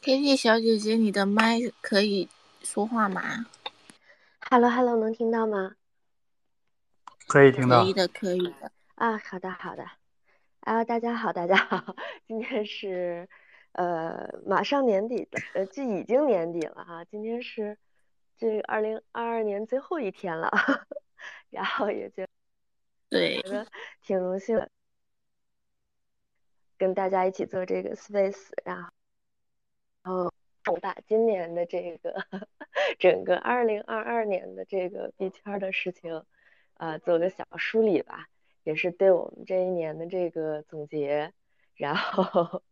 Kitty 小姐姐，你的麦可以说话吗？Hello Hello，能听到吗？可以听到。可以的，可以的。啊，好的好的。啊，大家好，大家好，今天是呃马上年底的，呃这已经年底了哈，今天是这二零二二年最后一天了，然后也就对，觉得挺荣幸的，跟大家一起做这个 space，然后。然后我把今年的这个 整个二零二二年的这个币圈的事情，呃，做个小梳理吧，也是对我们这一年的这个总结。然后，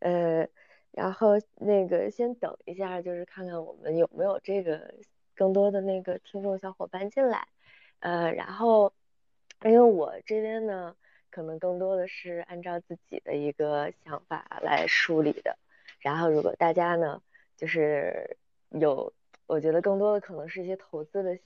呃，然后那个先等一下，就是看看我们有没有这个更多的那个听众小伙伴进来。呃，然后因为我这边呢，可能更多的是按照自己的一个想法来梳理的。然后，如果大家呢，就是有，我觉得更多的可能是一些投资的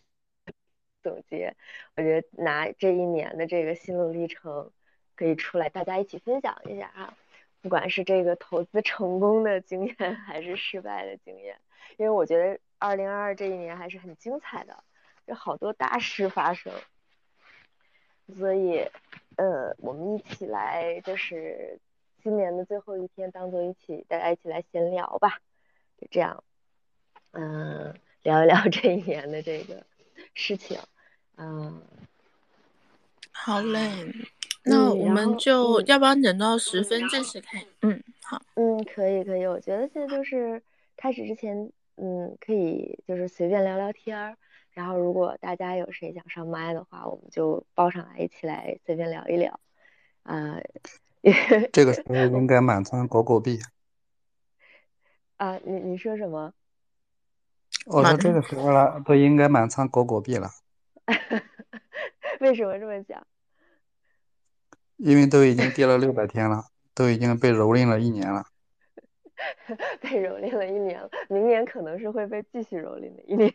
总结。我觉得拿这一年的这个心路历程，可以出来大家一起分享一下啊。不管是这个投资成功的经验，还是失败的经验，因为我觉得二零二二这一年还是很精彩的，有好多大事发生。所以，呃，我们一起来就是。今年的最后一天，当做一起大家一起来闲聊吧，就这样，嗯，聊一聊 这一年的这个事情，嗯，好嘞，那我们就要不要等到十分正式开？嗯，好，嗯，可以可以，我觉得现在就是开始之前，嗯，可以就是随便聊聊天儿，然后如果大家有谁想上麦的话，我们就报上来一起来随便聊一聊，啊。这个时候应该满仓狗狗币 啊！你你说什么？我说这个时候了，都应该满仓狗狗币了。为什么这么讲？因为都已经跌了六百天了，都已经被蹂躏了一年了。被蹂躏了一年了，明年可能是会被继续蹂躏的一年。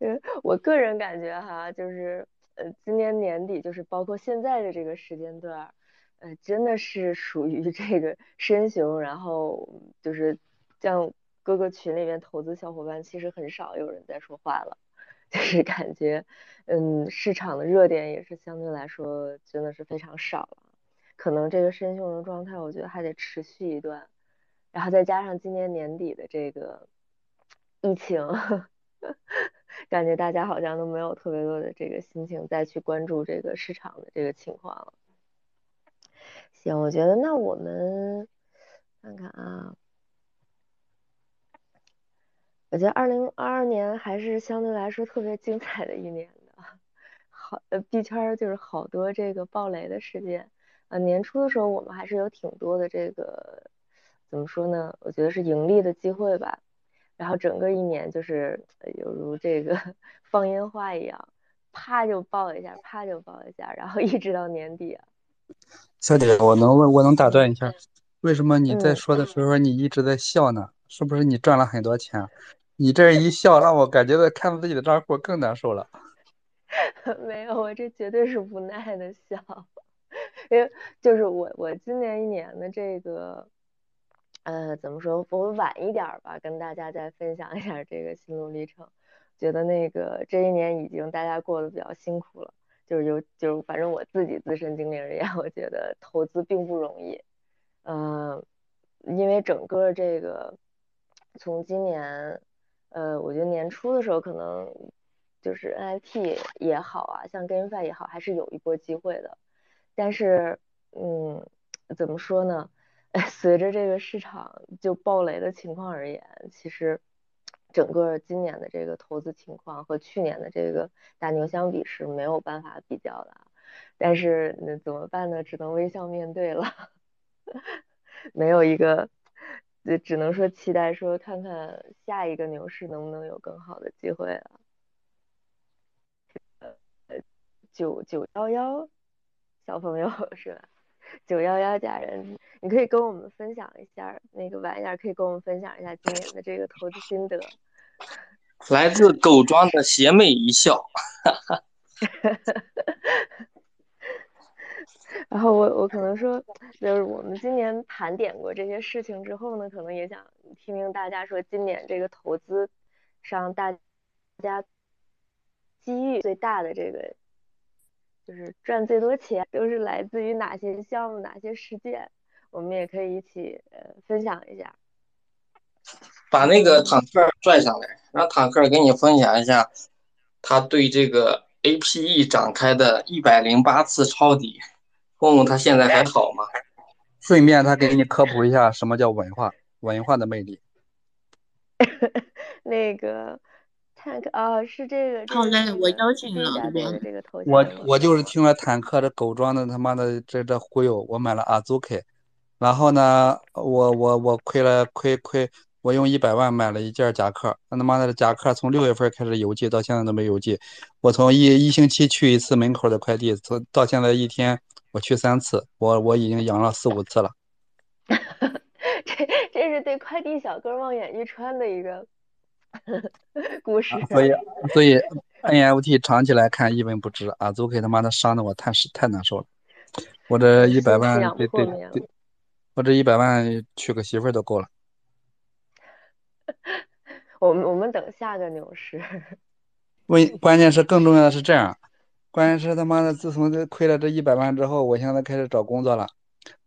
嗯，我个人感觉哈，就是。呃，今年年底就是包括现在的这个时间段，呃，真的是属于这个深熊，然后就是像各个群里面投资小伙伴，其实很少有人在说话了，就是感觉，嗯，市场的热点也是相对来说真的是非常少了，可能这个深熊的状态，我觉得还得持续一段，然后再加上今年年底的这个疫情。感觉大家好像都没有特别多的这个心情再去关注这个市场的这个情况了。行，我觉得那我们看看啊，我觉得二零二二年还是相对来说特别精彩的一年的，好呃币圈就是好多这个暴雷的事件呃。年初的时候我们还是有挺多的这个怎么说呢？我觉得是盈利的机会吧。然后整个一年就是犹如这个放烟花一样，啪就爆一下，啪就爆一下，然后一直到年底。小姐，我能问，我能打断一下，为什么你在说的时候你一直在笑呢？是不是你赚了很多钱？你这一笑，让我感觉到看到自己的账户更难受了。没有，我这绝对是无奈的笑，因为就是我我今年一年的这个。呃，怎么说？我晚一点吧，跟大家再分享一下这个心路历程。觉得那个这一年已经大家过得比较辛苦了，就是有就是反正我自己自身经历而言，我觉得投资并不容易。嗯，因为整个这个从今年，呃，我觉得年初的时候可能就是 NFT 也好啊，像 GameFi 也好，还是有一波机会的。但是，嗯，怎么说呢？随着这个市场就暴雷的情况而言，其实整个今年的这个投资情况和去年的这个大牛相比是没有办法比较的。但是那怎么办呢？只能微笑面对了，没有一个，就只能说期待说看看下一个牛市能不能有更好的机会了。呃，九九幺幺，小朋友 是吧？九幺幺家人，你可以跟我们分享一下那个玩意儿，可以跟我们分享一下今年的这个投资心得。来自狗庄的邪魅一笑，然后我我可能说，就是我们今年盘点过这些事情之后呢，可能也想听听大家说，今年这个投资上大家机遇最大的这个，就是赚最多钱，都是来自于哪些项目、哪些事件？我们也可以一起呃分享一下。把那个坦克拽上来，让坦克给你分享一下他对这个 APE 展开的一百零八次抄底。问问他现在还好吗？顺便他给你科普一下什么叫文化，文化的魅力。那个 tank 啊，是这个。好嘞，我邀请了。我我就是听了坦克这狗装的他妈的这这忽悠，我买了 Azuki，然后呢，我我我亏了亏亏，我用一百万买了一件夹克，那他妈的夹克从六月份开始邮寄到现在都没邮寄，我从一一星期去一次门口的快递，从到现在一天。我去三次，我我已经阳了四五次了。这这是对快递小哥望眼欲穿的一个 故事。所以所以 NFT 长期来看一文不值啊，Zuki 他妈的伤的我太是太难受了。我这一百万对对对，我这一百万娶个媳妇儿都够了。我们我们等下个牛市。问关键是更重要的是这样。关键是他妈的，自从这亏了这一百万之后，我现在开始找工作了。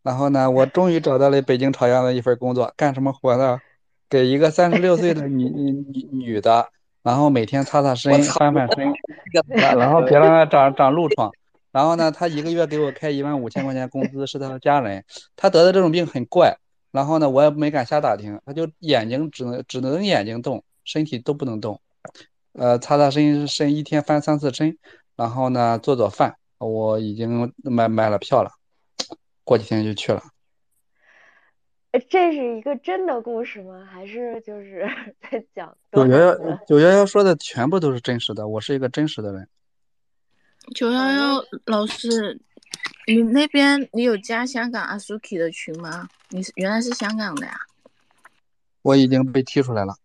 然后呢，我终于找到了北京朝阳的一份工作，干什么活的？给一个三十六岁的女 女女女的，然后每天擦擦身、翻翻身，然后别让她长长褥疮。然后呢，她一个月给我开一万五千块钱工资，是她的家人。她得的这种病很怪，然后呢，我也没敢瞎打听，她就眼睛只能只能眼睛动，身体都不能动。呃，擦擦身身，一天翻三次身。然后呢，做做饭，我已经买买了票了，过几天就去了。这是一个真的故事吗？还是就是 在讲？九幺幺九幺幺说的全部都是真实的，我是一个真实的人。九幺幺老师，你那边你有加香港阿苏 K 的群吗？你是原来是香港的呀？我已经被踢出来了，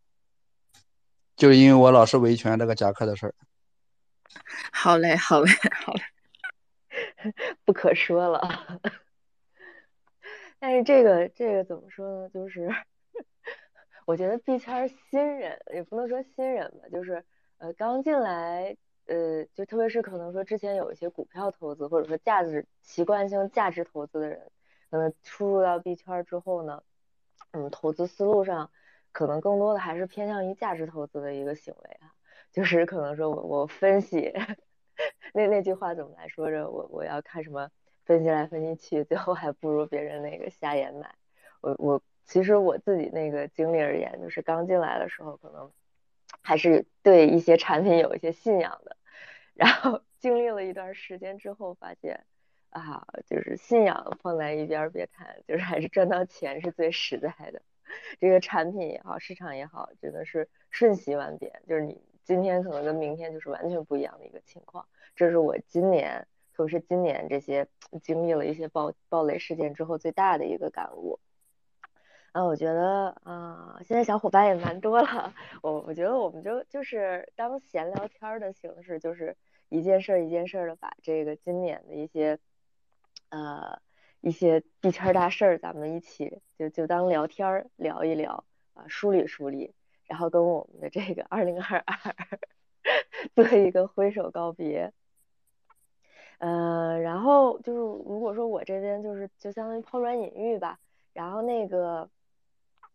就因为我老是维权这个夹克的事儿。好嘞，好嘞，好嘞，不可说了。但是这个这个怎么说呢？就是 我觉得币圈新人也不能说新人吧，就是呃刚进来，呃就特别是可能说之前有一些股票投资或者说价值习惯性价值投资的人，可能出入到币圈之后呢，嗯，投资思路上可能更多的还是偏向于价值投资的一个行为啊。就是可能说，我我分析 那那句话怎么来说着？我我要看什么分析来分析去，最后还不如别人那个瞎眼买。我我其实我自己那个经历而言，就是刚进来的时候，可能还是对一些产品有一些信仰的。然后经历了一段时间之后，发现啊，就是信仰放在一边别看，就是还是赚到钱是最实在的。这个产品也好，市场也好，真的是瞬息万变，就是你。今天可能跟明天就是完全不一样的一个情况，这是我今年，特别是今年这些经历了一些暴暴雷事件之后最大的一个感悟。啊，我觉得啊，现在小伙伴也蛮多了，我我觉得我们就就是当闲聊天的形式，就是一件事一件事的把这个今年的一些呃一些地圈大事儿，咱们一起就就当聊天聊一聊啊，梳理梳理。然后跟我们的这个二零二二 做一个挥手告别，呃，然后就是如果说我这边就是就相当于抛砖引玉吧，然后那个，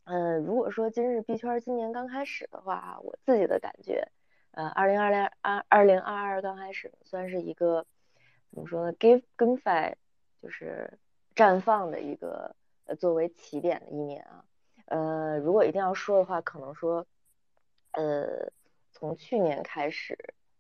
嗯，如果说今日币圈今年刚开始的话，我自己的感觉，呃，二零二零二二零二二刚开始算是一个怎么说呢，give GameFi 就是绽放的一个呃作为起点的一年啊。呃，如果一定要说的话，可能说，呃，从去年开始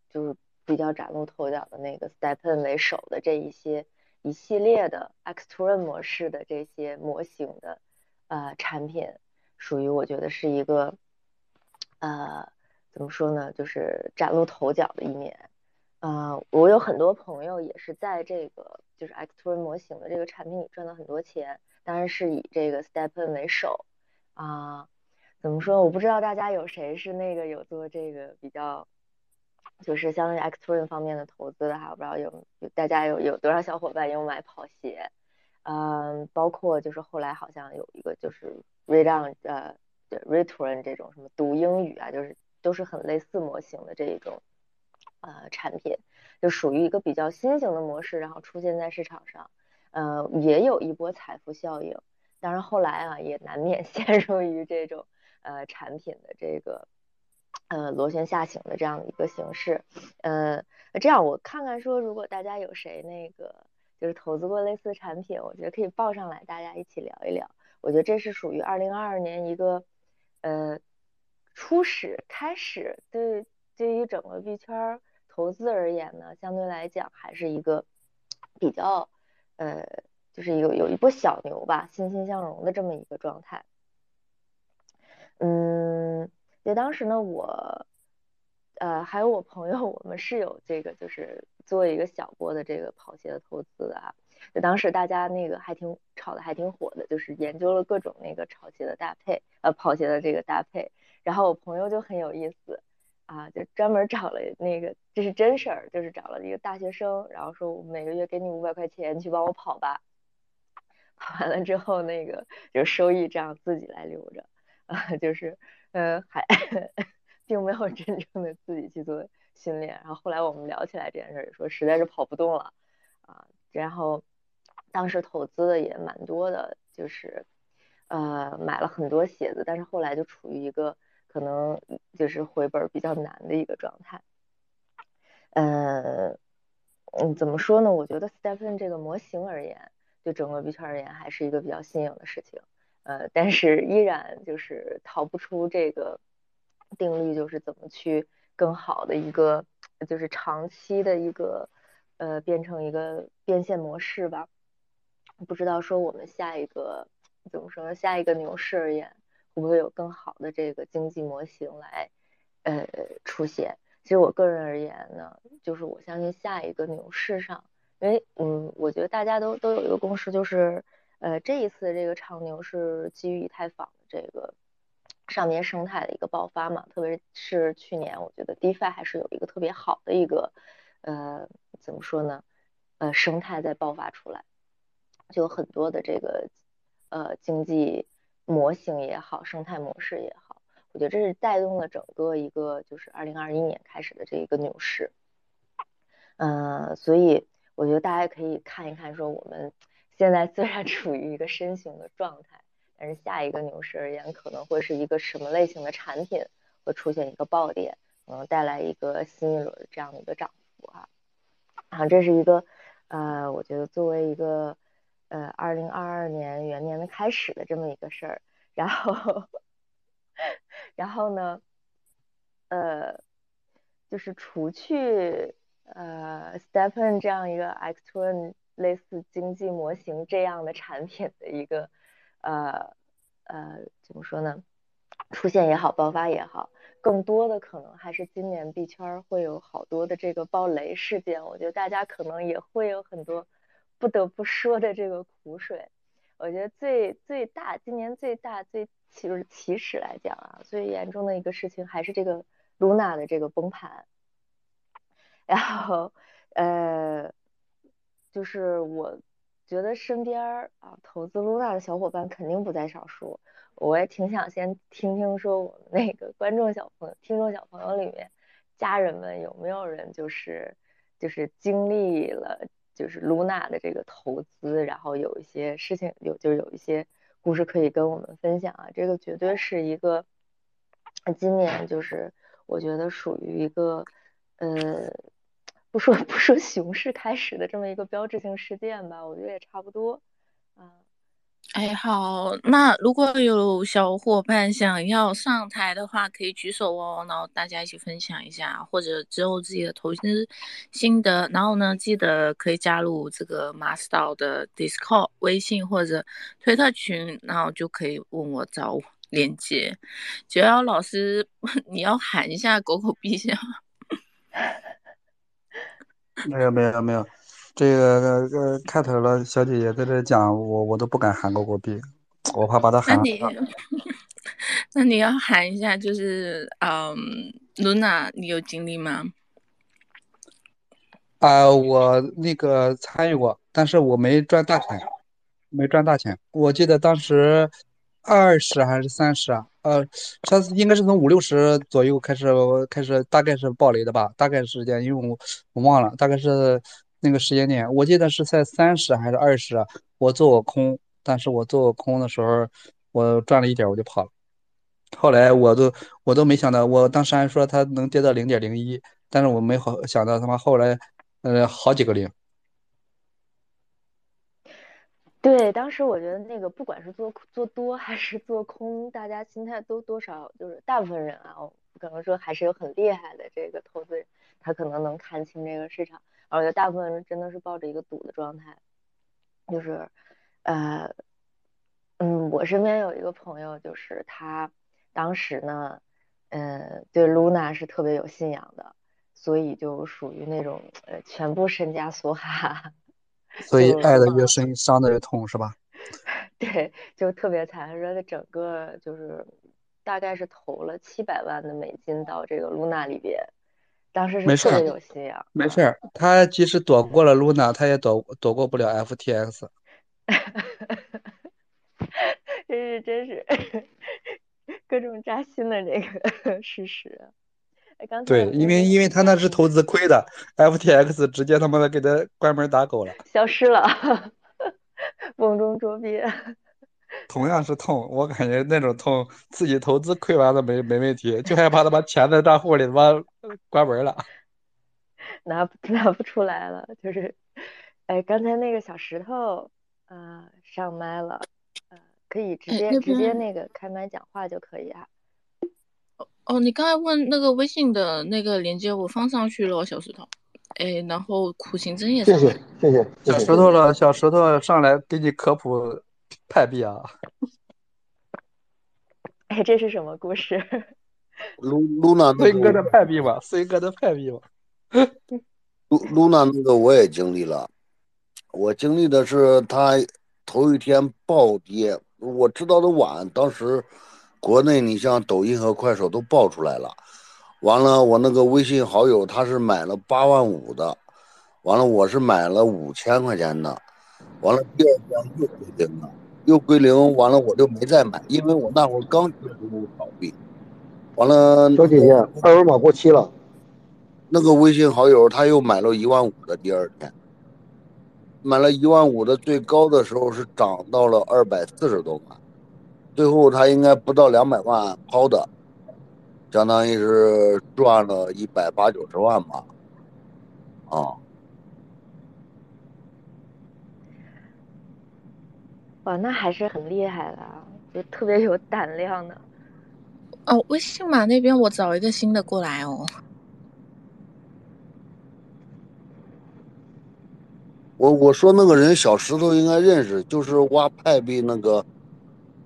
就是比较崭露头角的那个 Stepen 为首的这一些一系列的 x t r a 模式的这些模型的呃产品，属于我觉得是一个呃怎么说呢，就是崭露头角的一年。呃，我有很多朋友也是在这个就是 x t r a 模型的这个产品里赚了很多钱，当然是以这个 Stepen 为首。啊，怎么说？我不知道大家有谁是那个有做这个比较就是相当于 X Twin 方面的投资的哈，不知道有有大家有有多少小伙伴有买跑鞋？嗯，包括就是后来好像有一个就是 read on 呃对 Return 这种什么读英语啊，就是都是很类似模型的这一种呃产品，就属于一个比较新型的模式，然后出现在市场上，呃，也有一波财富效应。当然后来啊，也难免 陷入于这种呃产品的这个呃螺旋下行的这样的一个形式。呃，这样我看看说，如果大家有谁那个。就是投资过类似的产品，我觉得可以报上来，大家一起聊一聊。我觉得这是属于二零二二年一个呃初始开始，对对于整个币圈投资而言呢，相对来讲还是一个比较呃，就是有有一波小牛吧，欣欣向荣的这么一个状态。嗯，就当时呢，我呃还有我朋友，我们是有这个就是。做一个小波的这个跑鞋的投资啊，就当时大家那个还挺炒的，还挺火的，就是研究了各种那个炒鞋的搭配，呃，跑鞋的这个搭配。然后我朋友就很有意思啊，就专门找了那个，这是真事儿，就是找了一个大学生，然后说我每个月给你五百块钱，去帮我跑吧。跑完了之后，那个就收益这样自己来留着啊，就是嗯，还 并没有真正的自己去做。训练，然后后来我们聊起来这件事儿，说实在是跑不动了啊。然后当时投资的也蛮多的，就是呃买了很多鞋子，但是后来就处于一个可能就是回本比较难的一个状态。嗯嗯，怎么说呢？我觉得 Stephen 这个模型而言，对整个币圈而言还是一个比较新颖的事情。呃，但是依然就是逃不出这个定律，就是怎么去。更好的一个就是长期的一个呃变成一个变现模式吧，不知道说我们下一个怎么说？下一个牛市而言，会不会有更好的这个经济模型来呃出现？其实我个人而言呢，就是我相信下一个牛市上，因为嗯，我觉得大家都都有一个共识，就是呃这一次这个长牛是基于以太坊的这个。上面生态的一个爆发嘛，特别是去年，我觉得 DeFi 还是有一个特别好的一个，呃，怎么说呢？呃，生态在爆发出来，就有很多的这个呃经济模型也好，生态模式也好，我觉得这是带动了整个一个就是二零二一年开始的这一个牛市。嗯，所以我觉得大家可以看一看，说我们现在虽然处于一个身形的状态。但是下一个牛市而言，可能会是一个什么类型的产品会出现一个爆点，可能带来一个新一轮这样的一个涨幅哈。啊，这是一个呃，我觉得作为一个呃二零二二年元年的开始的这么一个事儿。然后，然后呢，呃，就是除去呃 Stephen 这样一个 X Twin 类似经济模型这样的产品的一个。呃呃，怎么说呢？出现也好，爆发也好，更多的可能还是今年币圈会有好多的这个爆雷事件。我觉得大家可能也会有很多不得不说的这个苦水。我觉得最最大，今年最大最起起始来讲啊，最严重的一个事情还是这个 Luna 的这个崩盘。然后呃，就是我。觉得身边儿啊投资 Luna 的小伙伴肯定不在少数，我也挺想先听听说我们那个观众小朋友、听众小朋友里面，家人们有没有人就是就是经历了就是 Luna 的这个投资，然后有一些事情有就是有一些故事可以跟我们分享啊，这个绝对是一个今年就是我觉得属于一个呃。不说 不说熊市开始的这么一个标志性事件吧，我觉得也差不多。嗯，哎，好，那如果有小伙伴想要上台的话，可以举手哦，然后大家一起分享一下，或者只有自己的投资心得。然后呢，记得可以加入这个马斯道的 Discord 微信或者推特群，然后就可以问我找链接。九幺老师，你要喊一下狗狗陛下。没有没有没有，这个呃开头了，小姐姐在这讲，我我都不敢喊狗狗币，我怕把她喊。那你那你要喊一下，就是嗯，露娜，你有经历吗？啊，我那个参与过，但是我没赚大钱，没赚大钱。我记得当时二十还是三十啊？呃，上次应该是从五六十左右开始，开始大概是暴雷的吧？大概时间，因为我我忘了，大概是那个时间点。我记得是在三十还是二十？我做过空，但是我做过空的时候，我赚了一点我就跑了。后来我都我都没想到，我当时还说它能跌到零点零一，但是我没好想到他妈后来。呃，好几个零。对，当时我觉得那个不管是做做多还是做空，大家心态都多少就是大部分人啊，我可能说还是有很厉害的这个投资人，他可能能看清这个市场。我觉得大部分人真的是抱着一个赌的状态，就是呃，嗯，我身边有一个朋友，就是他当时呢，嗯，对 Luna 是特别有信仰的。所以就属于那种呃，全部身家梭哈。所以爱的越深，伤的越痛，是吧？对，就特别惨。说他整个就是大概是投了七百万的美金到这个 Luna 里边，当时是特别有心呀。没事儿，他即使躲过了 Luna，他也躲躲过不了 FTX。真是真是 各种扎心的这个事实。对，因为因为他那是投资亏的，FTX 直接他妈的给他关门打狗了，消失了，瓮中捉鳖。同样是痛，我感觉那种痛，自己投资亏完了没没问题，就害怕他把钱在账户里他妈关门了，拿拿不出来了。就是，哎，刚才那个小石头，呃，上麦了，呃，可以直接直接那个开麦讲话就可以啊。哦，你刚才问那个微信的那个链接，我放上去了，小石头。哎，然后苦行僧也谢谢谢谢小石头了，小石头上来给你科普派币啊。哎，这是什么故事？露露娜孙哥的派币吧，孙哥的派币吧。露露娜那个我也经历了，我经历的是他头一天暴跌，我知道的晚，当时。国内你像抖音和快手都爆出来了，完了我那个微信好友他是买了八万五的，完了我是买了五千块钱的，完了第二天又归零了，又归零，完了我就没再买，因为我那会儿刚接触倒闭，完了小姐姐二维码过期了，那个微信好友他又买了一万五的第二天，买了一万五的最高的时候是涨到了二百四十多万。最后他应该不到两百万抛的，相当于是赚了一百八九十万吧，啊，哇，那还是很厉害的，就特别有胆量的。哦，微信码那边我找一个新的过来哦。我我说那个人小石头应该认识，就是挖派币那个。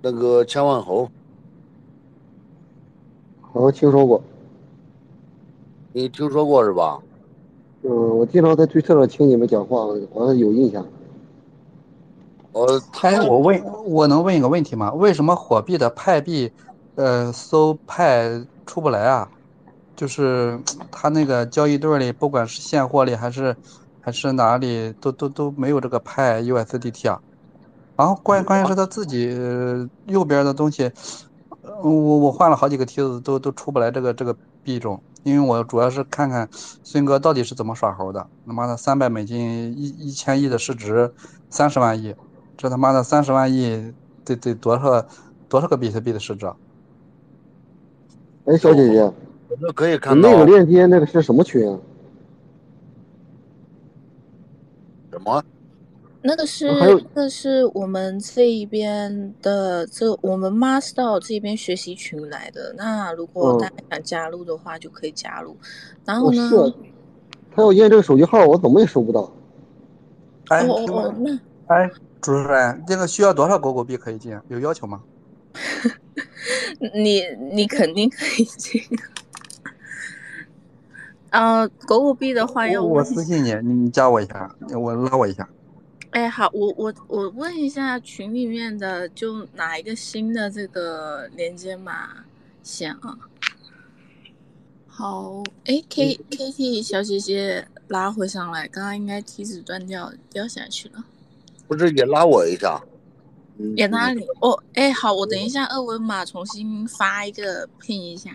那个千万猴，我听说过，你听说过是吧？嗯，我经常在推特上听你们讲话，好像有印象。我他，我问，我能问一个问题吗？为什么火币的派币，呃，搜派出不来啊？就是 他那个交易对里，不管是现货里还是还是哪里，都都都没有这个派 USDT 啊。然后关关键是他自己右边的东西，我我换了好几个梯子都都出不来这个这个币种，因为我主要是看看孙哥到底是怎么耍猴的。他妈的三百美金一一千亿的市值，三十万亿，这他妈的三十万亿得得多少多少个比特币的市值？哎，小姐姐，那可以看到那个链接那个是什么群啊？什么？那个是，那个是我们这一边的，这我们 Master 这边学习群来的。那如果大家想加入的话，就可以加入。然后呢？是，他要验证手机号，我怎么也收不到。哎，哦哦，那哎，主持人，这个需要多少狗狗币可以进？有要求吗？你你肯定可以进。啊，狗狗币的话要我私信你，你加我一下，我拉我一下。哎，好，我我我问一下群里面的，就哪一个新的这个连接码先啊？好，哎，K K T 小姐姐，拉回上来，刚刚应该梯子断掉掉下去了。不是也拉我一下？也拉你哦，哎，好，我等一下二维码重新发一个拼一下。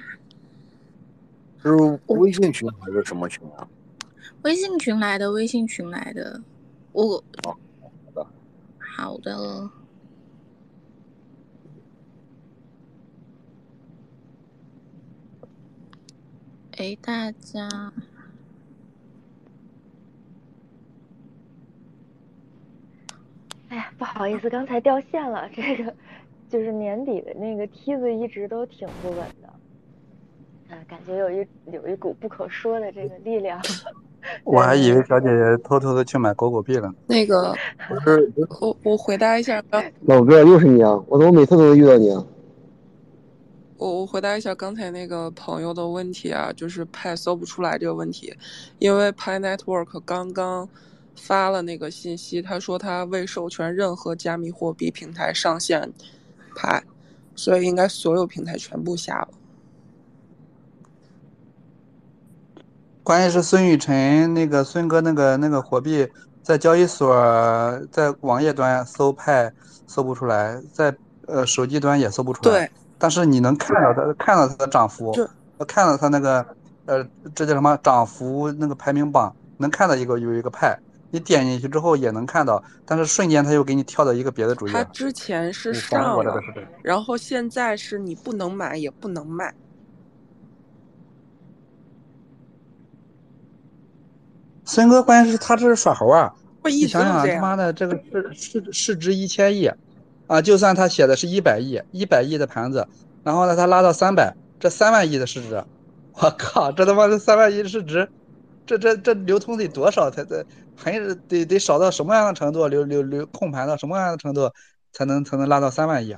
是微信群还是什么群啊？微信群来的，微信群来的。我好的。哎，大家。哎呀，不好意思，刚才掉线了。这个就是年底的那个梯子一直都挺不稳的，嗯，感觉有一有一股不可说的这个力量。我还以为小姐姐偷偷的去买狗狗币了。那个，不是我我回答一下刚。老哥，又是你啊！我怎么每次都能遇到你啊？我我回答一下刚才那个朋友的问题啊，就是派搜不出来这个问题，因为派 Network 刚刚。发了那个信息，他说他未授权任何加密货币平台上线派，所以应该所有平台全部下了。关键是孙雨晨那个孙哥那个那个货币在交易所在网页端搜派搜不出来，在呃手机端也搜不出来。对。但是你能看到它看到它的涨幅，看到它那个呃这叫什么涨幅那个排名榜，能看到一个有一个派。你点进去之后也能看到，但是瞬间他又给你跳到一个别的主页。他之前是上了，然后现在是你不能买也不能卖。孙哥，关键是他这是耍猴啊！你想想，他妈的这个市市市值一千亿，啊，就算他写的是一百亿，一百亿的盘子，然后呢，他拉到三百，这三万亿的市值，我靠，这他妈的三万亿市值，这这这流通得多少才才？还是得得少到什么样的程度，流流流控盘到什么样的程度，才能才能拉到三万亿？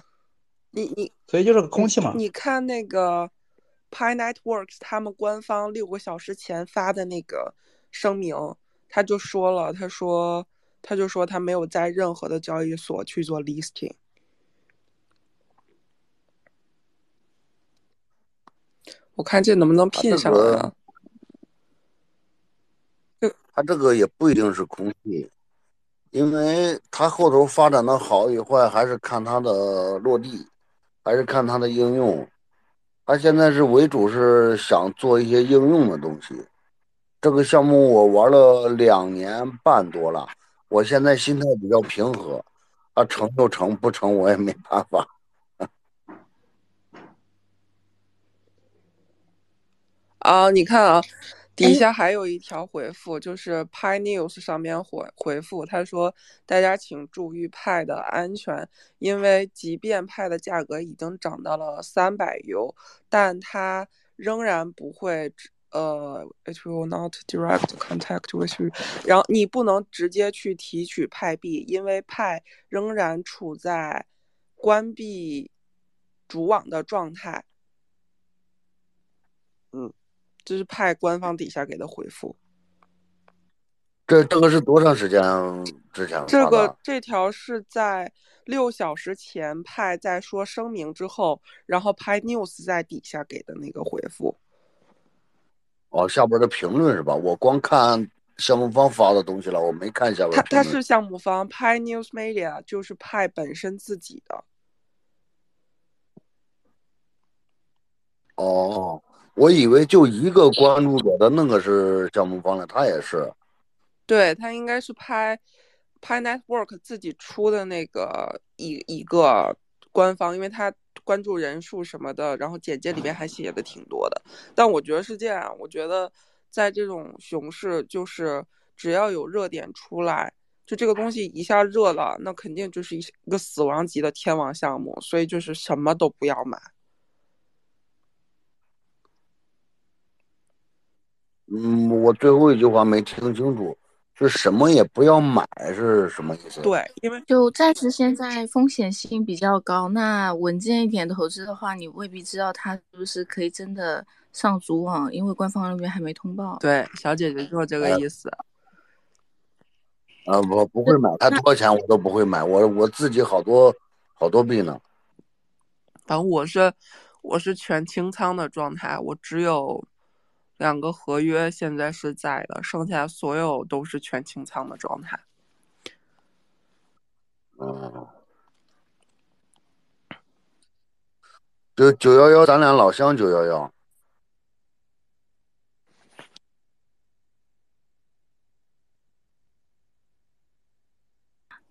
你你，所以就是个空气嘛。你看那个 Pi Networks 他们官方六个小时前发的那个声明，他就说了，他说他就说他没有在任何的交易所去做 listing。我看这能不能拼上来。它这个也不一定是空气，因为他后头发展的好与坏，还是看它的落地，还是看它的应用。他现在是为主是想做一些应用的东西。这个项目我玩了两年半多了，我现在心态比较平和。啊，成就成，不成我也没办法。啊，你看啊。底下还有一条回复，就是 Pi News 上面回回复，他说：“大家请注意派的安全，因为即便派的价格已经涨到了三百 U，但它仍然不会呃，it will not direct contact with you。然后你不能直接去提取派币，因为派仍然处在关闭主网的状态。”嗯。这是派官方底下给的回复。这这个是多长时间之前这个这条是在六小时前派在说声明之后，然后派 news 在底下给的那个回复。哦，下边的评论是吧？我光看项目方发的东西了，我没看下边。他他是项目方派 news media，就是派本身自己的。哦。我以为就一个关注者的那个是项目方的，他也是，对他应该是拍拍 network 自己出的那个一一个官方，因为他关注人数什么的，然后简介里面还写的挺多的。但我觉得是这样，我觉得在这种熊市，就是只要有热点出来，就这个东西一下热了，那肯定就是一个死亡级的天王项目，所以就是什么都不要买。嗯，我最后一句话没听清楚，是什么也不要买是什么意思？对，因为就暂时现在风险性比较高，那稳健一点投资的话，你未必知道它是不是可以真的上主网，因为官方那边还没通报。对，小姐姐就是这个意思。啊，我不会买，它多少钱我都不会买，我我自己好多好多币呢。反正我是我是全清仓的状态，我只有。两个合约现在是在的，剩下所有都是全清仓的状态。哦，就九幺幺，咱俩老乡九幺幺。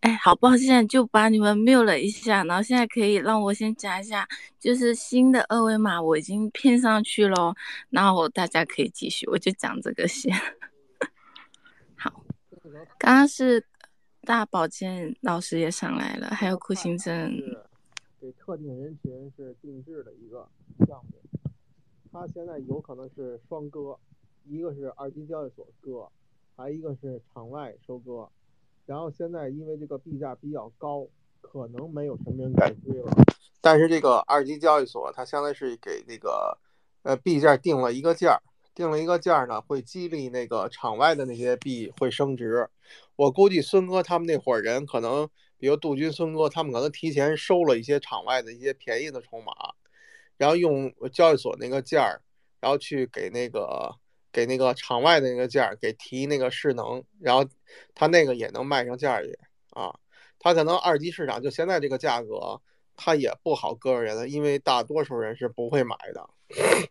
哎，好抱歉，就把你们 mute 了一下，然后现在可以让我先讲一下，就是新的二维码我已经骗上去了，然后大家可以继续，我就讲这个先。好，刚刚是大保健老师也上来了，还有酷刑症。给特定人群是定制的一个项目，它现在有可能是双割，一个是二级交易所割，还一个是场外收割。然后现在因为这个币价比较高，可能没有什么人敢追了。但是这个二级交易所它相当于是给那个呃币价定了一个价，定了一个价呢，会激励那个场外的那些币会升值。我估计孙哥他们那伙人可能，比如杜军、孙哥他们可能提前收了一些场外的一些便宜的筹码，然后用交易所那个价儿，然后去给那个。给那个场外的那个价给提那个势能，然后他那个也能卖上价去啊。他可能二级市场就现在这个价格，他也不好割人了，因为大多数人是不会买的。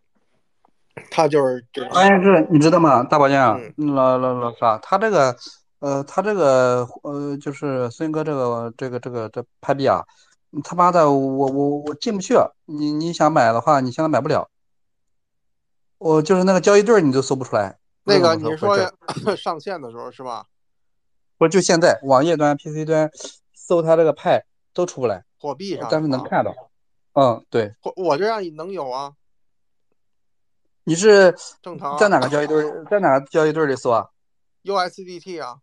他就是关键是你知道吗？大保健老老老啥？他这个呃，他这个呃，就是孙哥这个这个这个这拍币啊，他妈的，我我我进不去。你你想买的话，你现在买不了。我就是那个交易对你都搜不出来。那个你说 上线的时候是吧？不就现在网页端、PC 端搜它这个派都出不来。货币上，但是能看到。嗯，对。我我这样能有啊？你是正常在哪个交易对？在哪个交易对里搜啊？USDT 啊？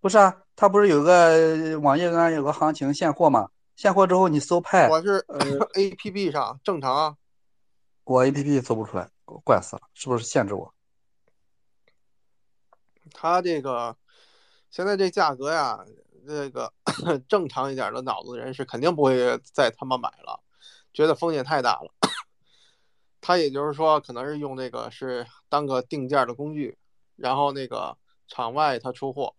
不是啊，它不是有个网页端有个行情现货吗？现货之后你搜派，我是 APP 上正常啊。我 APP 搜不出来。怪死了，是不是限制我？他这个现在这价格呀，这个 正常一点的脑子人是肯定不会再他妈买了，觉得风险太大了。他也就是说，可能是用那个是当个定价的工具，然后那个场外他出货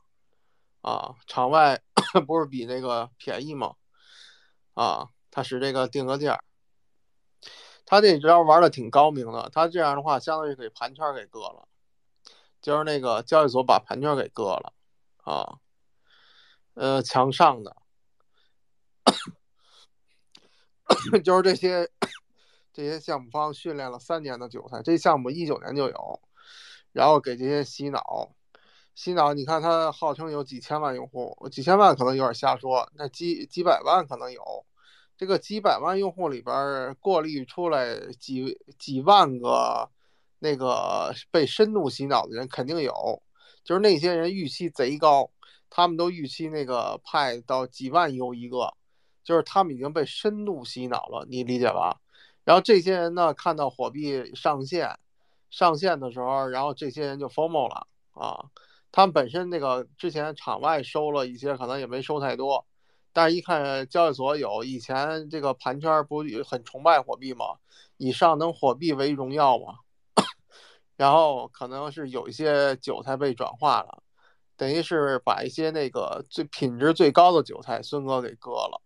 啊，场外 不是比那个便宜吗？啊，他使这个定个价。他这招玩的挺高明的，他这样的话相当于给盘圈给割了，就是那个交易所把盘圈给割了啊，呃，墙上的，就是这些这些项目方训练了三年的韭菜，这项目一九年就有，然后给这些洗脑，洗脑，你看他号称有几千万用户，几千万可能有点瞎说，那几几百万可能有。这个几百万用户里边过滤出来几几万个那个被深度洗脑的人肯定有，就是那些人预期贼高，他们都预期那个派到几万优一个，就是他们已经被深度洗脑了，你理解吧？然后这些人呢，看到火币上线上线的时候，然后这些人就 FOMO 了啊，他们本身那个之前场外收了一些，可能也没收太多。但是，一看交易所有以前这个盘圈不很崇拜火币吗？以上能火币为荣耀吗？然后可能是有一些韭菜被转化了，等于是把一些那个最品质最高的韭菜孙哥给割了。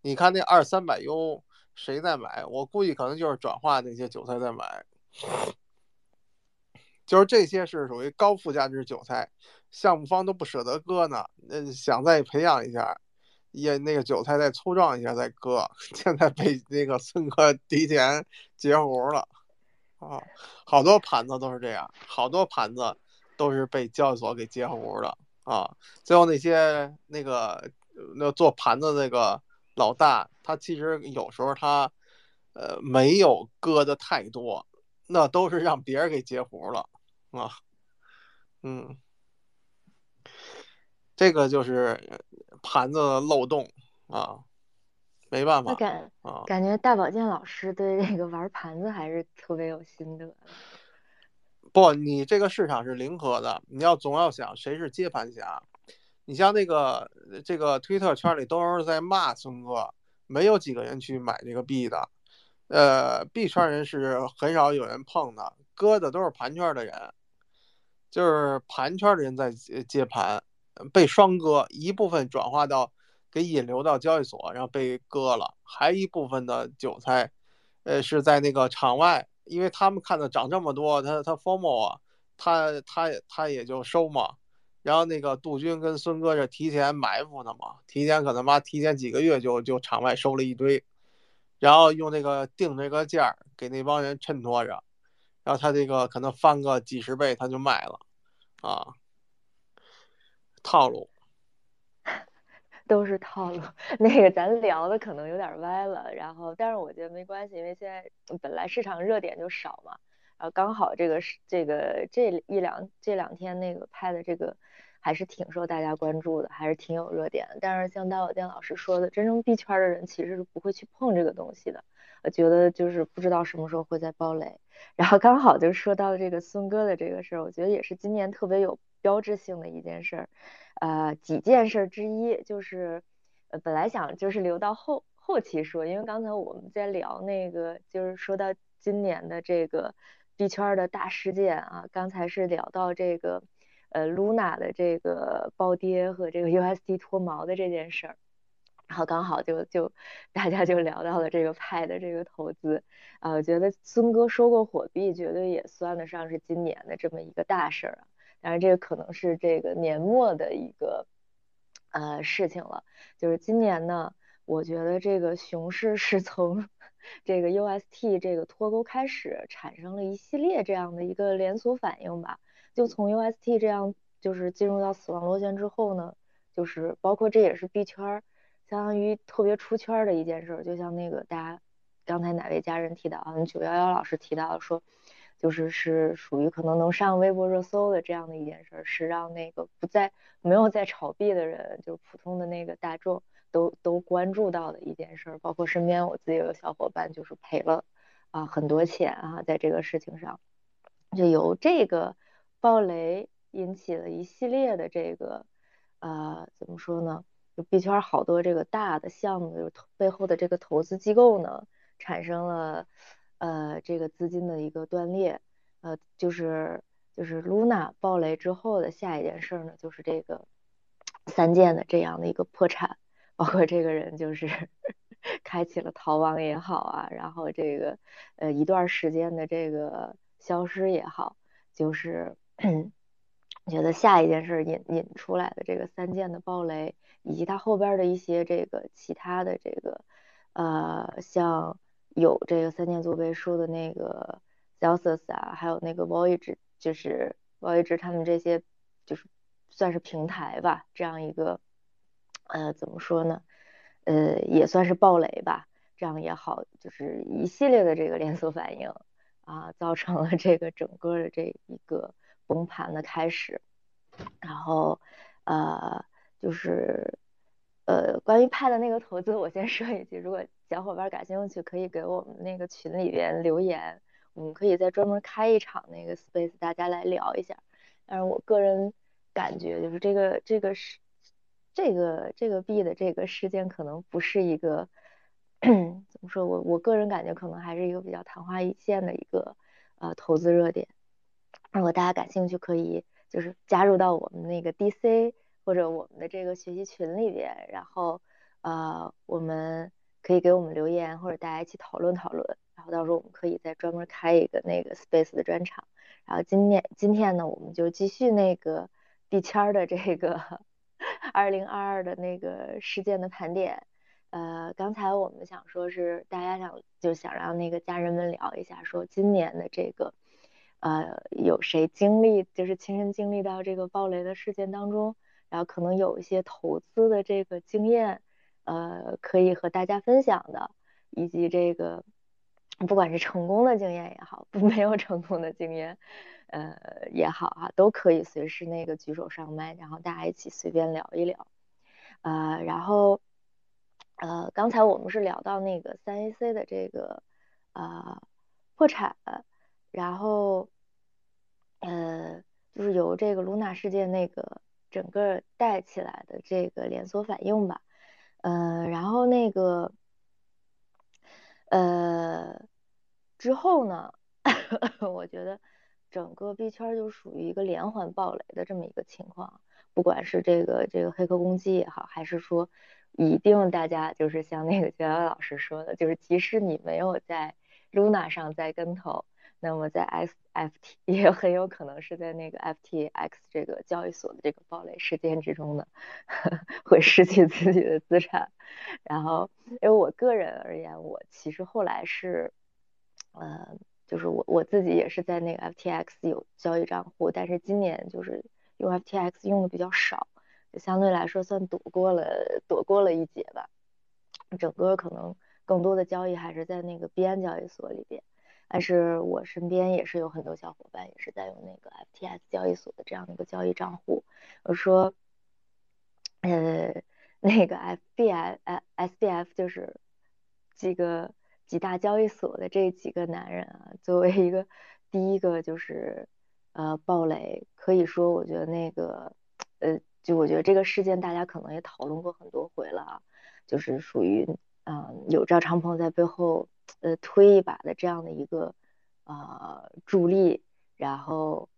你看那二三百 U 谁在买？我估计可能就是转化那些韭菜在买，就是这些是属于高附加值韭菜，项目方都不舍得割呢，那，想再培养一下。也那个韭菜再粗壮一下再割，现在被那个孙哥提前截胡了啊！好多盘子都是这样，好多盘子都是被交易所给截胡了啊！最后那些那个那做盘子那个老大，他其实有时候他呃没有割的太多，那都是让别人给截胡了啊！嗯。这个就是盘子漏洞啊，没办法。感感觉大保健老师对这个玩盘子还是特别有心得。不，你这个市场是零和的，你要总要想谁是接盘侠。你像那个这个推特圈里都是在骂孙哥，没有几个人去买这个币的。呃，币圈人是很少有人碰的，割的都是盘圈的人，就是盘圈的人在接盘，被双割，一部分转化到给引流到交易所，然后被割了，还一部分的韭菜，呃，是在那个场外，因为他们看到涨这么多，他他 formal 啊，他他他也就收嘛。然后那个杜军跟孙哥是提前埋伏的嘛，提前可能妈提前几个月就就场外收了一堆，然后用那个定这个价给那帮人衬托着，然后他这个可能翻个几十倍他就卖了，啊，套路，都是套路。那个咱聊的可能有点歪了，然后但是我觉得没关系，因为现在本来市场热点就少嘛，然后刚好这个是这个这一两这两天那个拍的这个。还是挺受大家关注的，还是挺有热点的。但是像大小店老师说的，真正币圈的人其实是不会去碰这个东西的。我觉得就是不知道什么时候会再爆雷。然后刚好就说到这个孙哥的这个事儿，我觉得也是今年特别有标志性的一件事儿。呃，几件事之一就是，呃，本来想就是留到后后期说，因为刚才我们在聊那个，就是说到今年的这个币圈的大事件啊，刚才是聊到这个。呃，Luna 的这个暴跌和这个 USD 脱毛的这件事儿，然后刚好就就大家就聊到了这个派的这个投资，啊，我觉得孙哥收购火币绝对也算得上是今年的这么一个大事儿啊，当然这个可能是这个年末的一个呃事情了，就是今年呢，我觉得这个熊市是从这个 UST 这个脱钩开始，产生了一系列这样的一个连锁反应吧。就从 UST 这样，就是进入到死亡螺旋之后呢，就是包括这也是币圈相当于特别出圈的一件事。就像那个大家刚才哪位家人提到啊，九幺幺老师提到说，就是是属于可能能上微博热搜的这样的一件事，是让那个不在没有在炒币的人，就普通的那个大众都都关注到的一件事。包括身边我自己有个小伙伴就是赔了啊很多钱啊，在这个事情上，就由这个。暴雷引起了一系列的这个，呃，怎么说呢？就币圈好多这个大的项目，就背后的这个投资机构呢，产生了呃这个资金的一个断裂，呃，就是就是 Luna 暴雷之后的下一件事呢，就是这个三件的这样的一个破产，包括这个人就是 开启了逃亡也好啊，然后这个呃一段时间的这个消失也好，就是。觉得下一件事引引出来的这个三件的暴雷，以及它后边的一些这个其他的这个，呃，像有这个三件做背书的那个 Celsius 啊，还有那个 Voyage，就是 Voyage 他们这些就是算是平台吧，这样一个，呃，怎么说呢？呃，也算是暴雷吧，这样也好，就是一系列的这个连锁反应啊，造成了这个整个的这一个。崩盘的开始，然后呃就是呃关于派的那个投资，我先说一句，如果小伙伴感兴趣，可以给我们那个群里边留言，我们可以再专门开一场那个 space，大家来聊一下。但是我个人感觉，就是这个这个是这个这个币的这个事件，可能不是一个 怎么说，我我个人感觉可能还是一个比较昙花一现的一个呃投资热点。如果大家感兴趣，可以就是加入到我们那个 DC 或者我们的这个学习群里边，然后呃，我们可以给我们留言，或者大家一起讨论讨论，然后到时候我们可以再专门开一个那个 Space 的专场。然后今天今天呢，我们就继续那个币圈的这个 二零二二的那个事件的盘点。呃，刚才我们想说是大家想就想让那个家人们聊一下，说今年的这个。呃，有谁经历就是亲身经历到这个暴雷的事件当中，然后可能有一些投资的这个经验，呃，可以和大家分享的，以及这个不管是成功的经验也好，不 没有成功的经验，呃也好啊，都可以随时那个举手上麦，然后大家一起随便聊一聊。呃，然后呃，刚才我们是聊到那个三 AC 的这个呃破产。然后，呃，就是由这个卢娜事件那个整个带起来的这个连锁反应吧，呃，然后那个，呃，之后呢，我觉得整个币圈就属于一个连环暴雷的这么一个情况，不管是这个这个黑客攻击也好，还是说一定大家就是像那个焦瑶老师说的，就是即使你没有在 Luna 上栽跟头。那么在 SFT 也很有可能是在那个 FTX 这个交易所的这个暴雷事件之中呢，会失去自己的资产。然后，因为我个人而言，我其实后来是，呃，就是我我自己也是在那个 FTX 有交易账户，但是今年就是用 FTX 用的比较少，就相对来说算躲过了躲过了一劫吧。整个可能更多的交易还是在那个币安交易所里边。但是我身边也是有很多小伙伴也是在用那个 FTS 交易所的这样的一个交易账户。我说，呃，那个 FBS、SBF 就是几个几大交易所的这几个男人啊，作为一个第一个就是呃暴雷，可以说我觉得那个呃，就我觉得这个事件大家可能也讨论过很多回了啊，就是属于嗯有赵长鹏在背后。呃，推一把的这样的一个呃助力，然后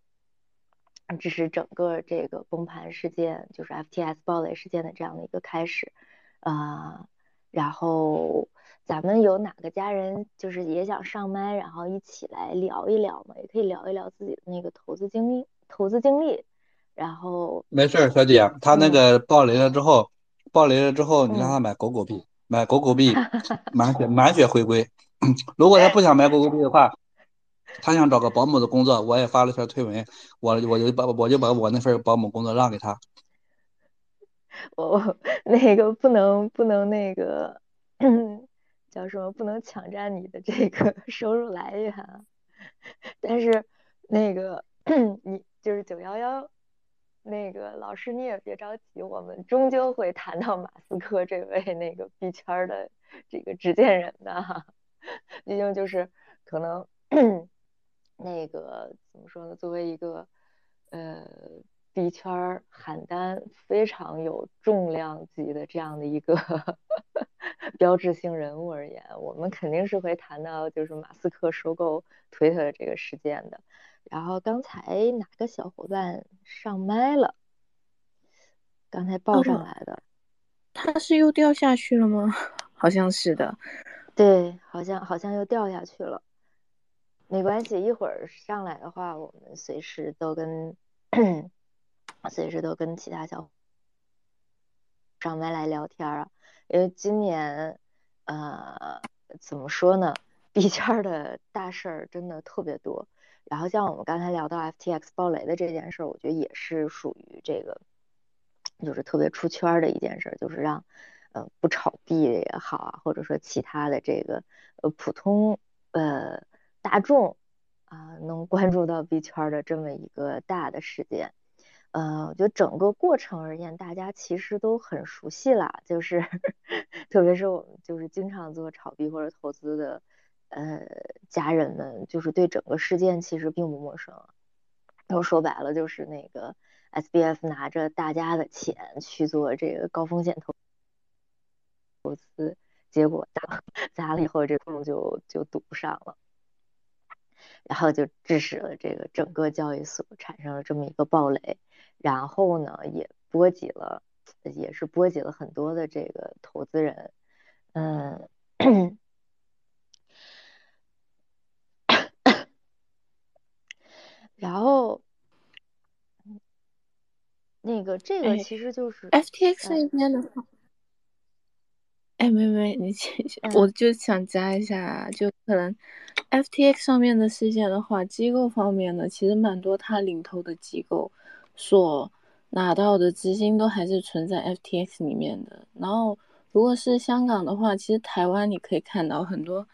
这是整个这个崩盘事件，就是 FTS 暴雷事件的这样的一个开始啊。然后咱们有哪个家人就是也想上麦，然后一起来聊一聊嘛？也可以聊一聊自己的那个投资经历，投资经历。然后没事，小姐，他那个暴雷了之后，暴雷了之后，你让他买狗狗币，买狗狗币，满血满血回归。如果他不想买狗狗币的话，他想找个保姆的工作，我也发了条推文，我我就把我就把我那份保姆工作让给他。我那个不能不能那个 叫什么？不能抢占你的这个收入来源。但是那个 你就是九幺幺那个老师，你也别着急，我们终究会谈到马斯克这位那个币圈的这个执剑人的哈。毕竟就是可能那个怎么说呢？作为一个呃币圈喊单非常有重量级的这样的一个 标志性人物而言，我们肯定是会谈到就是马斯克收购推特的这个事件的。然后刚才哪个小伙伴上麦了？刚才报上来的，他是又掉下去了吗？好像是的。对，好像好像又掉下去了，没关系，一会儿上来的话，我们随时都跟随时都跟其他小上麦来聊天啊。因为今年，呃，怎么说呢，币圈的大事儿真的特别多。然后像我们刚才聊到 FTX 暴雷的这件事儿，我觉得也是属于这个，就是特别出圈的一件事，就是让。呃，不炒币也好啊，或者说其他的这个呃普通呃大众啊，能关注到币圈的这么一个大的事件，呃，我觉得整个过程而言，大家其实都很熟悉啦，就是 特别是我们就是经常做炒币或者投资的呃家人们，就是对整个事件其实并不陌生。都说白了，就是那个 SBF 拿着大家的钱去做这个高风险投。投资结果砸砸了以后，这洞就就堵不上了，然后就致使了这个整个交易所产生了这么一个暴雷，然后呢，也波及了，也是波及了很多的这个投资人，嗯，然后那个这个其实就是 FTX 那边的话。哎，没没，你我就想加一下，就可能 FTX 上面的事件的话，机构方面呢，其实蛮多，它领头的机构所拿到的资金都还是存在 FTX 里面的。然后，如果是香港的话，其实台湾你可以看到很多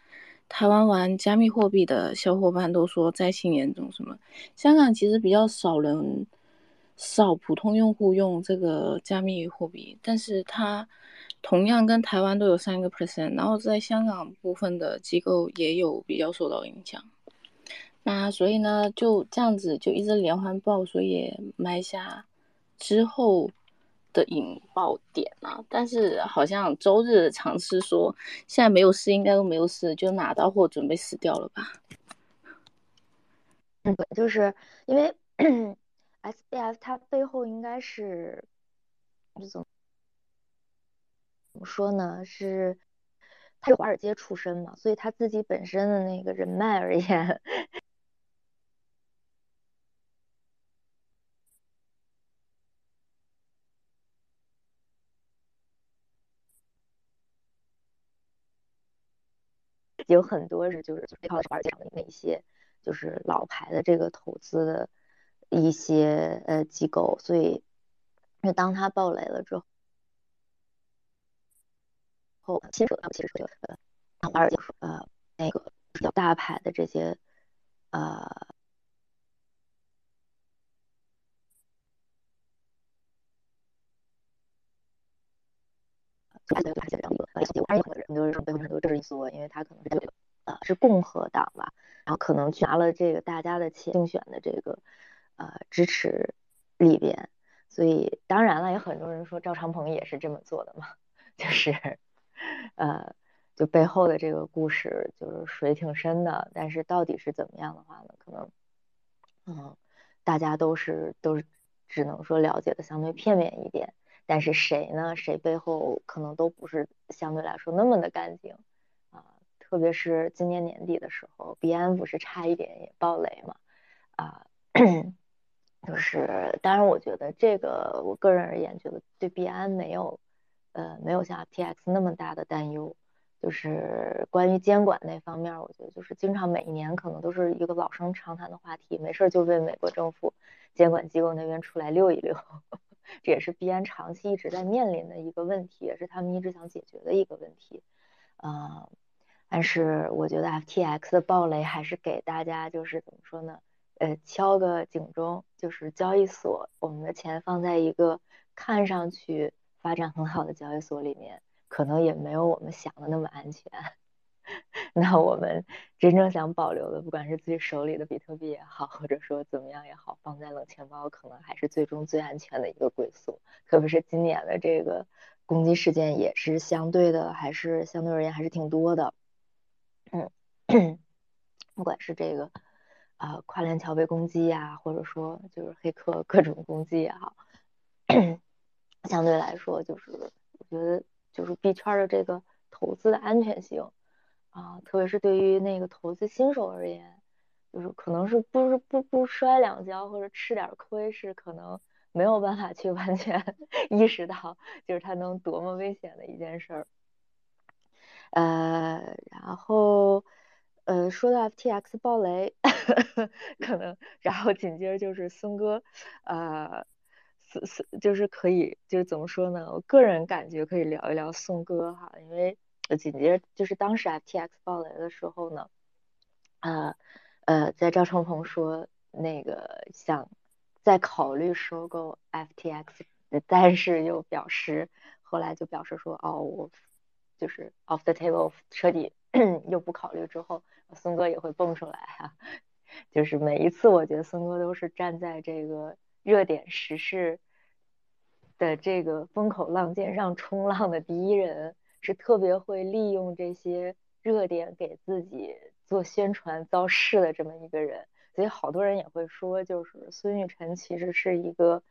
台湾玩加密货币的小伙伴都说灾情严重什么。香港其实比较少人，少普通用户用这个加密货币，但是它。同样跟台湾都有三个 percent，然后在香港部分的机构也有比较受到影响。那所以呢，就这样子就一直连环爆，所以埋下之后引爆点啊。但是好像周日尝试说现在没有事，应该都没有事，就拿到货准备死掉了吧？嗯，就是因为 SBF 它背后应该是怎么怎么说呢？是他是华尔街出身嘛，所以他自己本身的那个人脉而言。有很多是就是背靠华尔街的那些就是老牌的这个投资的一些呃机构，所以那当他爆雷了之后，后亲手他其实是呃华尔街呃那个比较大牌的这些呃。就还在还在这样一个呃小结果，的人就是说背后很多政治因素，因为他可能是这个呃是共和党吧，然后可能去拿了这个大家的钱竞选的这个呃支持里边，所以当然了，有很多人说赵长鹏也是这么做的嘛，就是呃就背后的这个故事就是水挺深的，但是到底是怎么样的话呢？可能嗯大家都是都是只能说了解的相对片面一点。但是谁呢？谁背后可能都不是相对来说那么的干净啊！特别是今年年底的时候，币安不是差一点也爆雷嘛？啊，就是当然，我觉得这个我个人而言，觉得对币安没有呃没有像 T X 那么大的担忧。就是关于监管那方面，我觉得就是经常每一年可能都是一个老生常谈的话题，没事就被美国政府监管机构那边出来溜一溜。这也是币安长期一直在面临的一个问题，也是他们一直想解决的一个问题。呃，但是我觉得 FTX 的暴雷还是给大家就是怎么说呢？呃，敲个警钟，就是交易所，我们的钱放在一个看上去发展很好的交易所里面，可能也没有我们想的那么安全。那我们真正想保留的，不管是自己手里的比特币也好，或者说怎么样也好，放在冷钱包，可能还是最终最安全的一个归宿。特别是今年的这个攻击事件，也是相对的，还是相对而言还是挺多的。嗯，不管是这个啊跨链桥被攻击呀，或者说就是黑客各种攻击也好，相对来说，就是我觉得就是币圈的这个投资的安全性。啊，特别是对于那个投资新手而言，就是可能是不是不不摔两跤或者吃点亏，是可能没有办法去 完全意识到，就是它能多么危险的一件事儿。呃，然后呃，说到 FTX 爆雷，可能然后紧接着就是孙哥，呃，孙孙就是可以，就是怎么说呢？我个人感觉可以聊一聊宋哥哈，因为。紧接着就是当时 FTX 爆雷的时候呢，呃呃，在赵成鹏说那个想再考虑收购 FTX，但是又表示后来就表示说哦，我就是 off the table，彻底 又不考虑之后，孙哥也会蹦出来哈。就是每一次我觉得孙哥都是站在这个热点时事的这个风口浪尖上冲浪的第一人。是特别会利用这些热点给自己做宣传造势的这么一个人，所以好多人也会说，就是孙玉晨其实是一个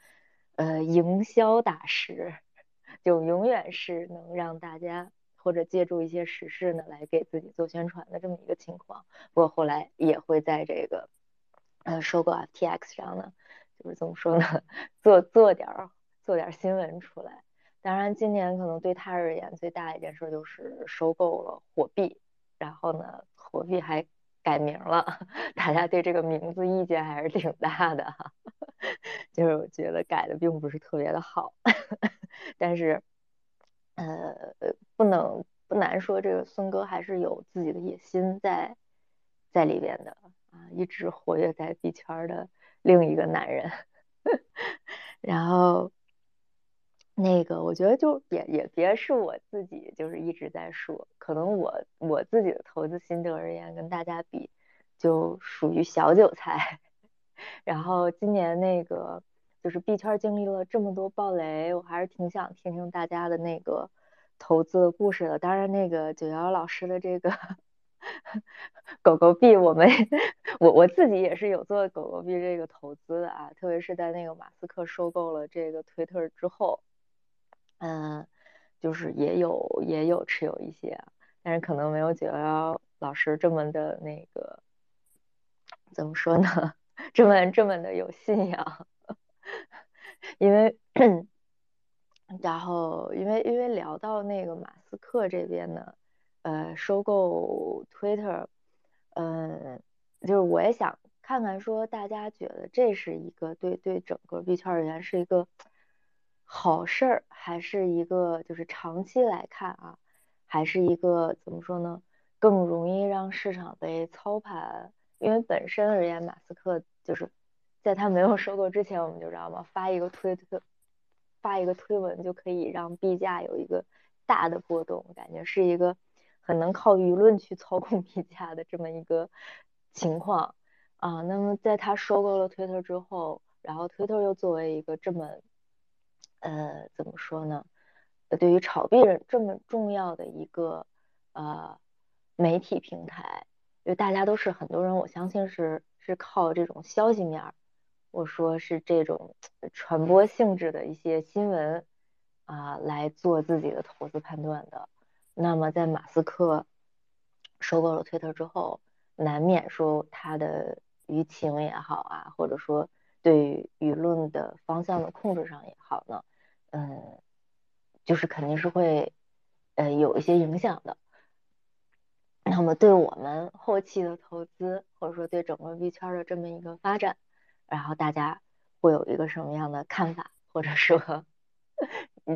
呃营销大师，就永远是能让大家或者借助一些时事呢来给自己做宣传的这么一个情况。不过后来也会在这个呃收购 FTX 上呢，就是怎么说呢，做做点做点新闻出来。当然，今年可能对他而言最大的一件事就是收购了火币，然后呢，火币还改名了，大家对这个名字意见还是挺大的哈，就是我觉得改的并不是特别的好，但是呃，不能不难说这个孙哥还是有自己的野心在在里边的啊，一直活跃在币圈的另一个男人，然后。那个，我觉得就也也别是我自己，就是一直在说，可能我我自己的投资心得而言，跟大家比，就属于小韭菜。然后今年那个就是币圈经历了这么多暴雷，我还是挺想听听大家的那个投资的故事的。当然，那个九幺老师的这个 狗狗币，我们我我自己也是有做狗狗币这个投资的啊，特别是在那个马斯克收购了这个推特之后，嗯，就是也有也有持有一些，但是可能没有九幺幺老师这么的那个怎么说呢？这么这么的有信仰，因为然后因为因为聊到那个马斯克这边呢，呃，收购 Twitter。嗯，就是我也想看看，说大家觉得这是一个对对整个币圈而言是一个好事儿，还是一个就是长期来看啊，还是一个怎么说呢？更容易让市场被操盘？因为本身而言，马斯克就是在他没有收购之前，我们就知道嘛，发一个推特，发一个推文就可以让币价有一个大的波动，感觉是一个。很能靠舆论去操控币价的这么一个情况啊，那么在他收购了 Twitter 之后，然后 Twitter 又作为一个这么呃怎么说呢？对于炒币人这么重要的一个呃媒体平台，因为大家都是很多人，我相信是是靠这种消息面，我说是这种传播性质的一些新闻啊来做自己的投资判断的。那么，在马斯克收购了推特之后，难免说他的舆情也好啊，或者说对舆论的方向的控制上也好呢，嗯，就是肯定是会呃有一些影响的。那么，对我们后期的投资，或者说对整个币圈的这么一个发展，然后大家会有一个什么样的看法，或者说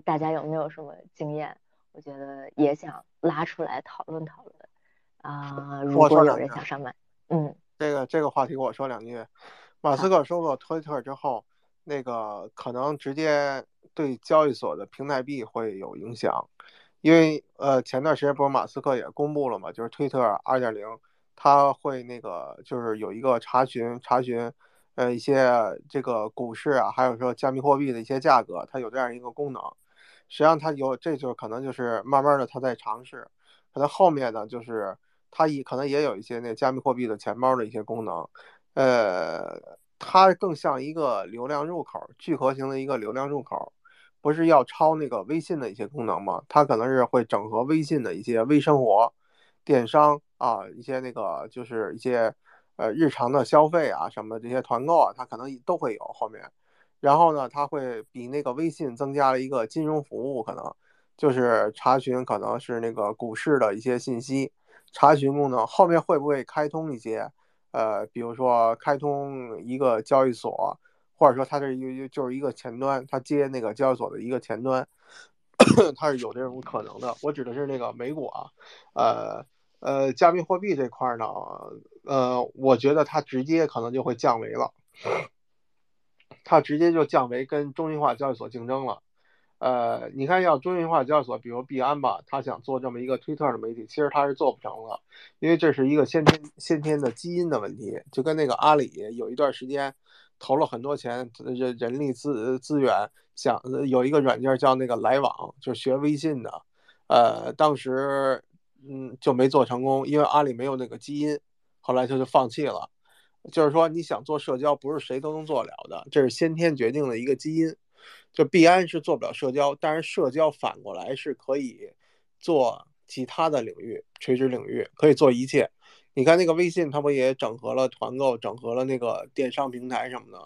大家有没有什么经验？我觉得也想拉出来讨论讨论啊，如果有人想上麦，嗯，这个这个话题我说两句。马斯克收购推特之后，那个可能直接对交易所的平台币会有影响，因为呃前段时间不是马斯克也公布了嘛，就是推特二点零，他会那个就是有一个查询查询呃一些这个股市啊，还有说加密货币的一些价格，它有这样一个功能。实际上，它有，这就可能就是慢慢的，他在尝试。可能后面呢，就是它也可能也有一些那加密货币的钱包的一些功能。呃，它更像一个流量入口，聚合型的一个流量入口，不是要抄那个微信的一些功能吗？它可能是会整合微信的一些微生活、电商啊，一些那个就是一些呃日常的消费啊什么这些团购啊，它可能都会有后面。然后呢，它会比那个微信增加了一个金融服务，可能就是查询，可能是那个股市的一些信息查询功能。后面会不会开通一些，呃，比如说开通一个交易所，或者说它这一个就是一个前端，它接那个交易所的一个前端，它是有这种可能的。我指的是那个美股啊，呃呃，加密货币这块呢，呃，我觉得它直接可能就会降维了。它直接就降维跟中心化交易所竞争了，呃，你看要中心化交易所，比如币安吧，他想做这么一个推特的媒体，其实他是做不成了，因为这是一个先天先天的基因的问题，就跟那个阿里有一段时间投了很多钱人人力资资源，想有一个软件叫那个来往，就是学微信的，呃，当时嗯就没做成功，因为阿里没有那个基因，后来他就放弃了。就是说，你想做社交，不是谁都能做了的，这是先天决定的一个基因。就币安是做不了社交，但是社交反过来是可以做其他的领域，垂直领域可以做一切。你看那个微信，它不也整合了团购，整合了那个电商平台什么的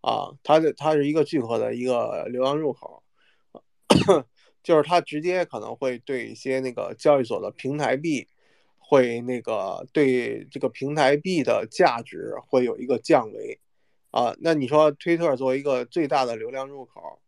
啊？它的它是一个聚合的一个流量入口，就是它直接可能会对一些那个交易所的平台币。会那个对这个平台币的价值会有一个降维，啊，那你说推特作为一个最大的流量入口，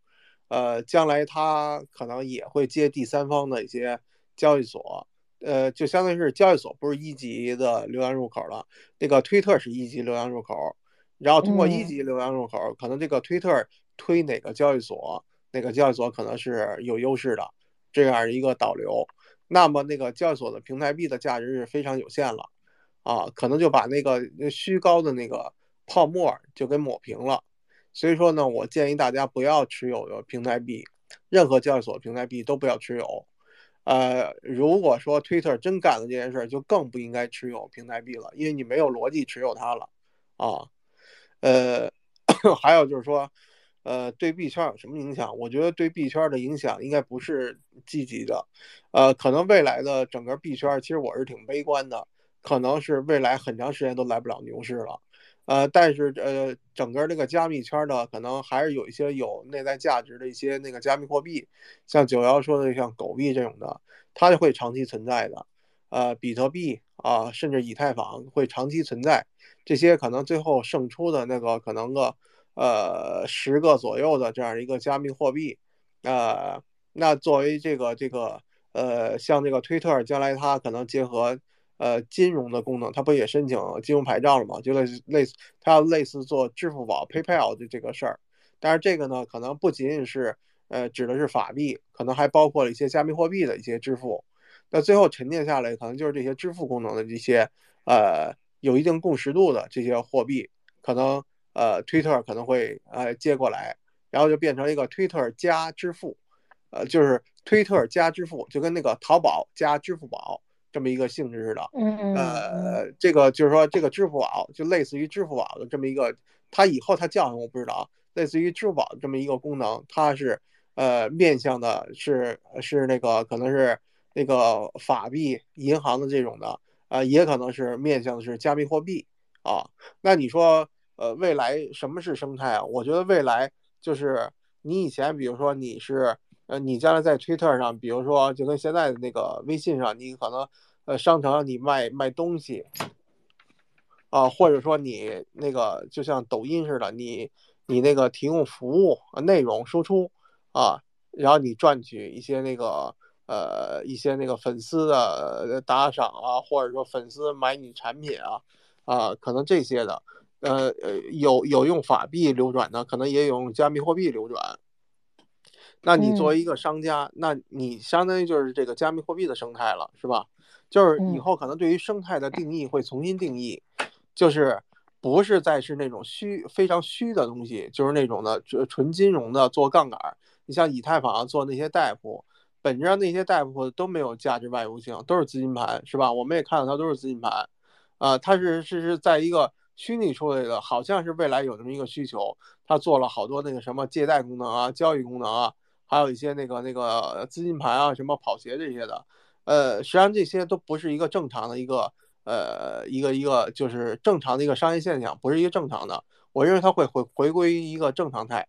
呃，将来它可能也会接第三方的一些交易所，呃，就相当于是交易所不是一级的流量入口了，那个推特是一级流量入口，然后通过一级流量入口，可能这个推特推哪个交易所，哪个交易所可能是有优势的，这样一个导流。那么那个交易所的平台币的价值是非常有限了，啊，可能就把那个虚高的那个泡沫就给抹平了。所以说呢，我建议大家不要持有的平台币，任何交易所平台币都不要持有。呃，如果说 Twitter 真干了这件事，就更不应该持有平台币了，因为你没有逻辑持有它了啊。呃，还有就是说，呃，对币圈有什么影响？我觉得对币圈的影响应该不是积极的，呃，可能未来的整个币圈，其实我是挺悲观的，可能是未来很长时间都来不了牛市了。呃，但是呃，整个这个加密圈呢，可能还是有一些有内在价值的一些那个加密货币，像九幺说的像狗币这种的，它就会长期存在的。呃，比特币啊，甚至以太坊会长期存在，这些可能最后胜出的那个可能个呃十个左右的这样一个加密货币，呃，那作为这个这个呃，像这个推特将来它可能结合。呃，金融的功能，它不也申请金融牌照了吗？就类似类似，它要类似做支付宝 PayPal 的这个事儿。但是这个呢，可能不仅仅是呃指的是法币，可能还包括了一些加密货币的一些支付。那最后沉淀下来，可能就是这些支付功能的这些呃有一定共识度的这些货币，可能呃 Twitter 可能会呃接过来，然后就变成一个 Twitter 加支付，呃就是推特加支付，就跟那个淘宝加支付宝。这么一个性质似的，嗯呃，这个就是说，这个支付宝就类似于支付宝的这么一个，它以后它叫什么我不知道，类似于支付宝这么一个功能，它是呃面向的是是那个可能是那个法币银行的这种的，呃，也可能是面向的是加密货币啊。那你说呃未来什么是生态啊？我觉得未来就是你以前比如说你是。呃，你将来在推特上，比如说，就跟现在的那个微信上，你可能，呃，商城你卖卖东西，啊，或者说你那个就像抖音似的，你你那个提供服务内容输出啊，然后你赚取一些那个呃一些那个粉丝的打赏啊，或者说粉丝买你产品啊，啊，可能这些的，呃呃，有有用法币流转的，可能也有用加密货币流转。那你作为一个商家，那你相当于就是这个加密货币的生态了，是吧？就是以后可能对于生态的定义会重新定义，就是不是再是那种虚非常虚的东西，就是那种的纯纯金融的做杠杆。你像以太坊做那些代铺，本质上那些代铺都没有价值外物性，都是资金盘，是吧？我们也看到它都是资金盘，啊，它是是是在一个虚拟出来的，好像是未来有这么一个需求，它做了好多那个什么借贷功能啊、交易功能啊。还有一些那个那个资金盘啊，什么跑鞋这些的，呃，实际上这些都不是一个正常的一个呃一个一个就是正常的一个商业现象，不是一个正常的。我认为它会回回归一个正常态，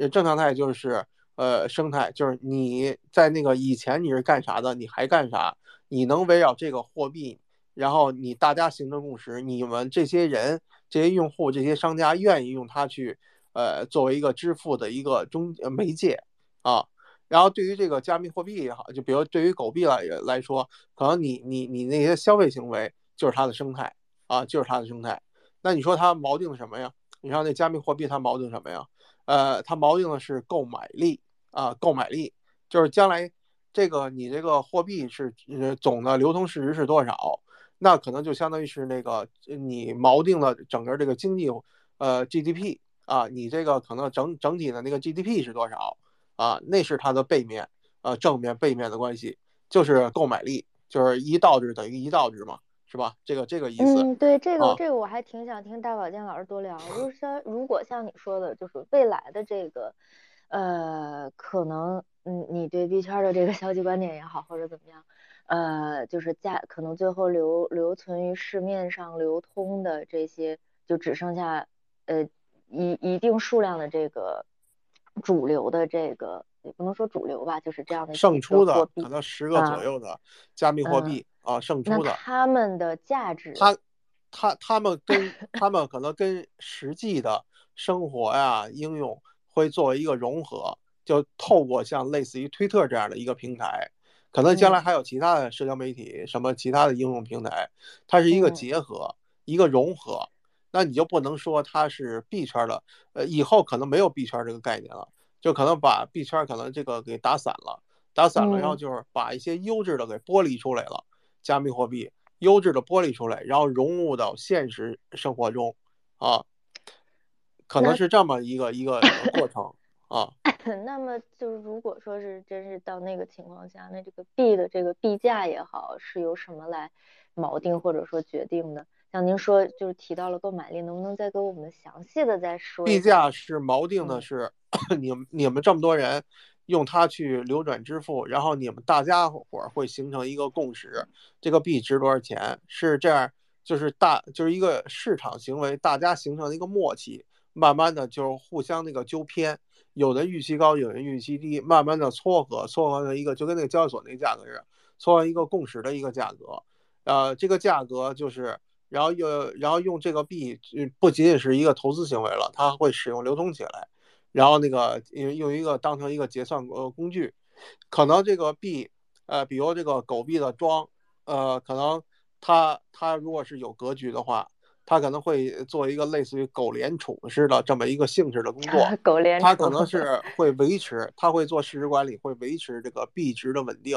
呃，正常态就是呃生态，就是你在那个以前你是干啥的，你还干啥，你能围绕这个货币，然后你大家形成共识，你们这些人、这些用户、这些商家愿意用它去呃作为一个支付的一个中媒介。啊，然后对于这个加密货币也好，就比如对于狗币来来说，可能你你你那些消费行为就是它的生态啊，就是它的生态。那你说它锚定什么呀？你看那加密货币它锚定什么呀？呃，它锚定的是购买力啊，购买力就是将来这个你这个货币是总的流通市值是多少，那可能就相当于是那个你锚定了整个这个经济呃 GDP 啊，你这个可能整整体的那个 GDP 是多少？啊，那是它的背面，呃，正面背面的关系就是购买力，就是一倒置等于一倒置嘛，是吧？这个这个意思。嗯，对，这个这个我还挺想听大保健老师多聊。就是 说，如果像你说的，就是未来的这个，呃，可能，嗯，你对币圈的这个消极观点也好，或者怎么样，呃，就是价可能最后留留存于市面上流通的这些，就只剩下呃一一定数量的这个。主流的这个也不能说主流吧，就是这样的胜出的可能十个左右的加密货币啊，胜出的。他们的价值，他他他们跟他们可能跟实际的生活呀应用会作为一个融合，就透过像类似于推特这样的一个平台，可能将来还有其他的社交媒体什么其他的应用平台，它是一个结合，一个融合。那你就不能说它是币圈的，呃，以后可能没有币圈这个概念了，就可能把币圈可能这个给打散了，打散了，然后就是把一些优质的给剥离出来了，加密货币优质的剥离出来，然后融入到现实生活中，啊，可能是这么一个一个过程啊。那么就是如果说是真是到那个情况下，那这个币的这个币价也好，是由什么来锚定或者说决定的？像您说就是提到了购买力，能不能再给我们详细的再说？币价是锚定的是你们你们这么多人用它去流转支付，然后你们大家伙会形成一个共识，这个币值多少钱？是这样，就是大就是一个市场行为，大家形成一个默契，慢慢的就互相那个纠偏，有的预期高，有人预期低，慢慢的撮合，撮合成一个就跟那个交易所那个价格似的，撮合一个共识的一个价格，呃，这个价格就是。然后又然后用这个币，不仅仅是一个投资行为了，它会使用流通起来，然后那个用用一个当成一个结算呃工具，可能这个币，呃，比如这个狗币的庄，呃，可能它它如果是有格局的话，它可能会做一个类似于狗联储似的这么一个性质的工作，狗联它可能。是会维持，它会做市值管理，会维持这个币值的稳定，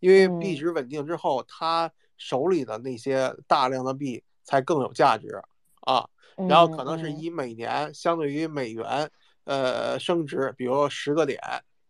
因为币值稳定之后，它。手里的那些大量的币才更有价值啊，然后可能是以每年相对于美元呃升值，比如十个点，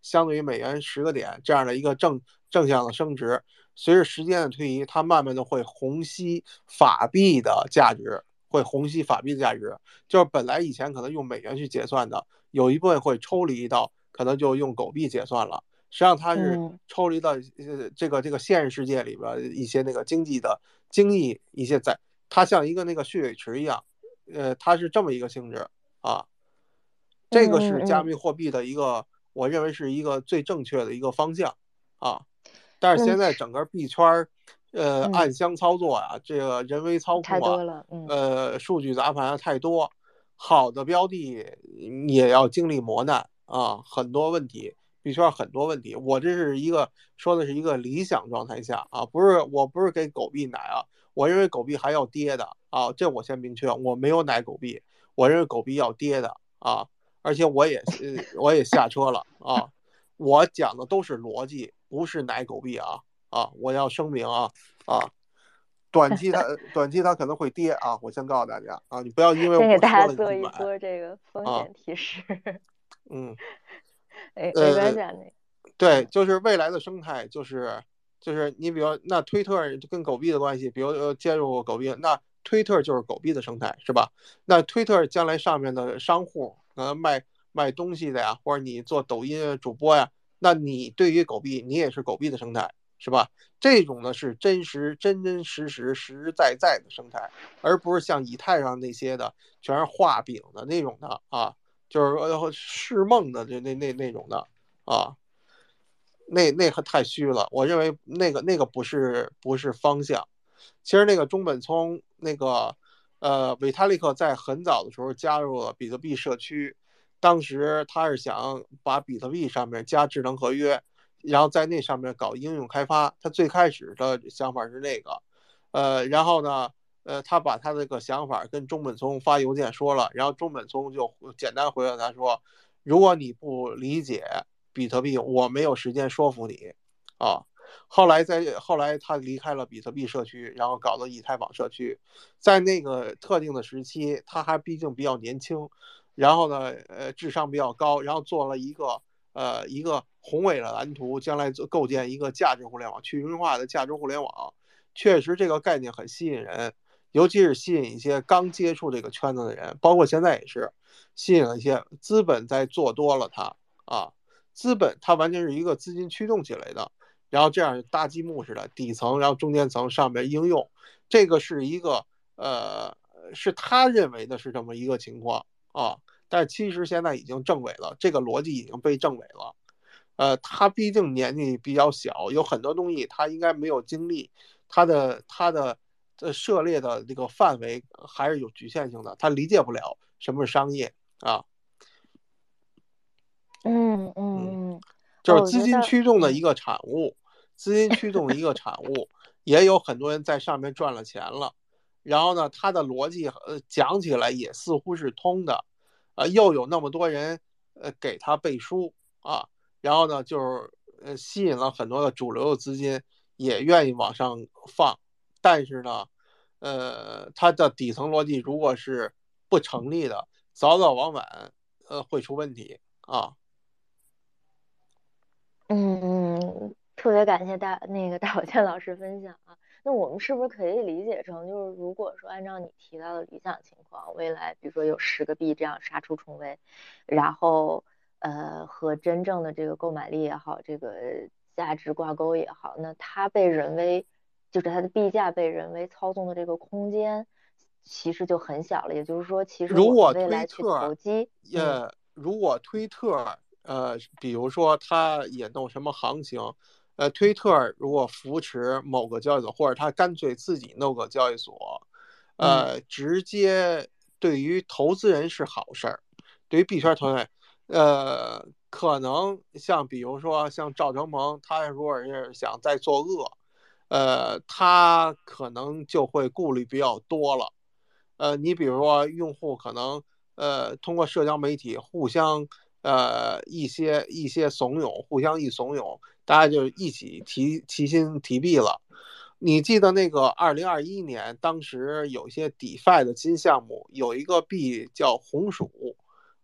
相对于美元十个点这样的一个正正向的升值，随着时间的推移，它慢慢的会虹吸法币的价值，会虹吸法币的价值，就是本来以前可能用美元去结算的，有一部分会抽离到可能就用狗币结算了。实际上它是抽离到呃这个这个现实世界里边一些那个经济的经济一些在，它像一个那个蓄水池一样，呃，它是这么一个性质啊。这个是加密货币的一个，我认为是一个最正确的一个方向啊。但是现在整个币圈儿，呃，暗箱操作啊，这个人为操控啊，呃，数据砸盘太多，好的标的也要经历磨难啊，很多问题。币圈很多问题，我这是一个说的是一个理想状态下啊，不是我不是给狗币奶啊，我认为狗币还要跌的啊，这我先明确，我没有奶狗币，我认为狗币要跌的啊，而且我也我也下车了啊，我讲的都是逻辑，不是奶狗币啊啊，我要声明啊啊，短期它短期它可能会跌啊，我先告诉大家啊，你不要因为我先给大家做一波这个风险提示，嗯。哎，没关系啊，那对，就是未来的生态，就是就是你比如那推特跟狗币的关系，比如介入狗币，那推特就是狗币的生态，是吧？那推特将来上面的商户，呃，卖卖东西的呀，或者你做抖音主播呀，那你对于狗币，你也是狗币的生态，是吧？这种呢是真实、真真实实、实实在在的生态，而不是像以太上那些的全是画饼的那种的啊。就是说释梦的这那那那种的啊，那那可太虚了。我认为那个那个不是不是方向。其实那个中本聪那个呃维塔利克在很早的时候加入了比特币社区，当时他是想把比特币上面加智能合约，然后在那上面搞应用开发。他最开始的想法是那个，呃，然后呢？呃，他把他这个想法跟中本聪发邮件说了，然后中本聪就简单回了他说：“如果你不理解比特币，我没有时间说服你。”啊，后来在后来他离开了比特币社区，然后搞了以太坊社区，在那个特定的时期，他还毕竟比较年轻，然后呢，呃，智商比较高，然后做了一个呃一个宏伟的蓝图，将来构建一个价值互联网、去中心化的价值互联网，确实这个概念很吸引人。尤其是吸引一些刚接触这个圈子的人，包括现在也是，吸引了一些资本在做多了它啊，资本它完全是一个资金驱动起来的，然后这样搭积木似的，底层然后中间层上面应用，这个是一个呃是他认为的是这么一个情况啊，但其实现在已经证伪了，这个逻辑已经被证伪了，呃，他毕竟年纪比较小，有很多东西他应该没有经历，他的他的。这涉猎的这个范围还是有局限性的，他理解不了什么是商业啊。嗯嗯嗯，就是资金驱动的一个产物，资金驱动的一个产物，也有很多人在上面赚了钱了。然后呢，他的逻辑呃讲起来也似乎是通的，啊，又有那么多人呃给他背书啊，然后呢，就是呃吸引了很多的主流的资金也愿意往上放。但是呢，呃，它的底层逻辑如果是不成立的，早早晚晚，呃，会出问题啊。嗯，特别感谢大那个大宝健老师分享啊。那我们是不是可以理解成，就是如果说按照你提到的理想情况，未来比如说有十个币这样杀出重围，然后呃和真正的这个购买力也好，这个价值挂钩也好，那它被人为就是它的币价被人为操纵的这个空间其实就很小了。也就是说，其实如果未来去投机，呃，如果推特。呃，比如说他也弄什么行情，呃，推特如果扶持某个交易所，或者他干脆自己弄个交易所，呃，直接对于投资人是好事儿，对于币圈投资人，呃，可能像比如说像赵成鹏，他如果是想再作恶，呃，他可能就会顾虑比较多了，呃，你比如说用户可能呃通过社交媒体互相。呃，一些一些怂恿，互相一怂恿，大家就一起提齐心提币了。你记得那个二零二一年，当时有一些 DeFi 的新项目，有一个币叫红薯，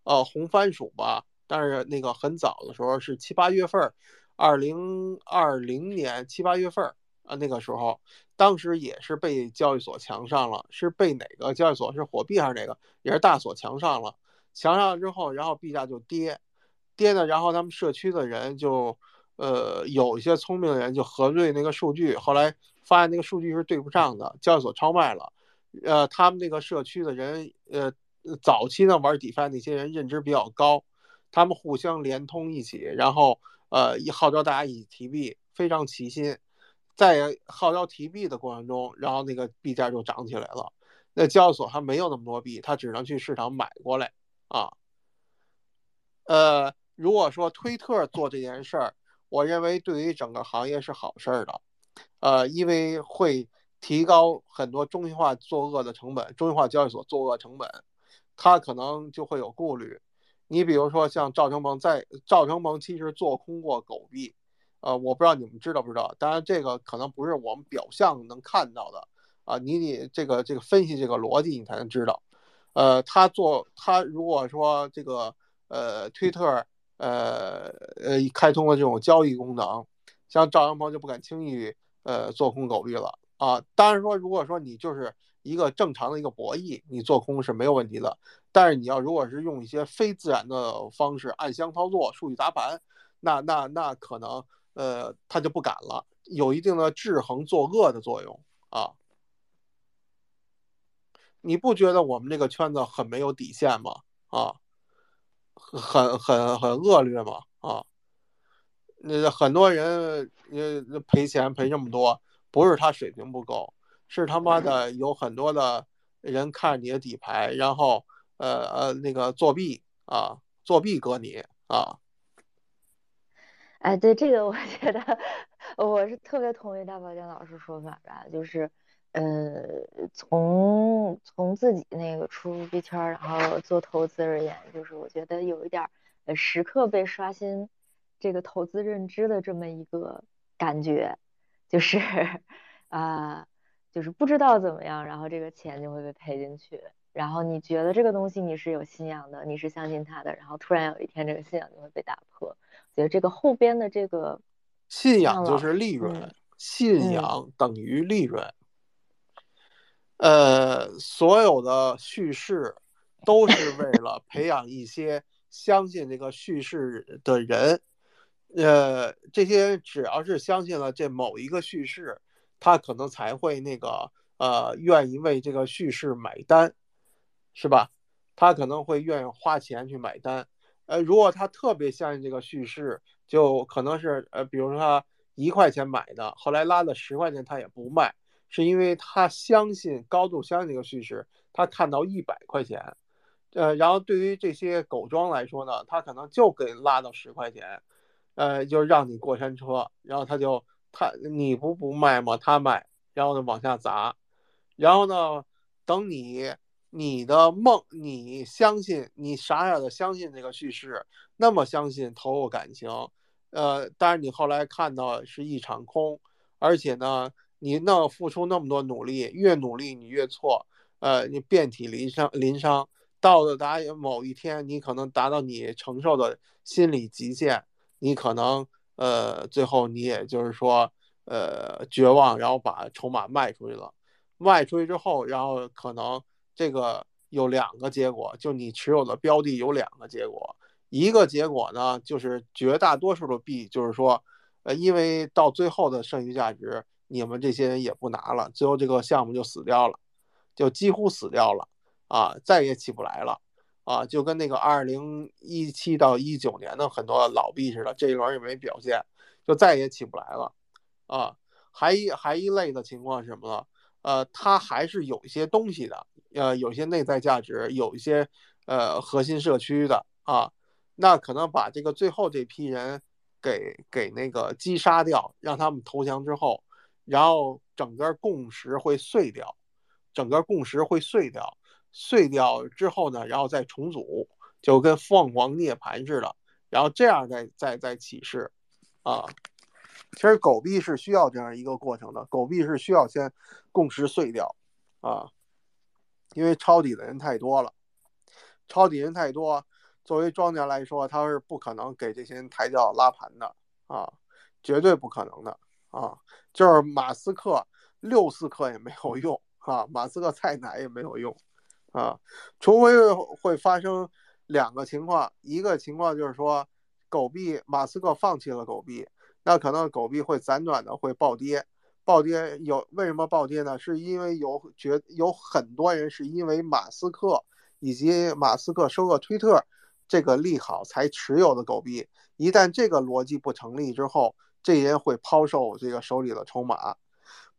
呃，红番薯吧。但是那个很早的时候是七八月份，二零二零年七八月份啊，那个时候，当时也是被交易所强上了，是被哪个交易所？是火币还是哪个？也是大所强上了。强上了之后，然后币价就跌，跌呢，然后他们社区的人就，呃，有一些聪明的人就核对那个数据，后来发现那个数据是对不上的，交易所超卖了，呃，他们那个社区的人，呃，早期呢玩 DeFi 那些人认知比较高，他们互相连通一起，然后呃，一号召大家一起提币，非常齐心，在号召提币的过程中，然后那个币价就涨起来了，那交易所它没有那么多币，它只能去市场买过来。啊，呃，如果说推特做这件事儿，我认为对于整个行业是好事儿的，呃，因为会提高很多中心化作恶的成本，中心化交易所作恶成本，他可能就会有顾虑。你比如说像赵成鹏在赵成鹏其实做空过狗币，呃，我不知道你们知道不知道，当然这个可能不是我们表象能看到的啊，你得这个这个分析这个逻辑，你才能知道。呃，他做他如果说这个呃，推特呃呃开通了这种交易功能，像赵阳鹏就不敢轻易呃做空狗币了啊。当然说，如果说你就是一个正常的一个博弈，你做空是没有问题的。但是你要如果是用一些非自然的方式暗箱操作、数据砸盘，那那那可能呃他就不敢了，有一定的制衡作恶的作用啊。你不觉得我们这个圈子很没有底线吗？啊，很很很恶劣吗？啊，那很多人呃赔钱赔这么多，不是他水平不够，是他妈的有很多的人看你的底牌，然后呃呃那个作弊啊，作弊割你啊。哎，对这个，我觉得我是特别同意大宝健老师说法的，就是。呃，从从自己那个出入币圈，然后做投资而言，就是我觉得有一点呃时刻被刷新这个投资认知的这么一个感觉，就是 啊，就是不知道怎么样，然后这个钱就会被赔进去，然后你觉得这个东西你是有信仰的，你是相信它的，然后突然有一天这个信仰就会被打破，觉得这个后边的这个信仰就是利润，信仰等于利润。呃，所有的叙事都是为了 培养一些相信这个叙事的人。呃，这些只要是相信了这某一个叙事，他可能才会那个呃愿意为这个叙事买单，是吧？他可能会愿意花钱去买单。呃，如果他特别相信这个叙事，就可能是呃，比如说他一块钱买的，后来拉到十块钱，他也不卖。是因为他相信高度相信这个叙事，他看到一百块钱，呃，然后对于这些狗庄来说呢，他可能就给拉到十块钱，呃，就让你过山车，然后他就他你不不卖吗？他卖，然后呢往下砸，然后呢等你你的梦，你相信你傻傻的相信这个叙事，那么相信投入感情，呃，但是你后来看到是一场空，而且呢。你那付出那么多努力，越努力你越错，呃，你遍体鳞伤，鳞伤，到了达某一天，你可能达到你承受的心理极限，你可能呃，最后你也就是说，呃，绝望，然后把筹码卖出去了。卖出去之后，然后可能这个有两个结果，就你持有的标的有两个结果。一个结果呢，就是绝大多数的币，就是说，呃，因为到最后的剩余价值，你们这些人也不拿了，最后这个项目就死掉了，就几乎死掉了啊，再也起不来了啊，就跟那个二零一七到一九年的很多老币似的，这一轮也没表现，就再也起不来了啊。还一还一类的情况是什么呢？呃，它还是有一些东西的，呃，有些内在价值，有一些呃核心社区的啊。那可能把这个最后这批人给给那个击杀掉，让他们投降之后，然后整个共识会碎掉，整个共识会碎掉，碎掉之后呢，然后再重组，就跟凤凰涅槃似的，然后这样再再再起势，啊，其实狗币是需要这样一个过程的，狗币是需要先共识碎掉，啊，因为抄底的人太多了，抄底人太多。作为庄家来说，他是不可能给这些人抬轿拉盘的啊，绝对不可能的啊！就是马斯克六四克也没有用啊，马斯克再奶也没有用啊，除非会发生两个情况，一个情况就是说狗币马斯克放弃了狗币，那可能狗币会辗转的会暴跌，暴跌有为什么暴跌呢？是因为有觉有很多人是因为马斯克以及马斯克收购推特。这个利好才持有的狗币，一旦这个逻辑不成立之后，这些人会抛售这个手里的筹码，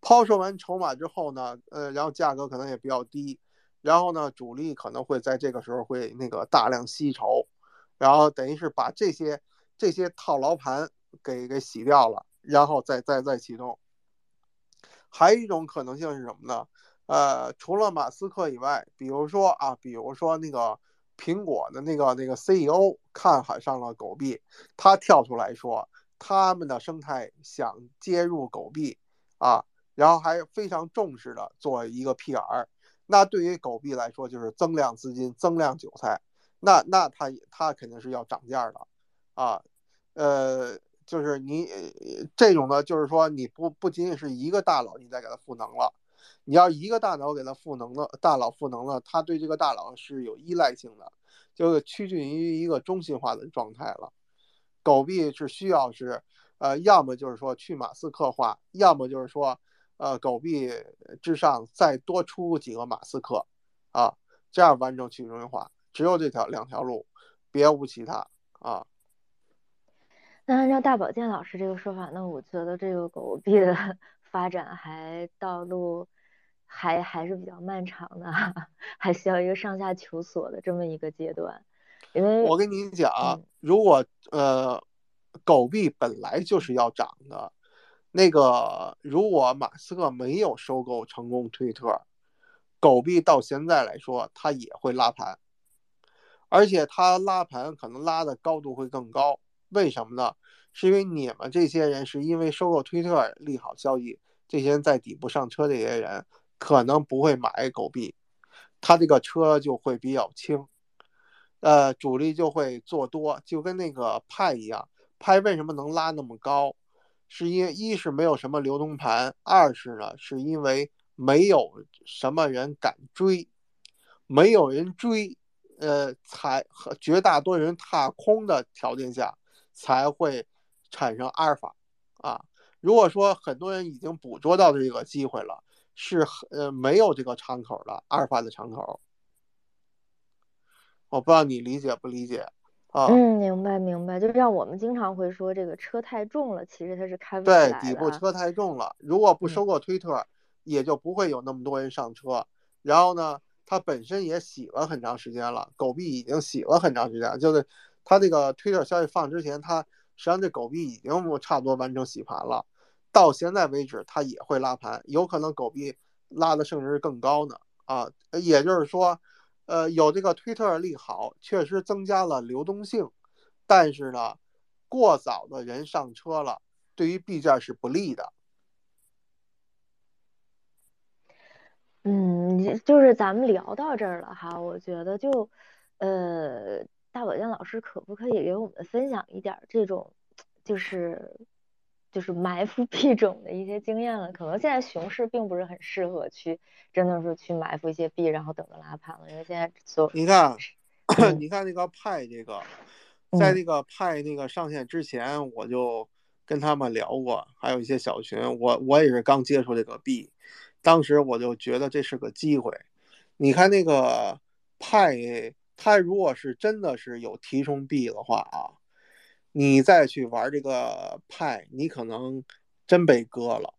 抛售完筹码之后呢，呃，然后价格可能也比较低，然后呢，主力可能会在这个时候会那个大量吸筹，然后等于是把这些这些套牢盘给给洗掉了，然后再再再启动。还有一种可能性是什么呢？呃，除了马斯克以外，比如说啊，比如说那个。苹果的那个那个 CEO 看海上了狗币，他跳出来说，他们的生态想接入狗币啊，然后还非常重视的做一个 PR，那对于狗币来说就是增量资金、增量韭菜，那那他他肯定是要涨价的啊，呃，就是你这种的，就是说你不不仅仅是一个大佬你在给他赋能了。你要一个大脑给他赋能了，大佬赋能了，他对这个大佬是有依赖性的，就趋近于一个中心化的状态了。狗币是需要是，呃，要么就是说去马斯克化，要么就是说，呃，狗币之上再多出几个马斯克，啊，这样完成去中心化，只有这条两条路，别无其他啊。那按照大保健老师这个说法，那我觉得这个狗币的 发展还道路。还还是比较漫长的，还需要一个上下求索的这么一个阶段。因为我跟你讲，如果呃，狗币本来就是要涨的，那个如果马斯克没有收购成功推特，狗币到现在来说，它也会拉盘，而且它拉盘可能拉的高度会更高。为什么呢？是因为你们这些人是因为收购推特利好消息，这些人在底部上车，这些人。可能不会买狗币，他这个车就会比较轻，呃，主力就会做多，就跟那个派一样。派为什么能拉那么高？是因为一是没有什么流通盘，二是呢，是因为没有什么人敢追，没有人追，呃，才和绝大多数人踏空的条件下才会产生阿尔法啊。如果说很多人已经捕捉到这个机会了。是呃没有这个敞口的阿尔法的敞口，我不知道你理解不理解啊？嗯，明白明白，就像我们经常会说这个车太重了，其实它是开不。对，底部车太重了，如果不收购推特，也就不会有那么多人上车。然后呢，它本身也洗了很长时间了，狗币已经洗了很长时间，就是它这个推特消息放之前，它实际上这狗币已经差不多完成洗盘了。到现在为止，它也会拉盘，有可能狗币拉的胜值更高呢。啊，也就是说，呃，有这个推特利好，确实增加了流动性，但是呢，过早的人上车了，对于币价是不利的。嗯，就是咱们聊到这儿了哈，我觉得就，呃，大宝剑老师可不可以给我们分享一点这种？就是就是埋伏币种的一些经验了。可能现在熊市并不是很适合去真的是去埋伏一些币，然后等着拉盘了，因为现在所你看，嗯你看那个派这个，在那个派那个上线之前，我就跟他们聊过，还有一些小群，我我也是刚接触这个币，当时我就觉得这是个机会。你看那个派，它如果是真的是有提充币的话啊，你再去玩这个派，你可能真被割了。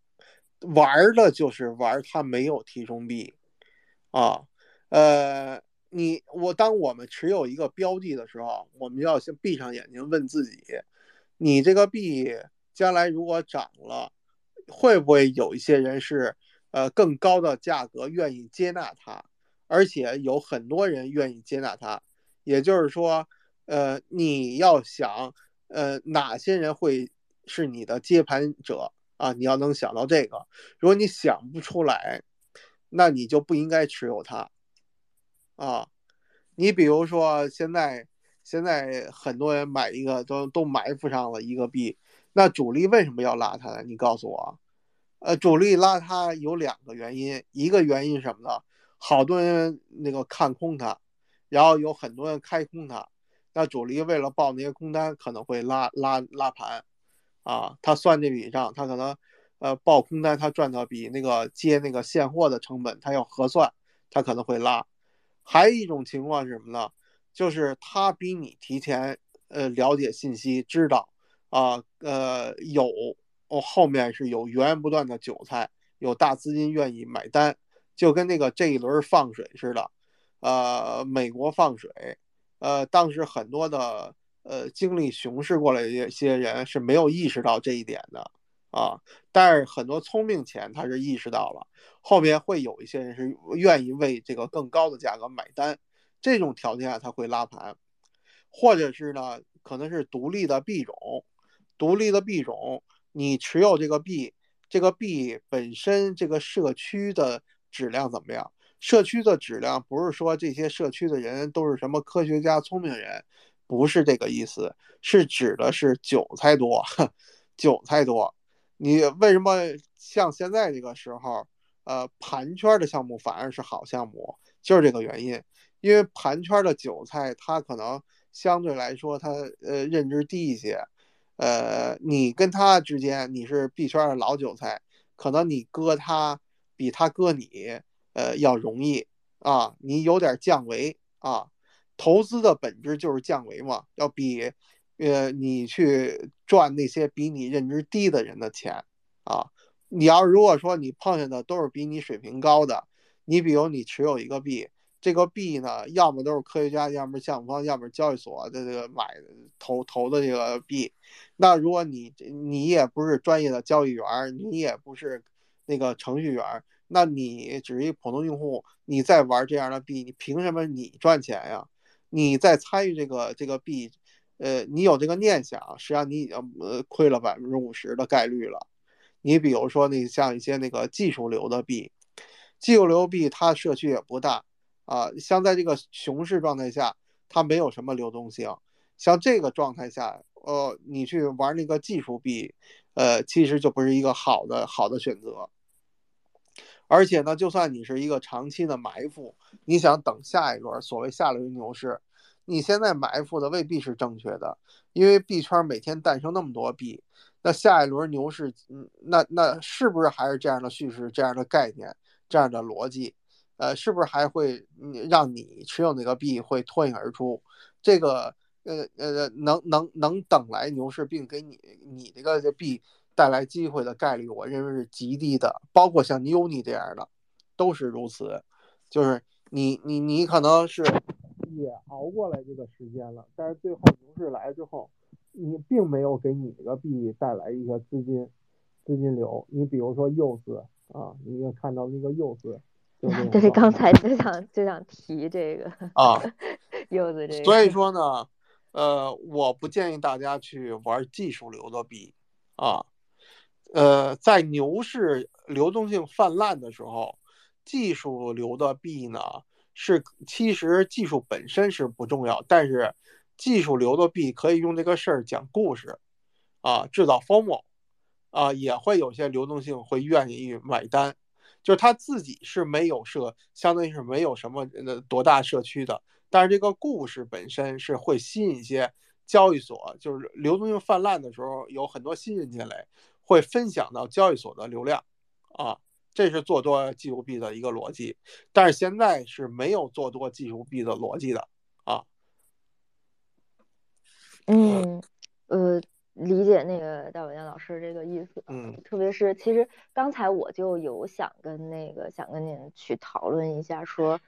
玩的就是玩它没有提充币啊，呃，你我当我们持有一个标的的时候，我们要先闭上眼睛问自己，你这个币将来如果涨了，会不会有一些人是呃更高的价格愿意接纳它，而且有很多人愿意接纳它，也就是说，呃，你要想呃哪些人会是你的接盘者啊，你要能想到这个，如果你想不出来，那你就不应该持有它。啊，你比如说现在现在很多人买一个都都埋伏上了一个币，那主力为什么要拉它呢？你告诉我，呃，主力拉它有两个原因，一个原因什么呢？好多人那个看空它，然后有很多人开空它，那主力为了报那些空单，可能会拉拉拉盘，啊，他算这笔账，他可能呃报空单，他赚到比那个接那个现货的成本他要合算，他可能会拉。还有一种情况是什么呢？就是他比你提前呃了解信息，知道啊呃有哦后面是有源源不断的韭菜，有大资金愿意买单，就跟那个这一轮放水似的，呃美国放水，呃当时很多的呃经历熊市过来一些人是没有意识到这一点的啊，但是很多聪明钱他是意识到了。后面会有一些人是愿意为这个更高的价格买单，这种条件下他会拉盘，或者是呢，可能是独立的币种，独立的币种，你持有这个币，这个币本身这个社区的质量怎么样？社区的质量不是说这些社区的人都是什么科学家、聪明人，不是这个意思，是指的是韭菜多，韭菜多。你为什么像现在这个时候？呃，盘圈的项目反而是好项目，就是这个原因。因为盘圈的韭菜，它可能相对来说，它呃认知低一些。呃，你跟他之间，你是币圈的老韭菜，可能你割他比他割你，呃要容易啊。你有点降维啊。投资的本质就是降维嘛，要比呃你去赚那些比你认知低的人的钱啊。你要如果说你碰见的都是比你水平高的，你比如你持有一个币，这个币呢，要么都是科学家，要么项目方，要么交易所的这个买投投的这个币，那如果你你也不是专业的交易员，你也不是那个程序员，那你只是一普通用户，你在玩这样的币，你凭什么你赚钱呀？你在参与这个这个币，呃，你有这个念想，实际上你已经呃亏了百分之五十的概率了。你比如说，那像一些那个技术流的币，技术流币它社区也不大啊。像在这个熊市状态下，它没有什么流动性。像这个状态下，呃，你去玩那个技术币，呃，其实就不是一个好的好的选择。而且呢，就算你是一个长期的埋伏，你想等下一轮所谓下轮牛市，你现在埋伏的未必是正确的，因为币圈每天诞生那么多币。那下一轮牛市，嗯，那那是不是还是这样的叙事、这样的概念、这样的逻辑？呃，是不是还会让你持有那个币会脱颖而出？这个，呃呃，能能能等来牛市，并给你你这个币带来机会的概率，我认为是极低的。包括像 Uni 这样的，都是如此。就是你你你可能是也熬过来这个时间了，但是最后牛市来之后。你并没有给你这个币带来一个资金资金流。你比如说柚子啊，你也看到那个柚子，对，刚才就想就想提这个啊，柚子这个。所以说呢，呃，我不建议大家去玩技术流的币啊。呃，在牛市流动性泛滥的时候，技术流的币呢是其实技术本身是不重要，但是。技术流的币可以用这个事儿讲故事，啊，制造 FOMO 啊，也会有些流动性会愿意买单。就是他自己是没有社，相当于是没有什么呃多大社区的，但是这个故事本身是会吸引一些交易所，就是流动性泛滥的时候，有很多新人进来，会分享到交易所的流量，啊，这是做多技术币的一个逻辑，但是现在是没有做多技术币的逻辑的，啊，嗯，呃。理解那个戴伟亮老师这个意思，嗯，特别是其实刚才我就有想跟那个想跟您去讨论一下，说，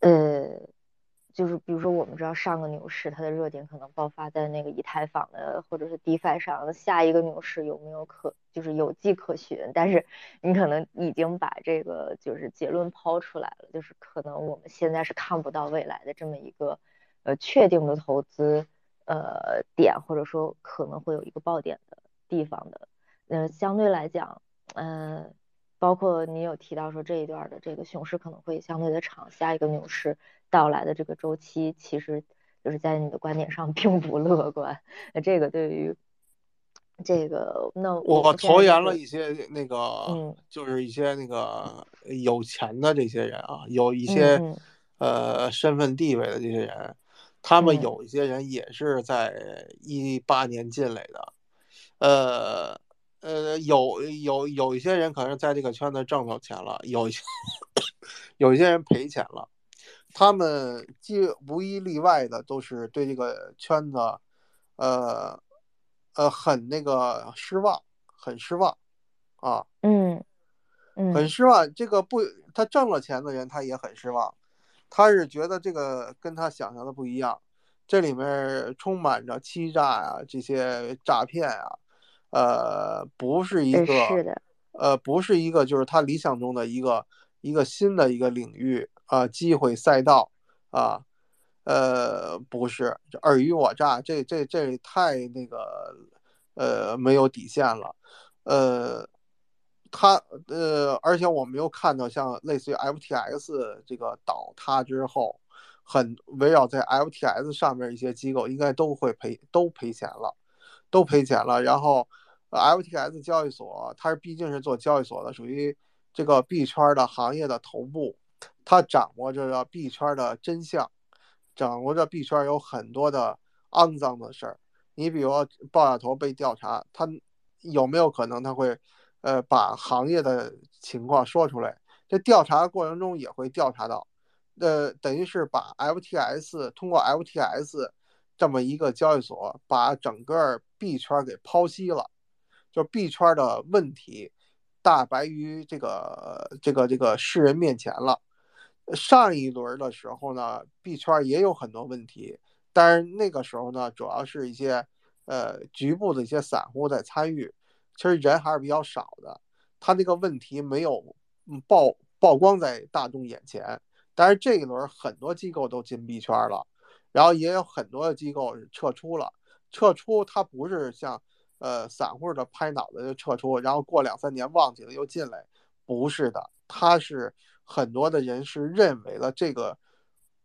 呃，就是比如说我们知道上个牛市它的热点可能爆发在那个以太坊的或者是 DeFi 上，下一个牛市有没有可就是有迹可循？但是你可能已经把这个就是结论抛出来了，就是可能我们现在是看不到未来的这么一个呃确定的投资。呃，点或者说可能会有一个爆点的地方的，嗯，相对来讲，嗯，包括你有提到说这一段的这个熊市可能会相对的长，下一个牛市到来的这个周期，其实就是在你的观点上 并不乐观。那这个对于这个，那我投研了一些那个，嗯，就是一些那个有钱的这些人啊，有一些呃身份地位的这些人。他们有一些人也是在一八年进来的，呃呃，有有有一些人可能在这个圈子挣到钱了，有一些 有一些人赔钱了，他们既无一例外的都是对这个圈子，呃呃很那个失望，很失望啊，嗯嗯，很失望。这个不，他挣了钱的人他也很失望。他是觉得这个跟他想象的不一样，这里面充满着欺诈啊，这些诈骗啊，呃，不是一个，呃，不是一个，就是他理想中的一个一个新的一个领域啊，机会赛道啊，呃，不是尔虞我诈，这这这太那个，呃，没有底线了，呃。他呃，而且我们又看到像类似于 FTX 这个倒塌之后，很围绕在 FTX 上面一些机构应该都会赔都赔钱了，都赔钱了。然后，FTX 交易所它是毕竟是做交易所的，属于这个币圈的行业的头部，它掌握着币圈的真相，掌握着币圈有很多的肮脏的事儿。你比如爆炸头被调查，他有没有可能他会？呃，把行业的情况说出来，这调查过程中也会调查到，呃，等于是把 FTS 通过 FTS 这么一个交易所，把整个币圈给剖析了，就币圈的问题大白于这个这个这个世人面前了。上一轮的时候呢，币圈也有很多问题，但是那个时候呢，主要是一些呃局部的一些散户在参与。其实人还是比较少的，他这个问题没有曝曝光在大众眼前。但是这一轮很多机构都进币圈了，然后也有很多的机构撤出了。撤出它不是像呃散户的拍脑袋就撤出，然后过两三年忘记了又进来，不是的，它是很多的人是认为了这个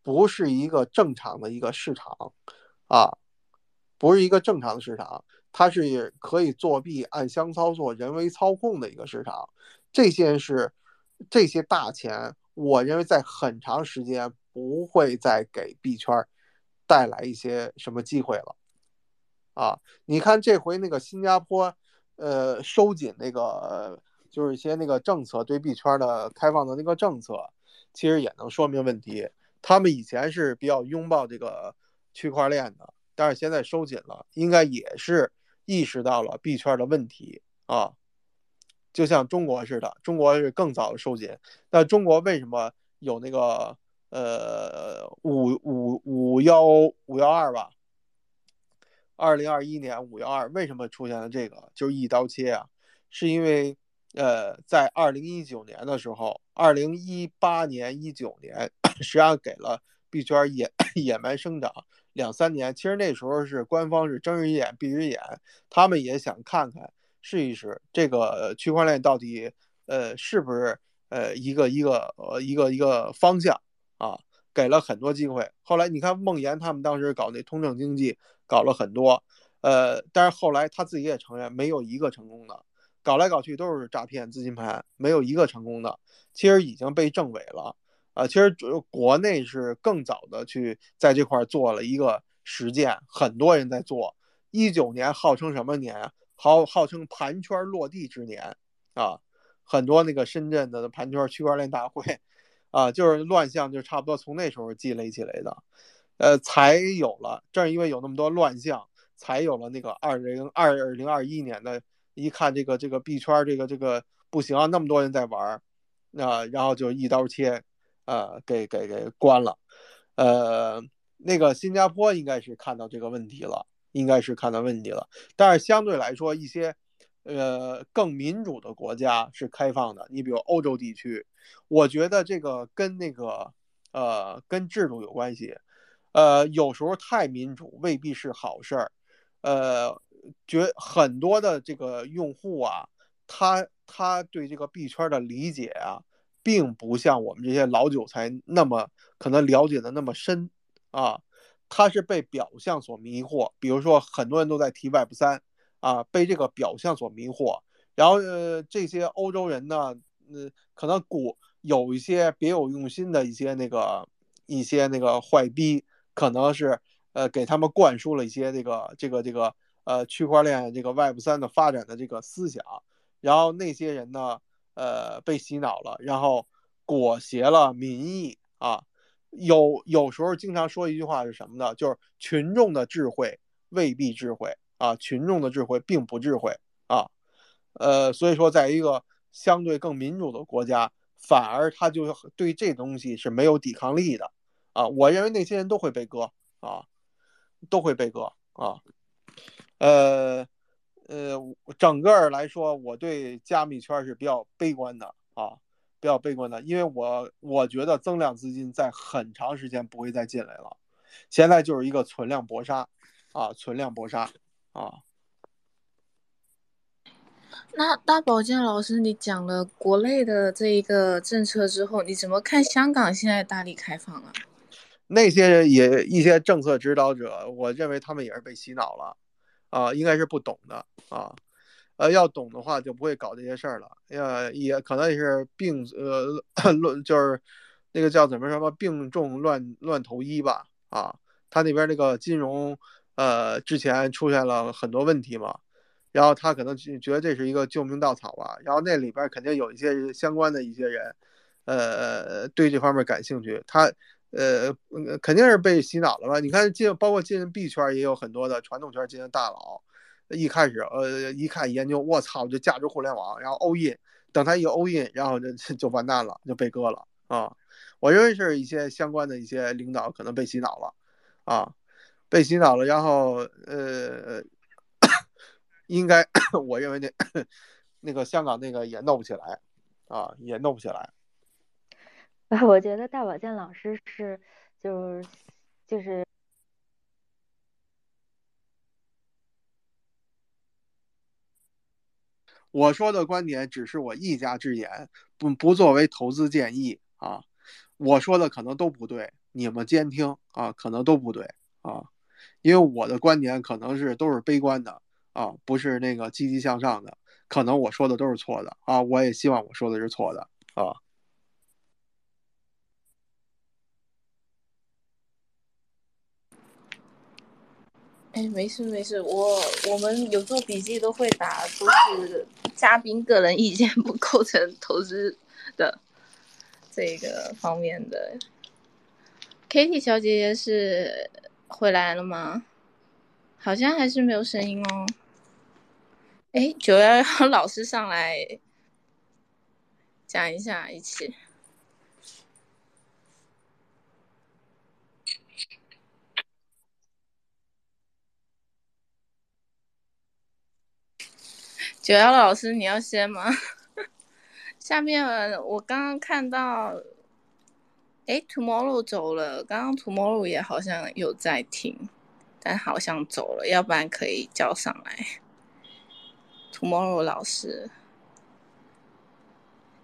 不是一个正常的一个市场啊，不是一个正常的市场。它是可以作弊、暗箱操作、人为操控的一个市场，这些是这些大钱，我认为在很长时间不会再给币圈带来一些什么机会了。啊，你看这回那个新加坡，呃，收紧那个就是一些那个政策对币圈的开放的那个政策，其实也能说明问题。他们以前是比较拥抱这个区块链的，但是现在收紧了，应该也是。意识到了币圈的问题啊，就像中国似的，中国是更早的收紧。那中国为什么有那个呃五五五幺五幺二吧？二零二一年五幺二为什么出现了这个？就是一刀切啊，是因为呃在二零一九年的时候，二零一八年一九年 实际上给了币圈野 野蛮生长。两三年，其实那时候是官方是睁一只眼闭一只眼，他们也想看看试一试这个区块链到底呃是不是呃一个一个呃一个一个方向啊，给了很多机会。后来你看孟岩他们当时搞那通证经济搞了很多，呃，但是后来他自己也承认，没有一个成功的，搞来搞去都是诈骗资金盘，没有一个成功的。其实已经被证伪了啊！其实国内是更早的去在这块做了一个实践，很多人在做。一九年号称什么年啊？号号称盘圈落地之年啊！很多那个深圳的盘圈区块链大会啊，就是乱象，就差不多从那时候积累起来的，呃，才有了。正因为有那么多乱象，才有了那个二零二零二一年的，一看这个这个币圈这个这个不行啊，那么多人在玩。那然后就一刀切，呃，给给给关了，呃，那个新加坡应该是看到这个问题了，应该是看到问题了。但是相对来说，一些呃更民主的国家是开放的，你比如欧洲地区，我觉得这个跟那个呃跟制度有关系，呃，有时候太民主未必是好事儿，呃，觉很多的这个用户啊。他他对这个币圈的理解啊，并不像我们这些老韭菜那么可能了解的那么深啊。他是被表象所迷惑，比如说很多人都在提 Web 三啊，被这个表象所迷惑。然后呃，这些欧洲人呢，呃，可能古有一些别有用心的一些那个一些那个坏逼，可能是呃给他们灌输了一些这个这个这个呃区块链这个 Web 三的发展的这个思想。然后那些人呢，呃，被洗脑了，然后裹挟了民意啊。有有时候经常说一句话是什么呢？就是群众的智慧未必智慧啊，群众的智慧并不智慧啊。呃，所以说，在一个相对更民主的国家，反而他就对这东西是没有抵抗力的啊。我认为那些人都会被割啊，都会被割啊。呃。呃，整个来说，我对加密圈是比较悲观的啊，比较悲观的，因为我我觉得增量资金在很长时间不会再进来了，现在就是一个存量搏杀啊，存量搏杀啊。那大保健老师，你讲了国内的这一个政策之后，你怎么看香港现在大力开放啊？那些也一些政策指导者，我认为他们也是被洗脑了。啊，应该是不懂的啊，呃，要懂的话就不会搞这些事儿了。呃，也可能也是病呃乱，就是那个叫怎么什么病重乱乱投医吧啊，他那边那个金融呃之前出现了很多问题嘛，然后他可能觉得这是一个救命稻草吧，然后那里边肯定有一些相关的一些人，呃，对这方面感兴趣，他。呃，肯定是被洗脑了吧？你看进，包括进币圈也有很多的传统圈进的大佬，一开始呃一看研究，我操，就价值互联网，然后 all in，等他一 all in，然后就就完蛋了，就被割了啊！我认为是一些相关的一些领导可能被洗脑了啊，被洗脑了，然后呃，应该我认为那那个香港那个也弄不起来啊，也弄不起来。我觉得大保健老师是，就是就是，我说的观点只是我一家之言，不不作为投资建议啊。我说的可能都不对，你们监听啊，可能都不对啊，因为我的观点可能是都是悲观的啊，不是那个积极向上的，可能我说的都是错的啊。我也希望我说的是错的啊。哎，没事没事，我我们有做笔记都会打，都是嘉宾个人意见，不构成投资的这个方面的。Kitty 小姐姐是回来了吗？好像还是没有声音哦。哎，九幺幺老师上来讲一下，一起。九幺老师，你要先吗？下面我刚刚看到，哎，Tomorrow 走了，刚刚 Tomorrow 也好像有在听，但好像走了，要不然可以叫上来。Tomorrow 老师，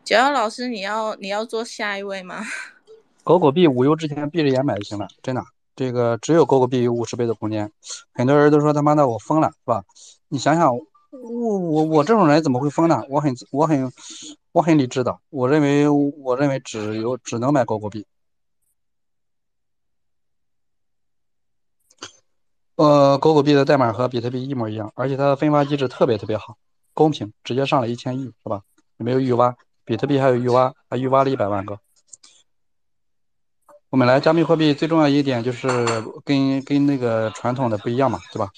九幺老师，你要你要做下一位吗？狗狗币无忧之前闭着眼买就行了，真的。这个只有狗狗币有五十倍的空间。很多人都说他妈的我疯了，是吧？你想想，我我我这种人怎么会疯呢？我很我很我很理智的，我认为我认为只有只能买狗狗币。呃，狗狗币的代码和比特币一模一样，而且它的分发机制特别特别好，公平，直接上了一千亿，是吧？没有预挖，比特币还有预挖，还预挖了一百万个。我们来加密货币最重要一点就是跟跟那个传统的不一样嘛，对吧？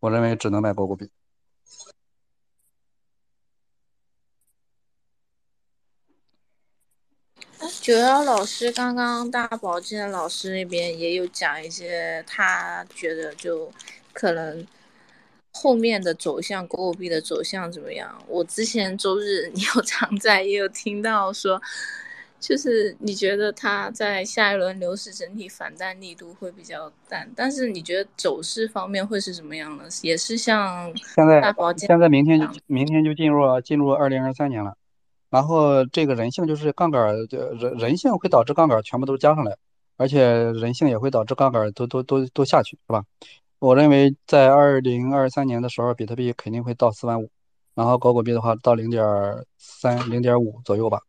我认为只能买狗狗币。九幺老师刚刚大保健老师那边也有讲一些，他觉得就可能后面的走向，狗狗币的走向怎么样？我之前周日你有常在，也有听到说，就是你觉得它在下一轮牛市整体反弹力度会比较淡，但是你觉得走势方面会是什么样的？也是像现在大保健现在明天就明天就进入进入二零二三年了。然后这个人性就是杠杆，人人性会导致杠杆全部都加上来，而且人性也会导致杠杆都都都都下去，是吧？我认为在二零二三年的时候，比特币肯定会到四万五，然后狗狗币的话到零点三、零点五左右吧。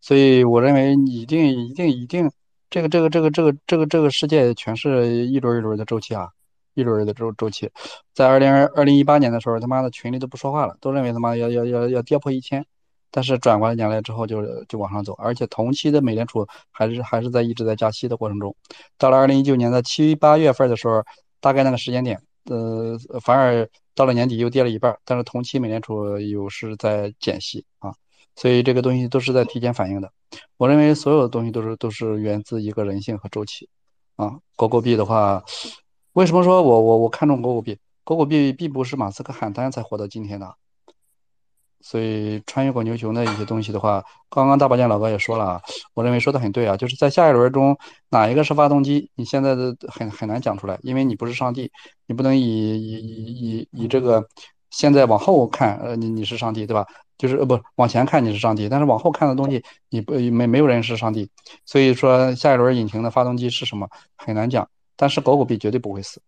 所以我认为一定一定一定，这个这个这个这个这个这个世界全是一轮一轮的周期啊，一轮的周周期。在二零二零一八年的时候，他妈的群里都不说话了，都认为他妈要要要要跌破一千。但是转过年来之后就就往上走，而且同期的美联储还是还是在一直在加息的过程中。到了二零一九年的七八月份的时候，大概那个时间点，呃，反而到了年底又跌了一半。但是同期美联储又是在减息啊，所以这个东西都是在提前反应的。我认为所有的东西都是都是源自一个人性和周期啊。狗狗币的话，为什么说我我我看中狗狗币？狗狗币并不是马斯克喊单才活到今天的。所以穿越滚牛熊的一些东西的话，刚刚大保健老哥也说了，我认为说的很对啊，就是在下一轮中哪一个是发动机，你现在的很很难讲出来，因为你不是上帝，你不能以以以以以这个现在往后看，呃，你你是上帝对吧？就是呃不往前看你是上帝，但是往后看的东西你不没没有人是上帝，所以说下一轮引擎的发动机是什么很难讲，但是狗狗币绝对不会死，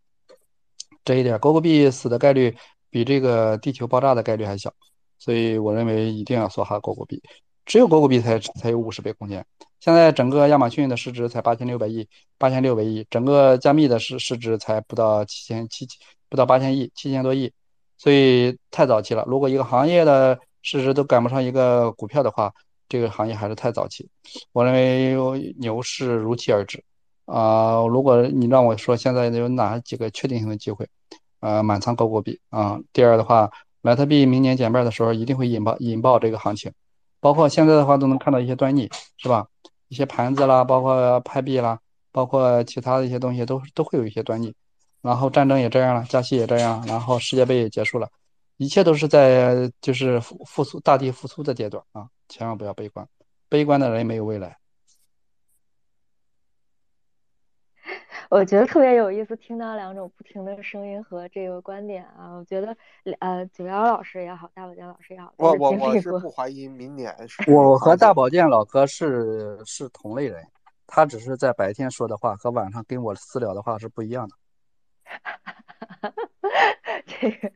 这一点狗狗币死的概率比这个地球爆炸的概率还小。所以我认为一定要梭哈狗狗币，只有狗狗币才才有五十倍空间。现在整个亚马逊的市值才八千六百亿，八千六百亿，整个加密的市市值才不到七千七不到八千亿，七千多亿，所以太早期了。如果一个行业的市值都赶不上一个股票的话，这个行业还是太早期。我认为牛市如期而至啊！如果你让我说现在有哪几个确定性的机会，呃，满仓狗狗币啊。第二的话。莱特币明年减半的时候，一定会引爆引爆这个行情，包括现在的话都能看到一些端倪，是吧？一些盘子啦，包括派币啦，包括其他的一些东西都都会有一些端倪。然后战争也这样了，加息也这样，然后世界杯也结束了，一切都是在就是复复苏大地复苏的阶段啊！千万不要悲观，悲观的人没有未来。我觉得特别有意思，听到两种不同的声音和这个观点啊，我觉得呃，九幺老师也好，大保健老师也好，我我我是不怀疑明年是。我和大保健老哥是是同类人，他只是在白天说的话和晚上跟我私聊的话是不一样的。这个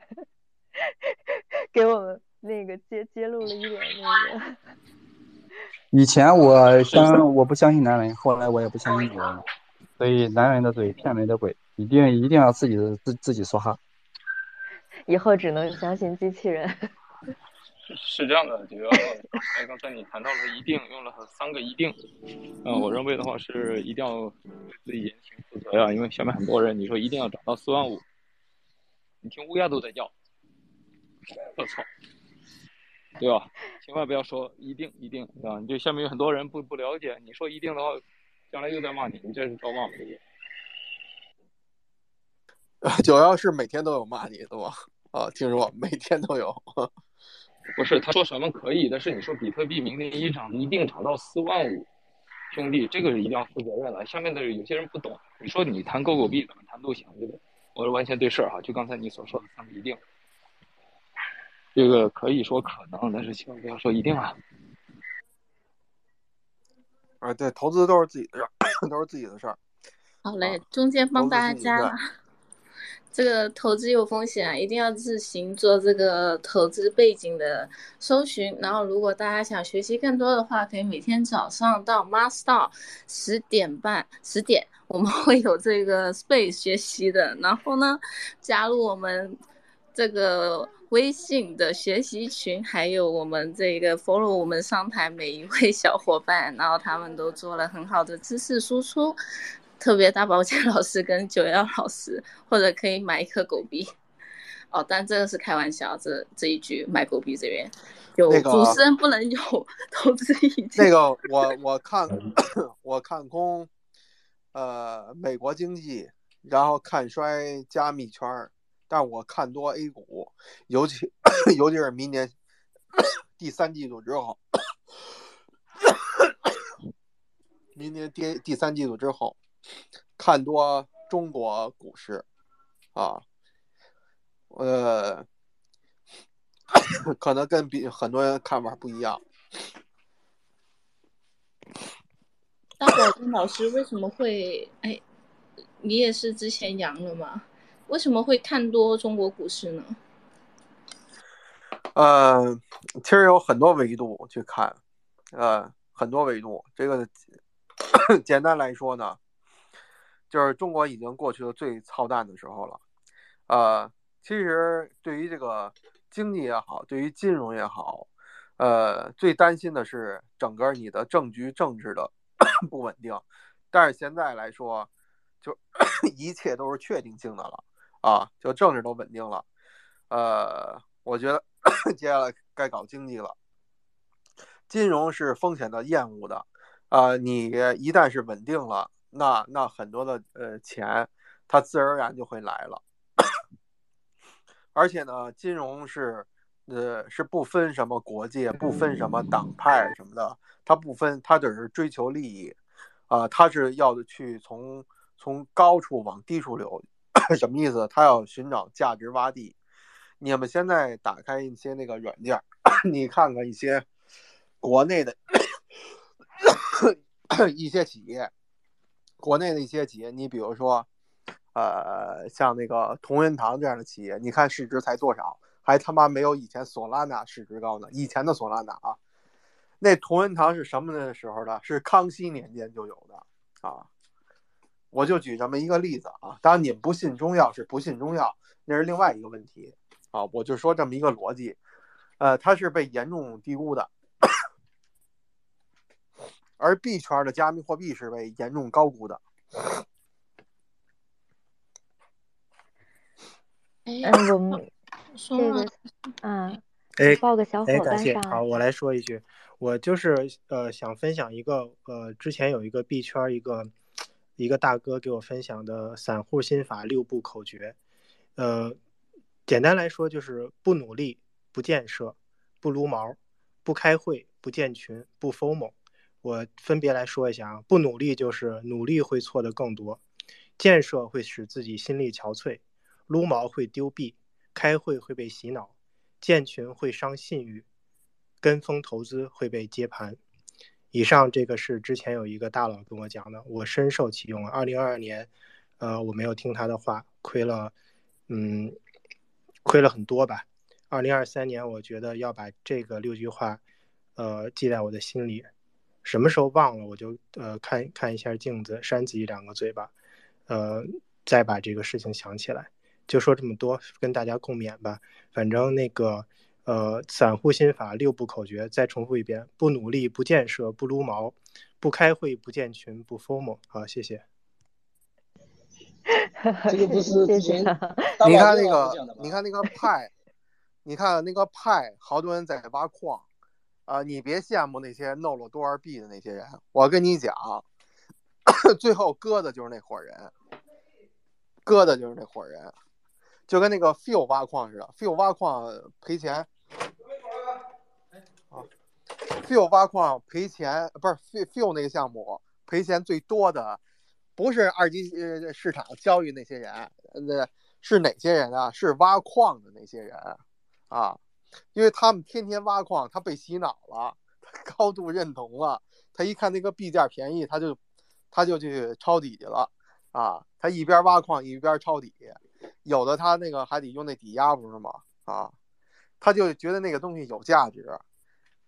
给我们那个揭揭露了一点那个。以前我相 我不相信男人，后来我也不相信女人。所以，男人的嘴骗人的鬼，一定一定要自己的自自己说哈。以后只能相信机器人。是这样的，九幺，哎，刚才你谈到了一定，用了三个一定。嗯，我认为的话是一定要对自己言行负责呀，因为下面很多人，你说一定要涨到四万五，你听乌鸦都在叫。我操，对吧？千万不要说一定一定，对吧？你就下面有很多人不不了解，你说一定的话。将来又在骂你，你这是招骂吗？九幺是每天都有骂你的吗？啊，听说每天都有。不是，他说什么可以，但是你说比特币明天一涨一定涨到四万五，兄弟，这个是一定要负责任的。下面的有些人不懂，你说你谈狗狗币怎么谈都行，对不对？我是完全对事儿哈，就刚才你所说的他们一定，这个可以说可能，但是千万不要说一定啊。啊，对，投资都是自己的事儿，都是自己的事儿。好嘞，中间帮大家。这个投资有风险啊，一定要自行做这个投资背景的搜寻。然后，如果大家想学习更多的话，可以每天早上到 Master 十点半十点，我们会有这个 Space 学习的。然后呢，加入我们这个微信的学习群，还有我们这个 follow 我们上台每一位小伙伴，然后他们都做了很好的知识输出。特别大宝剑老师跟九幺老师，或者可以买一颗狗币。哦，但这个是开玩笑，这这一句买狗币这边有那个主持人不能有投资意见。那个我我看 我看空，呃，美国经济，然后看衰加密圈儿，但我看多 A 股，尤其 尤其是明年第三季度之后，明年第第三季度之后，看多中国股市，啊，呃，可能跟比很多人看法不一样。大宝剑老师为什么会？哎，你也是之前阳了吗？为什么会看多中国股市呢？呃，其实有很多维度去看，呃，很多维度。这个 简单来说呢，就是中国已经过去了最操蛋的时候了。呃，其实对于这个经济也好，对于金融也好，呃，最担心的是整个你的政局政治的 不稳定。但是现在来说，就 一切都是确定性的了啊，就政治都稳定了。呃，我觉得 接下来该搞经济了。金融是风险的厌恶的，啊，你一旦是稳定了，那那很多的呃钱，它自然而然就会来了。而且呢，金融是呃是不分什么国界，不分什么党派什么的，它不分，它只是追求利益，啊，它是要去从从高处往低处流，什么意思？他要寻找价值洼地。你们现在打开一些那个软件，你看看一些国内的一些企业，国内的一些企业，你比如说，呃，像那个同仁堂这样的企业，你看市值才多少，还他妈没有以前索拉纳市值高呢。以前的索拉纳啊，那同仁堂是什么的时候的？是康熙年间就有的啊。我就举这么一个例子啊，当然你们不信中药是不信中药，那是另外一个问题啊。我就说这么一个逻辑，呃，它是被严重低估的，而币圈的加密货币是被严重高估的。哎，嗯，我们这个，嗯，哎，报个小伙哎，感谢。伴上好，我来说一句，我就是呃想分享一个呃之前有一个币圈儿一个一个大哥给我分享的散户心法六步口诀，呃，简单来说就是不努力、不建设、不撸毛、不开会、不建群、不 FOMO。我分别来说一下啊，不努力就是努力会错的更多，建设会使自己心力憔悴，撸毛会丢币，开会会被洗脑，建群会伤信誉，跟风投资会被接盘。以上这个是之前有一个大佬跟我讲的，我深受其用。二零二二年，呃，我没有听他的话，亏了，嗯，亏了很多吧。二零二三年，我觉得要把这个六句话，呃，记在我的心里。什么时候忘了，我就呃看看一下镜子，扇自己两个嘴巴，呃，再把这个事情想起来。就说这么多，跟大家共勉吧。反正那个呃，散户心法六步口诀，再重复一遍：不努力，不建设，不撸毛，不开会，不建群，不 formal。好，谢谢。这个不是之前 你看那个？你看那个派，你看那个派，好多人在挖矿，啊、你别羡慕那些弄了多少币的那些人，我跟你讲，最后割的就是那伙人，割的就是那伙人，就跟那个 Phil 挖矿似的，Phil 挖矿赔钱，啊，Phil 挖矿赔钱，不是 Phil Phil 那个项目赔钱最多的，不是二级呃市场交易那些人，呃，是哪些人啊？是挖矿的那些人啊，因为他们天天挖矿，他被洗脑了，他高度认同了，他一看那个币价便宜，他就他就去抄底去了啊，他一边挖矿一边抄底，有的他那个还得用那抵押，不是吗？啊，他就觉得那个东西有价值，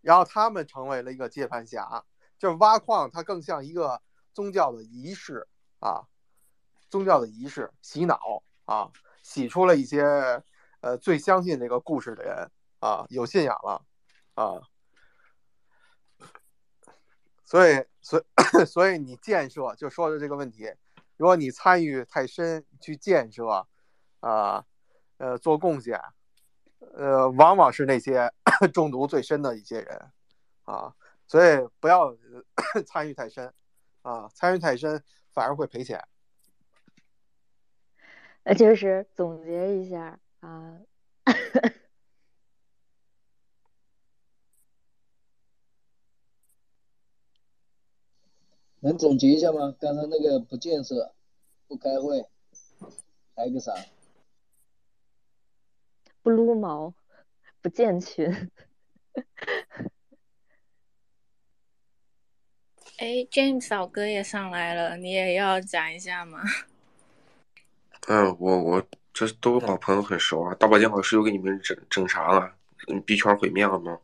然后他们成为了一个接盘侠，就是挖矿，它更像一个宗教的仪式啊，宗教的仪式洗脑啊，洗出了一些呃最相信这个故事的人啊，有信仰了啊，所以所以 所以你建设就说的这个问题。如果你参与太深去建设，啊，呃，做贡献，呃，往往是那些 中毒最深的一些人，啊，所以不要 参与太深，啊，参与太深反而会赔钱。呃，就是总结一下啊，能总结一下吗？刚才那个不建设、不开会，还有个啥？不撸毛，不建群。哎，James 老哥也上来了，你也要讲一下吗？嗯，我我这都老朋友很熟啊。大保健老师又给你们整整啥了？嗯，币圈毁灭了吗？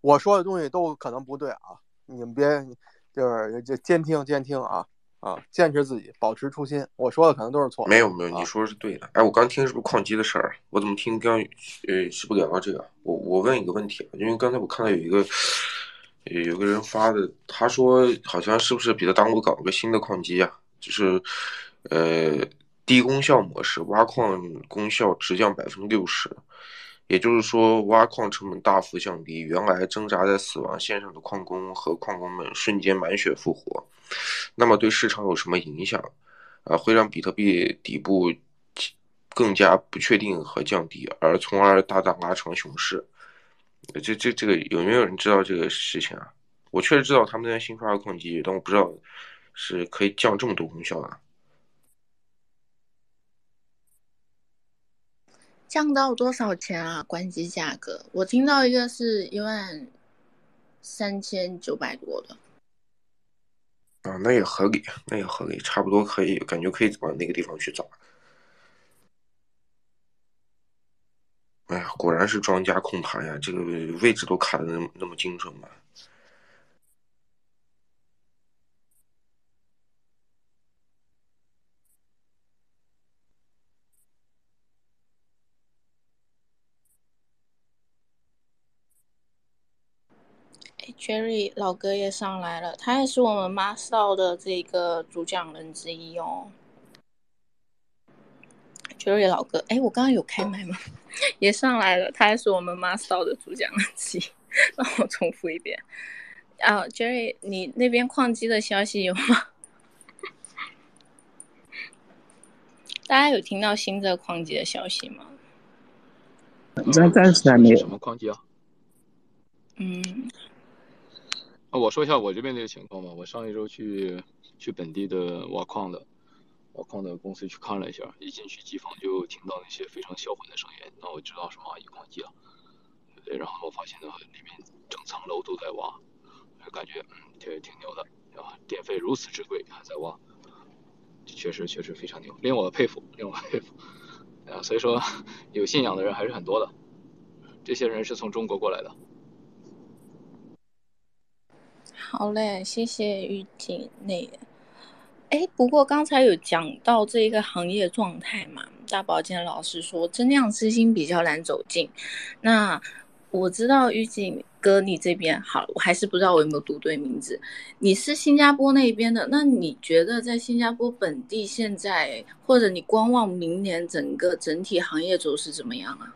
我说的东西都可能不对啊，你们别就是就监听监听啊啊，坚持自己，保持初心。我说的可能都是错。没有没有，你说的是对的。哎，我刚听是不是矿机的事儿？我怎么听刚呃是不是聊到这个？我我问一个问题，因为刚才我看到有一个有个人发的，他说好像是不是彼得大陆搞了个新的矿机啊？就是呃低功效模式，挖矿功效直降百分之六十。也就是说，挖矿成本大幅降低，原来挣扎在死亡线上的矿工和矿工们瞬间满血复活。那么对市场有什么影响？啊，会让比特币底部更加不确定和降低，而从而大大拉长熊市。这这这个有没有人知道这个事情啊？我确实知道他们在新发的矿机，但我不知道是可以降这么多功效的。降到多少钱啊？关机价格，我听到一个是一万三千九百多的。啊，那也合理，那也合理，差不多可以，感觉可以往那个地方去找。哎呀，果然是庄家控盘呀，这个位置都卡的那么那么精准嘛。Jerry 老哥也上来了，他也是我们 Master 的这个主讲人之一哦。Jerry 老哥，哎，我刚刚有开麦吗？也上来了，他也是我们 Master 的主讲人之一。让我重复一遍啊，Jerry，你那边矿机的消息有吗？大家有听到新的矿机的消息吗？暂暂时还没有。什么矿机啊？嗯。我说一下我这边这个情况吧。我上一周去去本地的挖矿的挖矿的公司去看了一下，一进去机房就听到那些非常销魂的声音，那我知道是蚂蚁矿机了。对，然后我发现呢，里面整层楼都在挖，就感觉嗯，挺挺牛的，啊，电费如此之贵还在挖，确实确实非常牛，令我佩服，令我佩服。啊，所以说有信仰的人还是很多的，这些人是从中国过来的。好嘞，谢谢玉锦那。哎，不过刚才有讲到这一个行业状态嘛，大保健老师说增量资金比较难走进。那我知道玉锦哥你这边好，我还是不知道我有没有读对名字。你是新加坡那边的，那你觉得在新加坡本地现在，或者你观望明年整个整体行业走势怎么样啊？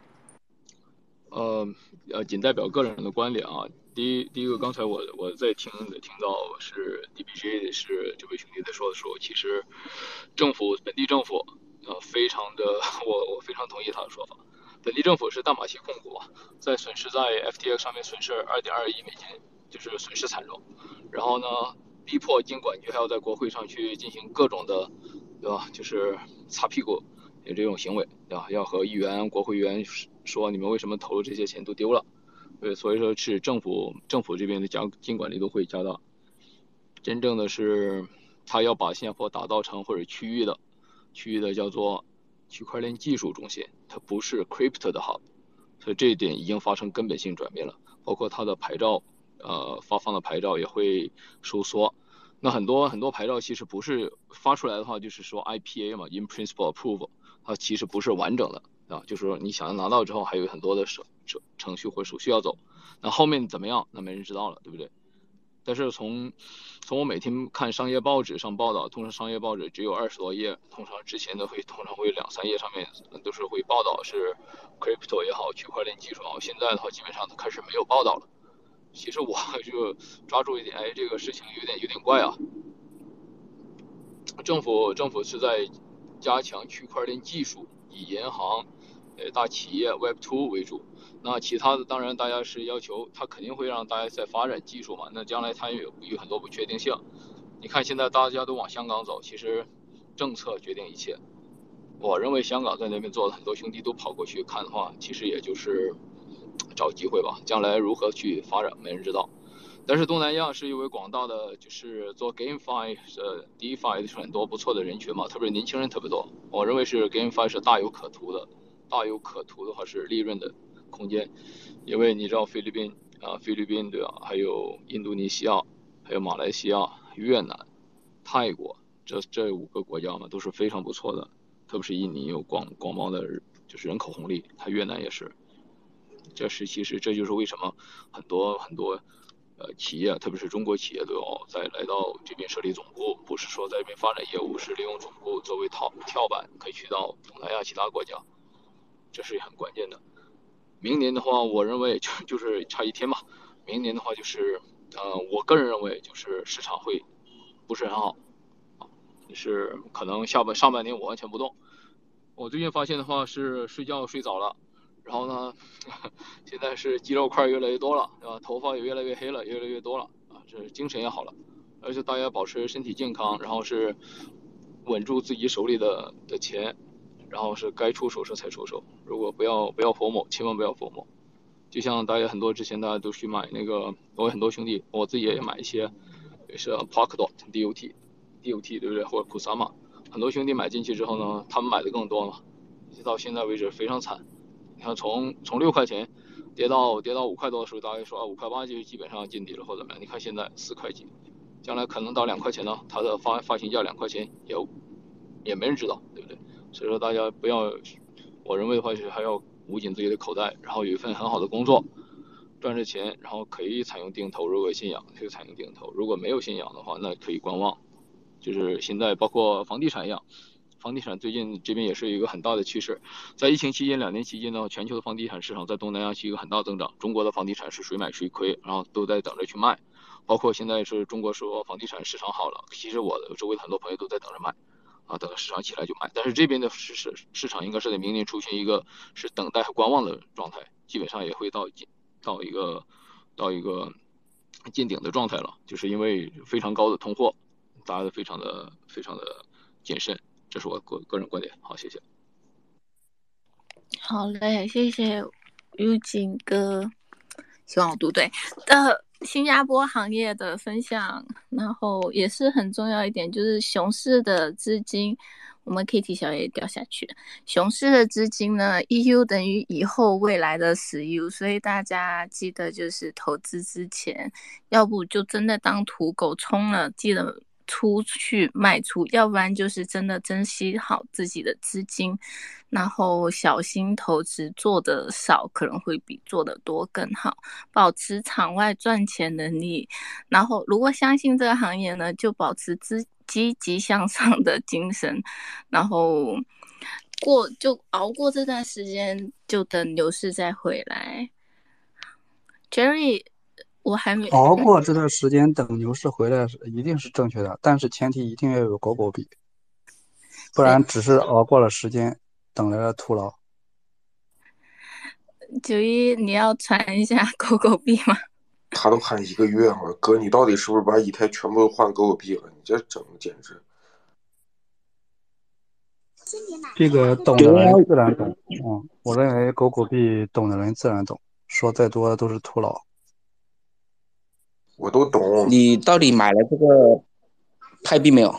呃呃，仅代表个人的观点啊。第一，第一个，刚才我我在听听到是 DBJ 是这位兄弟在说的时候，其实政府本地政府呃非常的，我我非常同意他的说法，本地政府是大马戏控股，在损失在 FTX 上面损失二点二亿美金，就是损失惨重，然后呢，逼迫监管局还要在国会上去进行各种的，对吧？就是擦屁股有这种行为，对吧？要和议员、国会议员说你们为什么投入这些钱都丢了。对，所以说是政府政府这边的监监管力度会加大。真正的是，他要把新加坡打造成或者区域的区域的叫做区块链技术中心，它不是 crypto 的 hub，所以这一点已经发生根本性转变了。包括它的牌照，呃，发放的牌照也会收缩。那很多很多牌照其实不是发出来的话，就是说 IPA 嘛，In Principle Approval，它其实不是完整的啊，就是说你想要拿到之后，还有很多的手程程序或手续要走。那后面怎么样，那没人知道了，对不对？但是从从我每天看商业报纸上报道，通常商业报纸只有二十多页，通常之前的会通常会两三页上面都是会报道是 crypto 也好，区块链技术也好。现在的话基本上都开始没有报道了。其实我就抓住一点，哎，这个事情有点有点怪啊。政府政府是在加强区块链技术，以银行、呃大企业 Web2 为主。那其他的当然大家是要求，他肯定会让大家在发展技术嘛。那将来它有有很多不确定性。你看现在大家都往香港走，其实政策决定一切。我认为香港在那边做的很多兄弟都跑过去看的话，其实也就是找机会吧。将来如何去发展，没人知道。但是东南亚是因为广大的就是做 GameFi 呃 DeFi 的很多不错的人群嘛，特别是年轻人特别多。我认为是 GameFi 是大有可图的，大有可图的话是利润的。空间，因为你知道菲律宾啊，菲律宾对吧？还有印度尼西亚，还有马来西亚、越南、泰国，这这五个国家嘛都是非常不错的。特别是印尼有广广袤的，就是人口红利，它越南也是。这是其实这就是为什么很多很多呃企业，特别是中国企业都要在来到这边设立总部，不是说在这边发展业务，是利用总部作为跳跳板，可以去到东南亚其他国家，这是很关键的。明年的话，我认为就就是差一天嘛。明年的话就是，呃，我个人认为就是市场会不是很好，是可能下半上半年我完全不动。我最近发现的话是睡觉睡早了，然后呢，现在是肌肉块越来越多了，对吧？头发也越来越黑了，越来越多了啊，这精神也好了，而且大家保持身体健康，然后是稳住自己手里的的钱。然后是该出手时才出手，如果不要不要佛某，千万不要佛某。就像大家很多之前大家都去买那个，我有很多兄弟，我自己也买一些，也是 park dot，DOT，DOT 对不对？或者 Kusama，很多兄弟买进去之后呢，他们买的更多了，到现在为止非常惨。你看从从六块钱跌到跌到五块多的时候，大家说啊五块八就基本上见底了或怎么样？你看现在四块几，将来可能到两块钱呢，它的发发行价两块钱也也没人知道，对不对？所以说大家不要，我认为的话就是还要捂紧自己的口袋，然后有一份很好的工作，赚着钱，然后可以采用定投。如果有信仰，可以采用定投；如果没有信仰的话，那可以观望。就是现在包括房地产一样，房地产最近这边也是一个很大的趋势。在疫情期间两年期间呢，全球的房地产市场在东南亚是一个很大增长。中国的房地产是谁买谁亏，然后都在等着去卖。包括现在是中国说房地产市场好了，其实我的周围很多朋友都在等着卖。啊，等市场起来就买，但是这边的市市市场应该是在明年出现一个是等待和观望的状态，基本上也会到到一个到一个见顶的状态了，就是因为非常高的通货，大家都非常的非常的谨慎，这是我个个人观点。好，谢谢。好嘞，谢谢玉锦哥，希望我读对。的。新加坡行业的分享，然后也是很重要一点，就是熊市的资金，我们 Kitty 小也掉下去。熊市的资金呢，E U 等于以后未来的十 U，所以大家记得就是投资之前，要不就真的当土狗冲了，记得。出去卖出，要不然就是真的珍惜好自己的资金，然后小心投资，做的少可能会比做的多更好，保持场外赚钱能力。然后如果相信这个行业呢，就保持积积极向上的精神，然后过就熬过这段时间，就等牛市再回来。Jerry。我还没熬过这段时间，等牛市回来是一定是正确的，但是前提一定要有狗狗币，不然只是熬过了时间，等来了徒劳。九一，你要传一下 狗狗币吗？他都喊一个月了，哥，你到底是不是把以太全部都换狗狗币了？你这整简直。这个懂的人自然懂，嗯，我认为狗狗币懂的人自然懂。说再多都是徒劳。我都懂。你到底买了这个派币没有？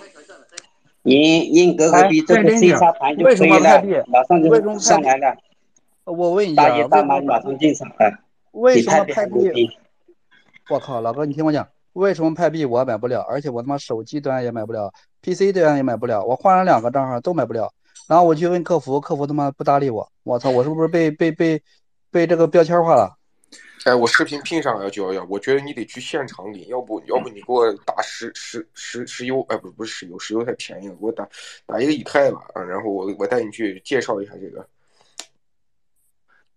印印格格币这个 C 沙盘就为什可以了么派币？，马上就上来了，我问一下，大爷为什么大妈马上进场了。为什比派币么派币？我靠，老哥，你听我讲，为什么派币我买不了？而且我他妈手机端也买不了，PC 端也买不了，我换了两个账号都买不了。然后我去问客服，客服他妈不搭理我，我操，我是不是被被被被这个标签化了？哎，我视频拼上了九幺幺，我觉得你得去现场领，要不要不你给我打十十十石油，哎不不是石油，石油太便宜了，给我打打一个以太吧，啊，然后我我带你去介绍一下这个。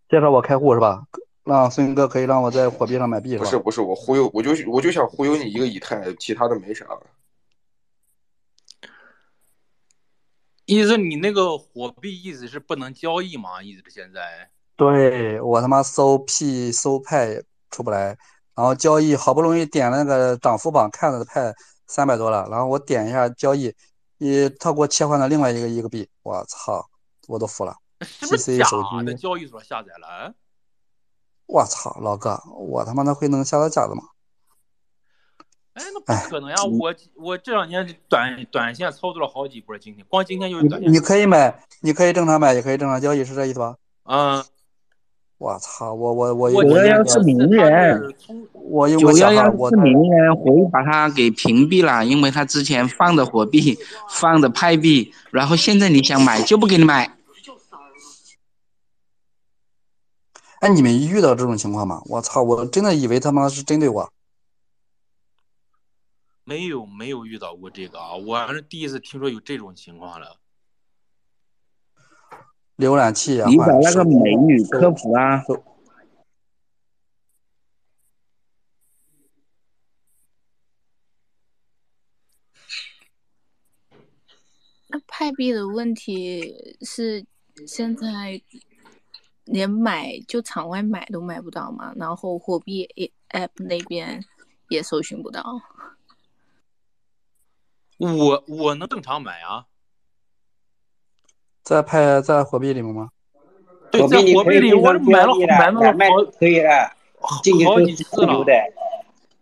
介绍我开户是吧？让孙哥可以让我在火币上买币是吧？不是不是，我忽悠，我就我就想忽悠你一个以太，其他的没啥。意思你那个火币意思是不能交易吗？意思是现在对我他妈搜 P 搜派也出不来，然后交易好不容易点了那个涨幅榜看了派三百多了，然后我点一下交易，一他给我切换了另外一个一个币，我操，我都服了。是不是 PC 假手的？机，交易所下载了？啊我操，老哥，我他妈的会能下到假的吗？哎，那不可能呀！我我这两天短短线操作了好几波，今天光今天就是短线。你你可以买，你可以正常买，也可以正常交易，是这意思吧？嗯，我操，我我我九幺幺是名人，我用九幺幺是名人，火币把他给屏蔽了，因为他之前放的火币，放的派币，然后现在你想买就不给你买。哎，你们遇到这种情况吗？我操，我真的以为他妈是针对我。没有没有遇到过这个啊，我还是第一次听说有这种情况了。浏览器啊，你找那个美女客服啊，那派币的问题是现在连买就场外买都买不到嘛，然后货币 app 那边也搜寻不到。我我能正常买啊，在派在火币里面吗？对，在火币里我买了买了，买可以了，进去好都是几次了。自由的，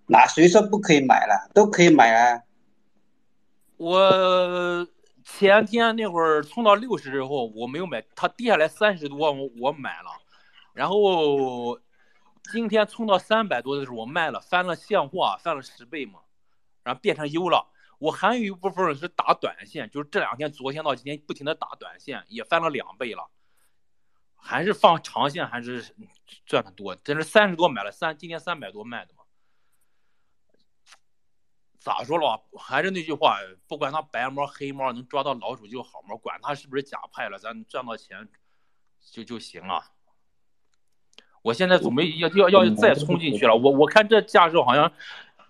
哪谁说不可以买了？都可以买啊。我前天那会儿冲到六十之后，我没有买，它跌下来三十多，我我买了，然后今天冲到三百多的时候我卖了，翻了现货，翻了十倍嘛，然后变成优了。我还有一部分是打短线，就是这两天，昨天到今天不停的打短线，也翻了两倍了，还是放长线还是赚的多。真是三十多买了三，今天三百多卖的嘛。咋说了吧？还是那句话，不管它白猫黑猫，能抓到老鼠就好嘛，管它是不是假派了，咱赚到钱就就行了。我现在准备要要要再冲进去了，我我看这架势好像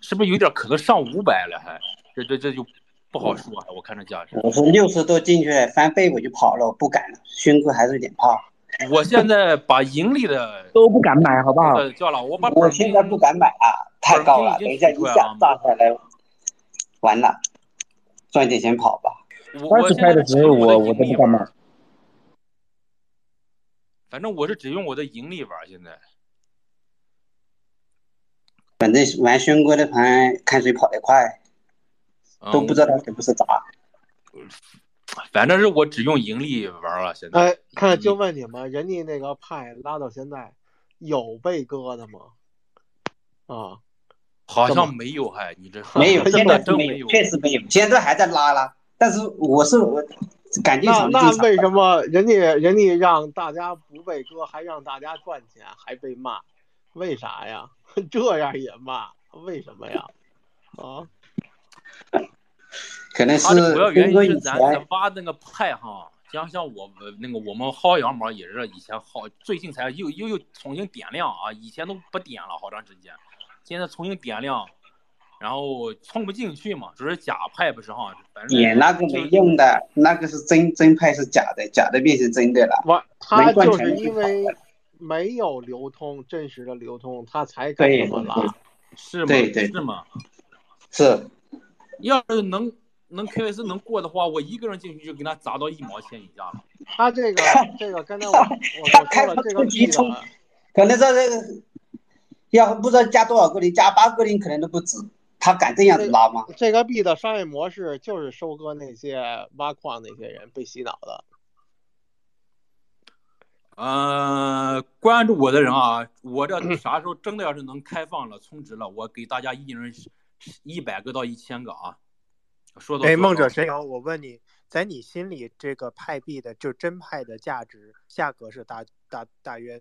是不是有点可能上五百了还？这这这就不好说了，我看这架势。我是六十多进去翻倍我就跑了，我不敢了。勋哥还是有点怕。我现在把盈利的 都不敢买，好不好？呃叫了，我把我现在不敢买啊，太高了，等一下一下炸下来，完了，赚点钱跑吧。我二十块的时候我我都不敢买。反正我是只用我的盈利玩，现在。反正玩轩哥的盘，看谁跑得快，都不知道他是不是砸。反正是我只用盈利玩了，现在。哎，看就问你们，人家那个派拉到现在有被割的吗？啊，好像没有，还你这没有，真现的真没在是没有，确实没有，现在还在拉拉。但是我是我感觉那。那为什么人家人家让大家不被割，还让大家赚钱，还被骂？为啥呀？这样也骂，为什么呀？啊？可能它的主要原因是咱前咱挖那个派哈，像像我们那个我们薅羊毛也是以前薅，最近才又又又重新点亮啊，以前都不点了好长时间，现在重新点亮，然后冲不进去嘛，只是假派不是哈，反正点那个没用的，那个是真真派是假的，假的变成真的了。我他就是因为没有流通真实的流通，他才敢对这么拉。是吗？对对是吗？是要是能能 KYC 能过的话，我一个人进去就给他砸到一毛钱以下了。他这个这个刚才我我我说了这个币的可能这个要不知道加多少个零，加八个零可能都不止。他敢这样子拉吗？这个币的商业模式就是收割那些挖矿那些人被洗脑的。呃，关注我的人啊，我这 啥时候真的要是能开放了、充值了，我给大家一人一百个到一千个啊。说到哎，梦者神游，我问你，在你心里，这个派币的就真派的价值价格是大大大约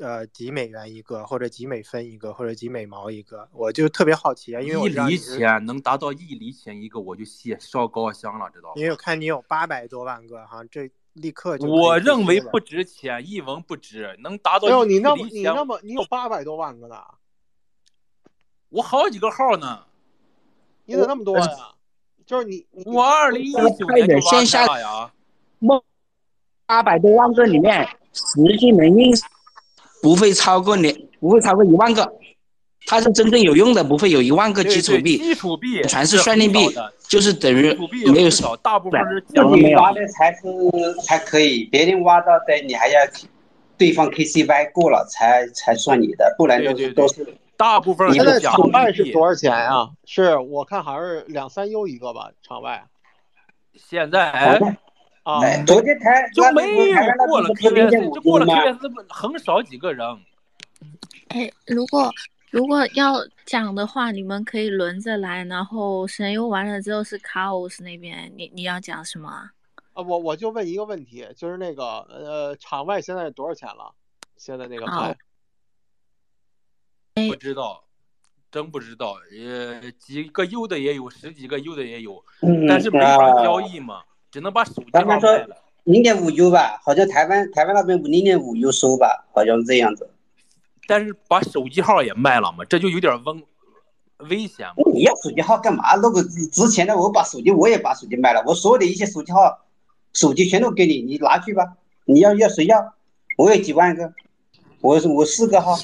呃几美元一个，或者几美分一个，或者几美毛一个？我就特别好奇啊，因为我一厘钱能达到一厘钱一个，我就谢烧高香了，知道吗？因为我看你有八百多万个哈，这立刻就我认为不值钱，一文不值，能达到没有你那么你那么你有八百多万个呢？我好几个号呢，你咋那么多呀？就是你，我二零一九年就线下了呀，梦八百多万个里面，实际能用不会超过你，不会超过一万个，它是真正有用的，不会有一万个基础币，基础币全是算力币，就是等于没有少，大部分是自己挖的才是才可以，别人挖到的你还要对方 KCY 过了才才算你的，不然都是都是。大部分现在场外是多少钱啊？是我看好像是两三优一个吧，场外。现在啊，昨天台就没有过了 KS，就过了 KS 很少几个人。哎，如果如果要讲的话，你们可以轮着来，然后神游完了之后是卡欧斯那边，你你要讲什么啊？啊，我我就问一个问题，就是那个呃，场外现在多少钱了？现在那个牌。不知道，真不知道。呃，几个 U 的也有，十几个 U 的也有，但是没法交易嘛，只能把手机号卖了。零点五 U 吧，好像台湾台湾那边零点五 U 收吧，好像是这样子。但是把手机号也卖了嘛，这就有点危危险。你要手机号干嘛？那个值钱的我把手机我也把手机卖了，我所有的一些手机号、手机全都给你，你拿去吧。你要要谁要？我有几万个。我我四个号，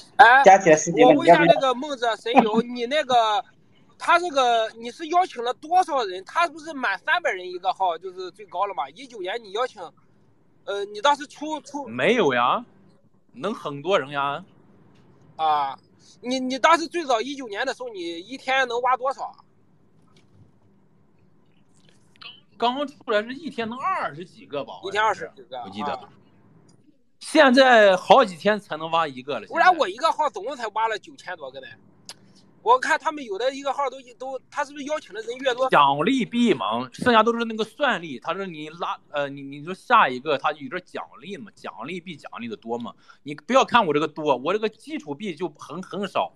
加起来四个我问一下那个梦子神游，你那个他这个你是邀请了多少人？他不是满三百人一个号就是最高了嘛？一九年你邀请，呃，你当时出出没有呀？能很多人呀？啊，你你当时最早一九年的时候，你一天能挖多少？刚刚出来是一天能二十几个吧？一天二十几个，我记得。现在好几天才能挖一个了，不然我一个号总共才挖了九千多个呢。我看他们有的一个号都都，他是不是邀请的人越多？奖励币嘛，剩下都是那个算力。他说你拉呃，你你说下一个他有点奖励嘛，奖励币奖励的多嘛。你不要看我这个多，我这个基础币就很很少，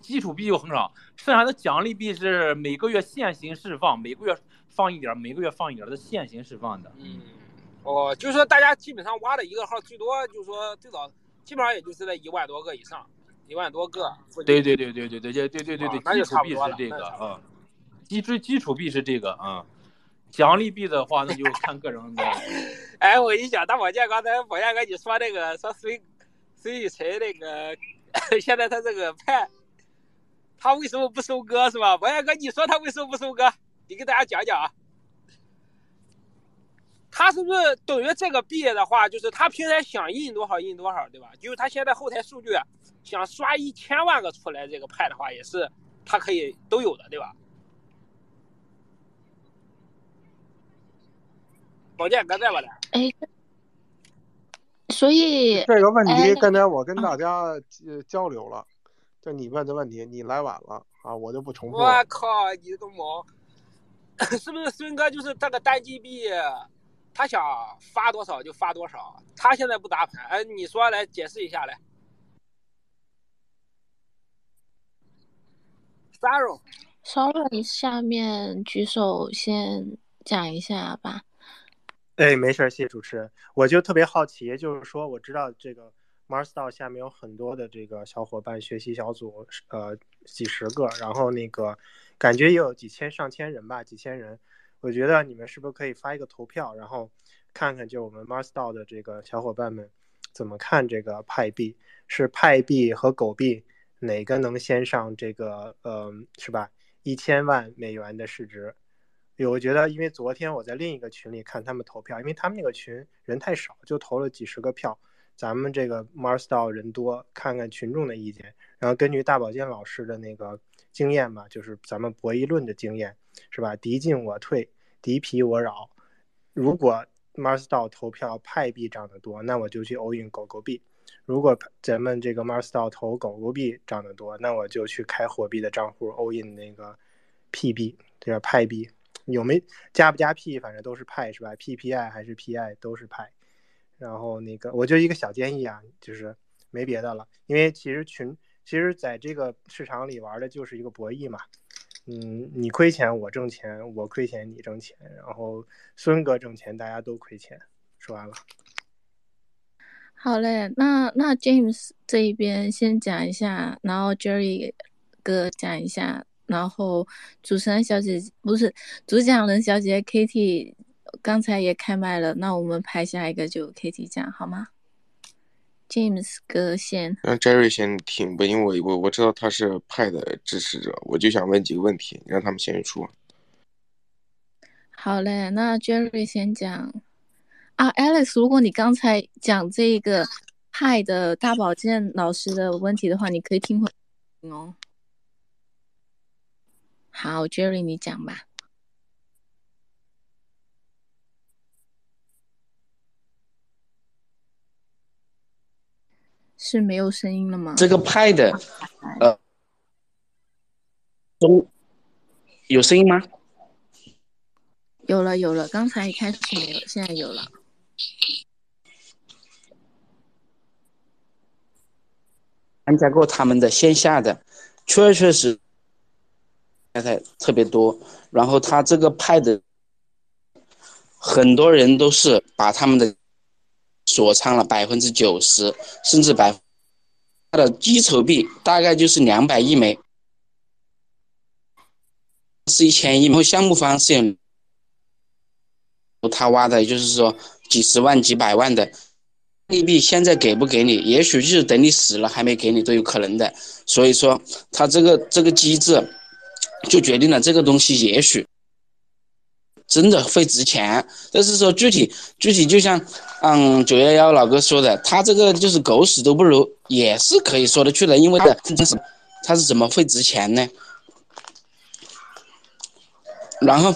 基础币就很少，剩下的奖励币是每个月现行释放，每个月放一点，每个月放一点的现行释放的。嗯。哦，就是说大家基本上挖的一个号最多，就是说最早基本上也就是在一万多个以上，一万多个。对对对对对对对对对对对，基础币是这个啊，基础基础币是这个啊，奖励币的话那就看个人的。哎，我跟你讲，大宝剑刚才宝剑哥你说那个说孙孙雨辰那个，现在他这个派，他为什么不收割是吧？宝剑哥你说他为什么不收割？你给大家讲讲啊。他是不是等于这个币的话，就是他平台想印多少印多少，对吧？就是他现在后台数据想刷一千万个出来，这个派的话也是他可以都有的，对吧？宝剑哥在不在？哎，所以这个问题刚才我跟大家交流了，就你问的问题，你来晚了啊，我就不重复。我靠，你个毛！是不是孙哥就是这个单机币？他想发多少就发多少，他现在不打盘。哎，你说来解释一下来。Sorry，Sorry，下面举手先讲一下吧。哎，没事，谢谢主持人。我就特别好奇，就是说我知道这个 Marsdao 下面有很多的这个小伙伴学习小组，呃，几十个，然后那个感觉也有几千上千人吧，几千人。我觉得你们是不是可以发一个投票，然后看看就我们 Marsdao 的这个小伙伴们怎么看这个派币？是派币和狗币哪个能先上这个？嗯，是吧？一千万美元的市值？我觉得，因为昨天我在另一个群里看他们投票，因为他们那个群人太少，就投了几十个票，咱们这个 Mars DAO 人多，看看群众的意见，然后根据大保健老师的那个经验吧，就是咱们博弈论的经验，是吧？敌进我退，敌疲我扰。如果 Mars DAO 投票派币涨得多，那我就去 all in 狗狗币；如果咱们这个 Mars DAO 投狗狗币涨得多，那我就去开火币的账户 all in 那个 P 币，对吧派币。有没加不加 P，反正都是派，是吧？PPI 还是 PI 都是派。然后那个，我就一个小建议啊，就是没别的了，因为其实群，其实在这个市场里玩的就是一个博弈嘛。嗯，你亏钱我挣钱，我亏钱你挣钱，然后孙哥挣钱，大家都亏钱。说完了。好嘞，那那 James 这一边先讲一下，然后 Jerry 哥讲一下，然后主持人小姐不是主讲人小姐 Kitty。刚才也开麦了，那我们排下一个就 Kitty 讲好吗？James 哥先，让 Jerry 先听吧，因为我我我知道他是派的支持者，我就想问几个问题，让他们先说。好嘞，那 Jerry 先讲啊，Alex，如果你刚才讲这个派的大保健老师的问题的话，你可以听回哦。好，Jerry 你讲吧。是没有声音了吗？这个派的，呃，中有声音吗？有了，有了。刚才一开始没有，现在有了。参加过他们的线下的，确确实，太太特别多。然后他这个派的，很多人都是把他们的。锁仓了百分之九十，甚至百，它的基础币大概就是两百亿枚，是一千亿。然后项目方是有他挖的，就是说几十万、几百万的利币，现在给不给你？也许就是等你死了还没给你都有可能的。所以说，他这个这个机制就决定了这个东西也许。真的会值钱，但是说具体具体就像，嗯，九幺幺老哥说的，他这个就是狗屎都不如，也是可以说得去的，因为的，他是怎么会值钱呢？然后，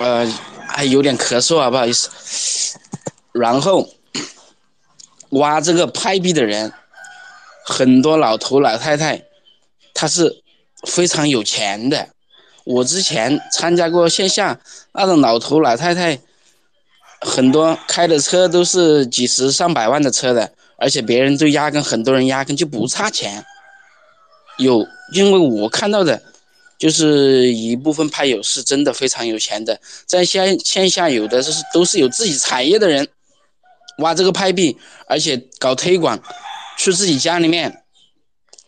呃，还有点咳嗽啊，不好意思。然后，挖这个派币的人，很多老头老太太，他是非常有钱的。我之前参加过线下，那种老头老太太，很多开的车都是几十上百万的车的，而且别人都压根，很多人压根就不差钱。有，因为我看到的，就是一部分派友是真的非常有钱的，在线线下有的是都是有自己产业的人，挖这个派币，而且搞推广，去自己家里面，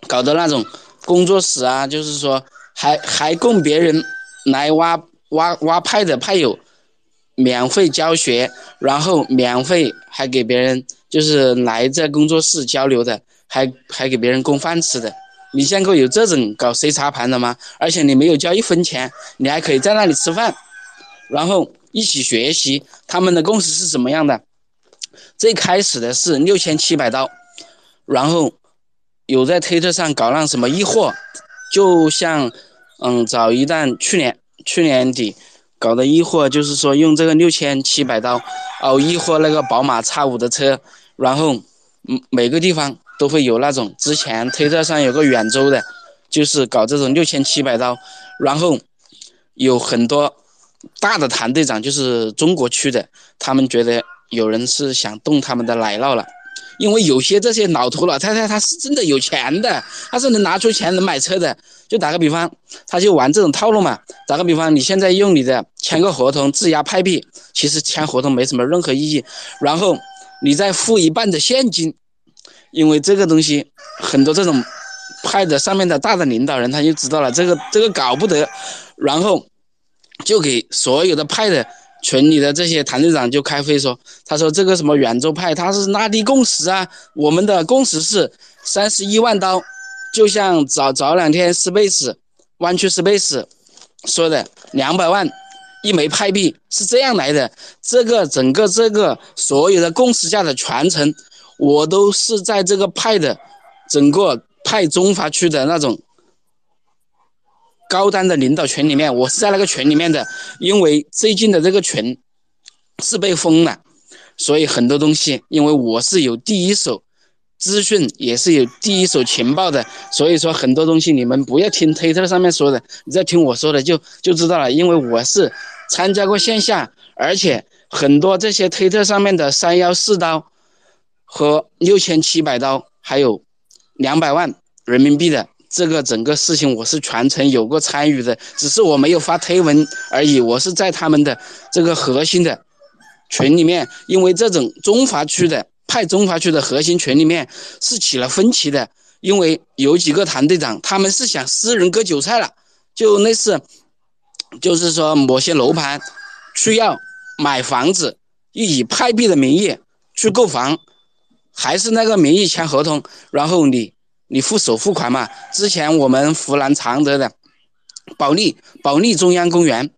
搞的那种工作室啊，就是说。还还供别人来挖挖挖派的派友，免费教学，然后免费还给别人就是来这工作室交流的，还还给别人供饭吃的。你见过有这种搞 C 茶盘的吗？而且你没有交一分钱，你还可以在那里吃饭，然后一起学习。他们的共识是怎么样的？最开始的是六千七百刀，然后有在推特上搞那什么易货。就像，嗯，早一段去年去年底搞的易货，就是说用这个六千七百刀哦，易货那个宝马 X 五的车，然后嗯每个地方都会有那种。之前推特上有个远州的，就是搞这种六千七百刀，然后有很多大的团队长，就是中国区的，他们觉得有人是想动他们的奶酪了。因为有些这些老头老太太，他是真的有钱的，他是能拿出钱能买车的。就打个比方，他就玩这种套路嘛。打个比方，你现在用你的签个合同质押派币，其实签合同没什么任何意义。然后你再付一半的现金，因为这个东西很多这种派的上面的大的领导人他就知道了，这个这个搞不得，然后就给所有的派的。群里的这些团队长就开会说：“他说这个什么远州派，他是拉低共识啊，我们的共识是三十一万刀，就像早早两天 Space 弯曲 Space 说的两百万，一枚派币是这样来的，这个整个这个所有的共识价的传承，我都是在这个派的整个派中华区的那种高端的领导群里面，我是在那个群里面的，因为最近的这个群是被封了，所以很多东西，因为我是有第一手。资讯也是有第一手情报的，所以说很多东西你们不要听推特上面说的，你再听我说的就就知道了。因为我是参加过线下，而且很多这些推特上面的三幺四刀和六千七百刀，还有两百万人民币的这个整个事情，我是全程有过参与的，只是我没有发推文而已。我是在他们的这个核心的群里面，因为这种中华区的。派中华区的核心群里面是起了分歧的，因为有几个团队长他们是想私人割韭菜了，就类似，就是说某些楼盘需要买房子，以派币的名义去购房，还是那个名义签合同，然后你你付首付款嘛。之前我们湖南常德的保利保利中央公园，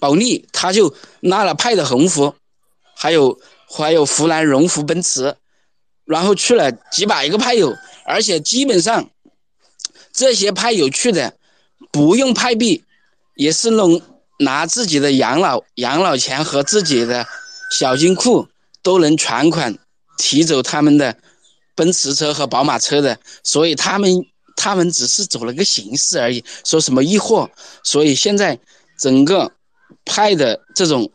保利他就拉了派的横幅，还有。还有湖南荣福奔驰，然后去了几百个派友，而且基本上这些派友去的不用派币，也是能拿自己的养老养老钱和自己的小金库都能全款提走他们的奔驰车和宝马车的，所以他们他们只是走了个形式而已，说什么易货，所以现在整个派的这种。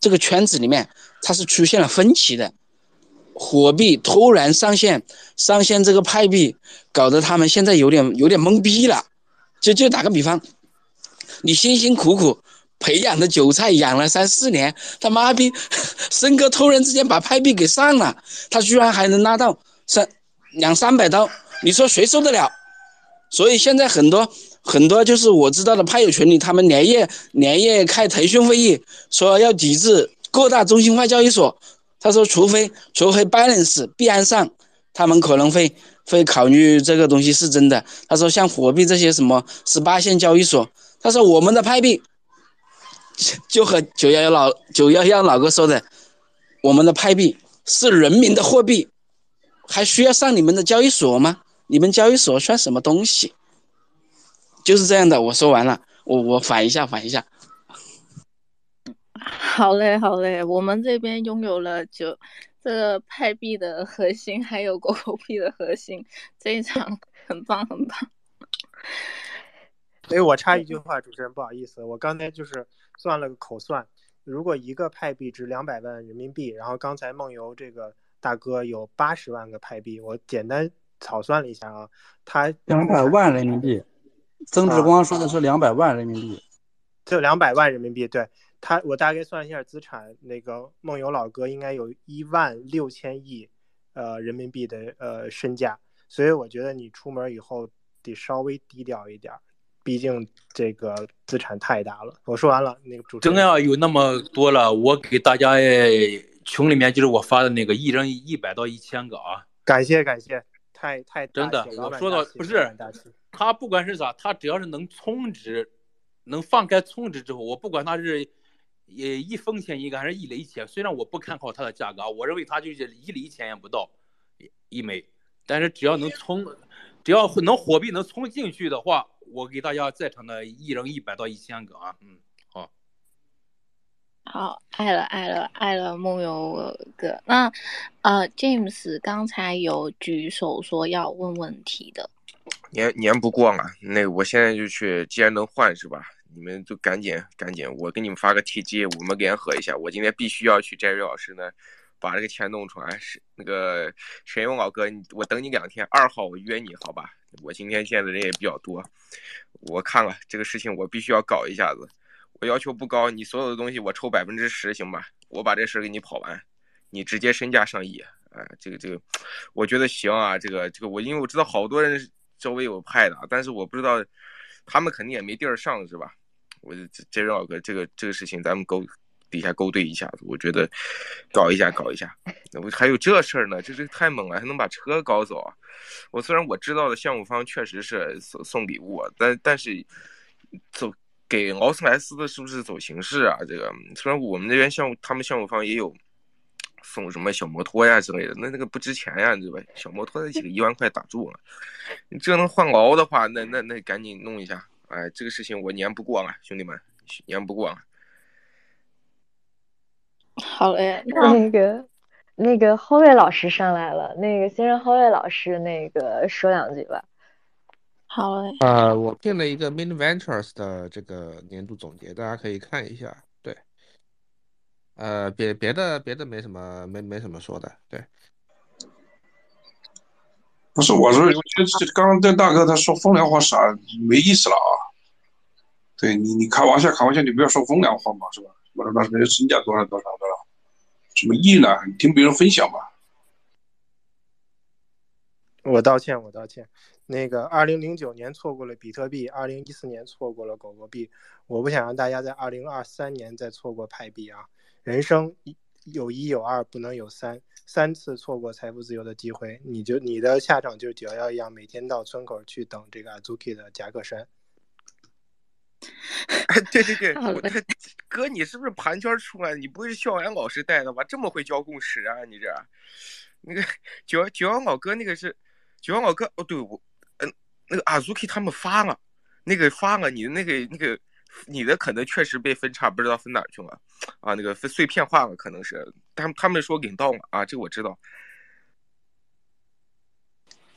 这个圈子里面，它是出现了分歧的。火币突然上线，上线这个派币，搞得他们现在有点有点懵逼了。就就打个比方，你辛辛苦苦培养的韭菜养了三四年，他妈逼，森哥突然之间把派币给上了，他居然还能拉到三两三百刀，你说谁受得了？所以现在很多。很多就是我知道的派友群里，他们连夜连夜开腾讯会议，说要抵制各大中心化交易所。他说，除非除非 Balance 币安上，他们可能会会考虑这个东西是真的。他说，像火币这些什么十八线交易所，他说我们的派币 就和九幺幺老九幺幺老哥说的，我们的派币是人民的货币，还需要上你们的交易所吗？你们交易所算什么东西？就是这样的，我说完了，我我反一下，反一下。好嘞，好嘞，我们这边拥有了九这个派币的核心，还有狗狗币的核心，这一场很棒，很棒。哎，我插一句话，主持人不好意思，我刚才就是算了个口算，如果一个派币值两百万人民币，然后刚才梦游这个大哥有八十万个派币，我简单草算了一下啊，他两百万人民币。曾志光说的是两百万人民币，就两百万人民币。对他，我大概算一下资产，那个梦游老哥应该有一万六千亿，呃，人民币的呃身价。所以我觉得你出门以后得稍微低调一点，毕竟这个资产太大了。我说完了，那个主真要有那么多了，我给大家群里面就是我发的那个，一人一百到一千个啊。感谢感谢，太太真的，我说到不是。他不管是啥，他只要是能充值，能放开充值之后，我不管他是，也一分钱一个还是一厘钱，虽然我不看好它的价格，我认为它就是一厘钱也不到一枚，但是只要能充，只要能货币能充进去的话，我给大家在场的一人一百到一千个啊，嗯，好，好，爱了爱了爱了梦游哥，那呃，James 刚才有举手说要问问题的。年年不过了，那我现在就去，既然能换是吧？你们就赶紧赶紧，我给你们发个 TG，我们联合一下。我今天必须要去 Jerry 老师呢，把这个钱弄出来。是那个沈勇老哥，我等你两天，二号我约你好吧？我今天见的人也比较多，我看了这个事情，我必须要搞一下子。我要求不高，你所有的东西我抽百分之十行吧？我把这事给你跑完，你直接身价上亿。哎，这个这个，我觉得行啊。这个这个，我因为我知道好多人。周围有派的，但是我不知道，他们肯定也没地儿上，是吧？我这这老哥，这个这个事情咱们沟底下勾兑一下子，我觉得搞一下搞一下。我还有这事儿呢，这这太猛了，还能把车搞走啊！我虽然我知道的项目方确实是送送礼物，但但是走给劳斯莱斯的是不是走形式啊？这个虽然我们这边项目，他们项目方也有送什么小摩托呀之类的，那那个不值钱呀，对吧？小摩托那几个一万块打住了，你这能换劳的话，那那那赶紧弄一下。哎，这个事情我年不过了，兄弟们，年不过了。好嘞，那个那个后卫老师上来了，那个先让后卫老师那个说两句吧。好嘞。呃，我订了一个 Min Ventures 的这个年度总结，大家可以看一下。对，呃，别别的别的没什么，没没什么说的。对，不是，我说，我觉得这刚刚这大哥他说风凉话啥没意思了啊。对你，你开玩笑开玩笑，你不要说风凉话嘛，是吧？我说那是身价多少多少多少，什么意呢？你听别人分享嘛。我道歉，我道歉。那个二零零九年错过了比特币，二零一四年错过了狗狗币，我不想让大家在二零二三年再错过派币啊！人生一有一有二，不能有三，三次错过财富自由的机会，你就你的下场就是九幺幺一样，每天到村口去等这个 Azuki 的夹克衫。对 对对，我这哥，你是不是盘圈出来？你不会是校园老师带的吧？这么会教共识啊？你这，那个九九幺老哥那个是九幺老哥哦，对我，嗯，那个阿 Zuki 他们发了，那个发了，你的那个那个你的可能确实被分叉，不知道分哪去了啊？那个分碎片化了，可能是他们他们说领到了啊，这个我知道。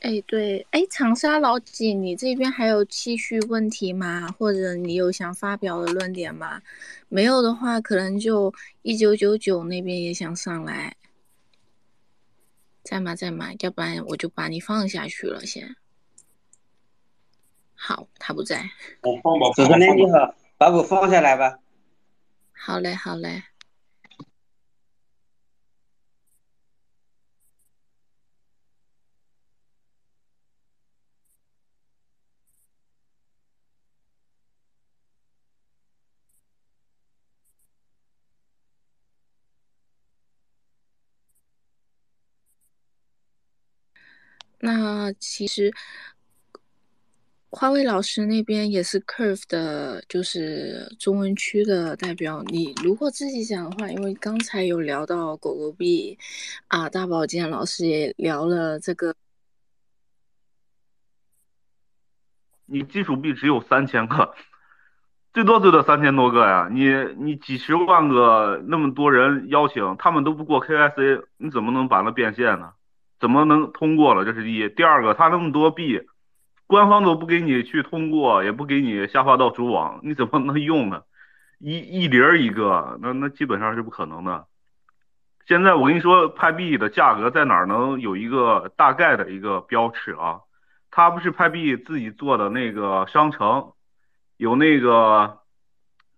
哎，对，哎，长沙老几，你这边还有继续问题吗？或者你有想发表的论点吗？没有的话，可能就一九九九那边也想上来，在吗？在吗？要不然我就把你放下去了，先。好，他不在。我放吧。主持人你好，把我放下来吧。好嘞，好嘞。那其实，花卉老师那边也是 Curve 的，就是中文区的代表。你如果自己讲的话，因为刚才有聊到狗狗币，啊，大保健老师也聊了这个。你基础币只有三千个，最多最多三千多个呀！你你几十万个那么多人邀请，他们都不过 KYC，你怎么能把它变现呢？怎么能通过了？这是一。第二个，他那么多币，官方都不给你去通过，也不给你下发到主网，你怎么能用呢？一一零一个，那那基本上是不可能的。现在我跟你说，派币的价格在哪儿能有一个大概的一个标尺啊？他不是派币自己做的那个商城，有那个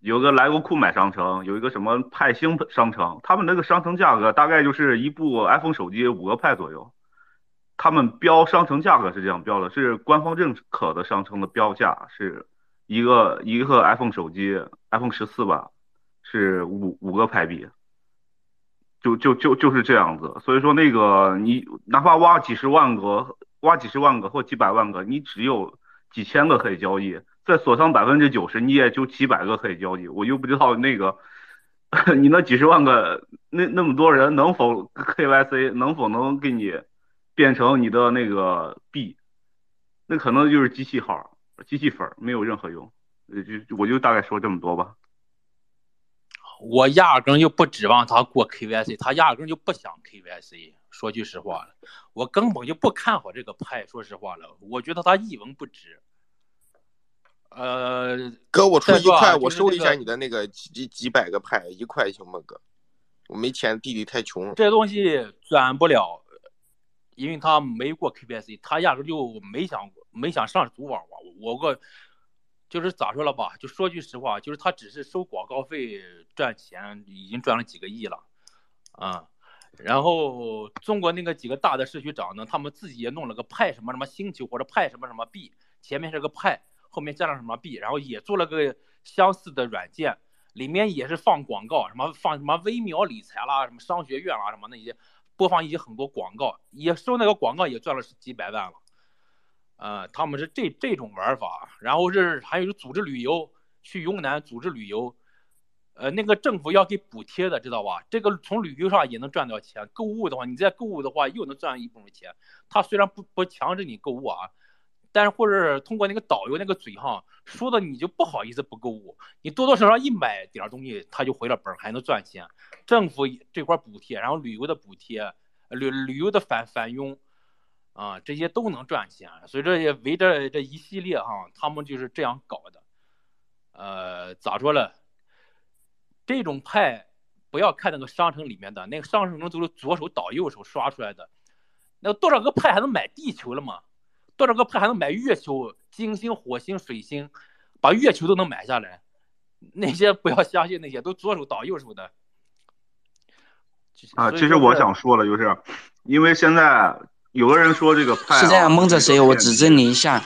有个莱欧库买商城，有一个什么派星商城，他们那个商城价格大概就是一部 iPhone 手机五个派左右。他们标商城价格是这样标的，是官方认可的商城的标价是一个一个 iPhone 手机，iPhone 十四吧，是五五个派币，就就就就是这样子。所以说那个你哪怕挖几十万个，挖几十万个或几百万个，你只有几千个可以交易，再锁上百分之九十，你也就几百个可以交易。我又不知道那个 你那几十万个那那么多人能否 KYC，能否能给你。变成你的那个币，那可能就是机器号、机器粉，没有任何用。就我就大概说这么多吧。我压根就不指望他过 KYC，他压根就不想 KYC。说句实话，我根本就不看好这个派。说实话了，我觉得他一文不值。呃，哥，我出一块，我收一下你的那个几几几百个派，一块行吗，哥？我没钱，弟弟太穷。这东西转不了。因为他没过 KPC，他压根就没想没想上主网吧。我个就是咋说了吧，就说句实话，就是他只是收广告费赚钱，已经赚了几个亿了，啊。然后中国那个几个大的社区长呢，他们自己也弄了个派什么什么星球或者派什么什么币，前面是个派，后面加上什么币，然后也做了个相似的软件，里面也是放广告，什么放什么微秒理财啦，什么商学院啦，什么那些。播放一些很多广告，也收那个广告也赚了几百万了，呃，他们是这这种玩法，然后是还有组织旅游去云南组织旅游，呃，那个政府要给补贴的，知道吧？这个从旅游上也能赚到钱。购物的话，你在购物的话又能赚一部分钱。他虽然不不强制你购物啊，但是或者通过那个导游那个嘴哈，说的你就不好意思不购物。你多多少少一买点东西，他就回了本，还能赚钱。政府这块补贴，然后旅游的补贴，旅旅游的返返佣。啊，这些都能赚钱，所以这也围着这一系列哈，他们就是这样搞的。呃，咋说了？这种派不要看那个商城里面的，那个商城中都是左手倒右手刷出来的。那多少个派还能买地球了吗？多少个派还能买月球、金星、火星、水星，把月球都能买下来？那些不要相信那些，都左手倒右手的。啊，其实我想说的就是，因为现在。有个人说这个派是这样，蒙着谁？我指正你一下，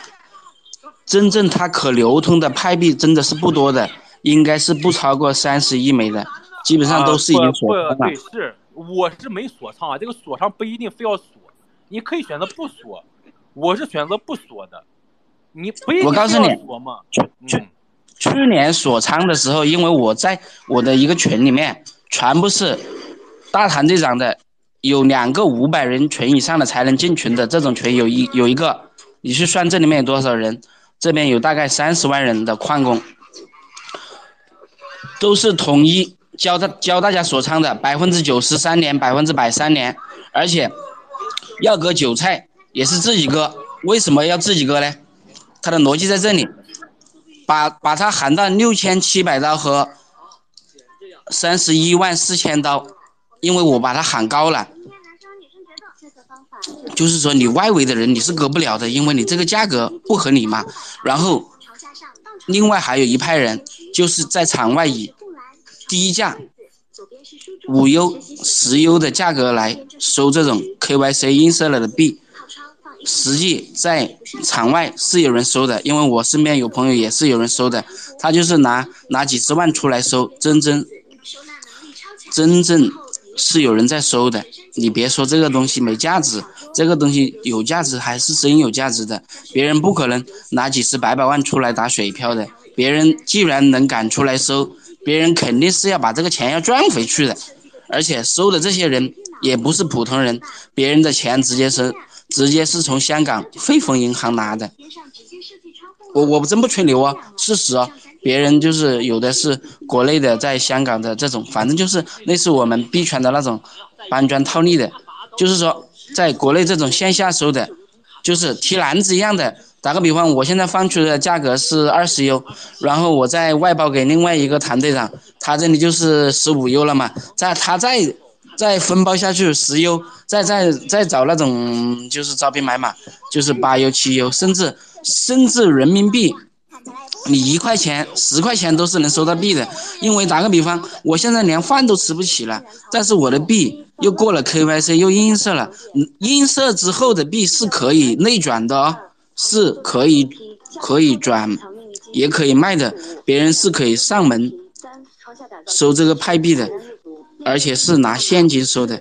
真正它可流通的派币真的是不多的，应该是不超过三十亿枚的，基本上都是已经锁仓了。对，是，我是没锁仓啊，这个锁仓不一定非要锁，你可以选择不锁，我是选择不锁的，你不一定要锁嘛。去去年锁仓的时候，因为我在我的一个群里面，全部是大堂队长的。有两个五百人群以上的才能进群的这种群，有一有一个，你去算这里面有多少人？这边有大概三十万人的矿工，都是统一教他教大家锁仓的，百分之九十三年，百分之百三年，而且要割韭菜也是自己割，为什么要自己割呢？他的逻辑在这里，把把它喊到六千七百刀和三十一万四千刀。因为我把它喊高了，就是说你外围的人你是割不了的，因为你这个价格不合理嘛。然后，另外还有一派人就是在场外以低价五 U、十 U 的价格来收这种 KYC 映射了的币，实际在场外是有人收的，因为我身边有朋友也是有人收的，他就是拿拿几十万出来收，真真真正。是有人在收的，你别说这个东西没价值，这个东西有价值还是真有价值的。别人不可能拿几十百百万出来打水漂的，别人既然能敢出来收，别人肯定是要把这个钱要赚回去的。而且收的这些人也不是普通人，别人的钱直接收直接是从香港汇丰银行拿的。我我真不吹牛啊，事实啊。别人就是有的是国内的，在香港的这种，反正就是类似我们币圈的那种搬砖套利的，就是说在国内这种线下收的，就是提篮子一样的。打个比方，我现在放出的价格是二十 U，然后我再外包给另外一个团队长，他这里就是十五 U 了嘛，在他再再分包下去十 U，再再再找那种就是招兵买马，就是八 U 七 U，甚至甚至人民币。你一块钱、十块钱都是能收到币的，因为打个比方，我现在连饭都吃不起了，但是我的币又过了 KYC 又映射了，映射之后的币是可以内转的哦，是可以可以转，也可以卖的，别人是可以上门收这个派币的，而且是拿现金收的，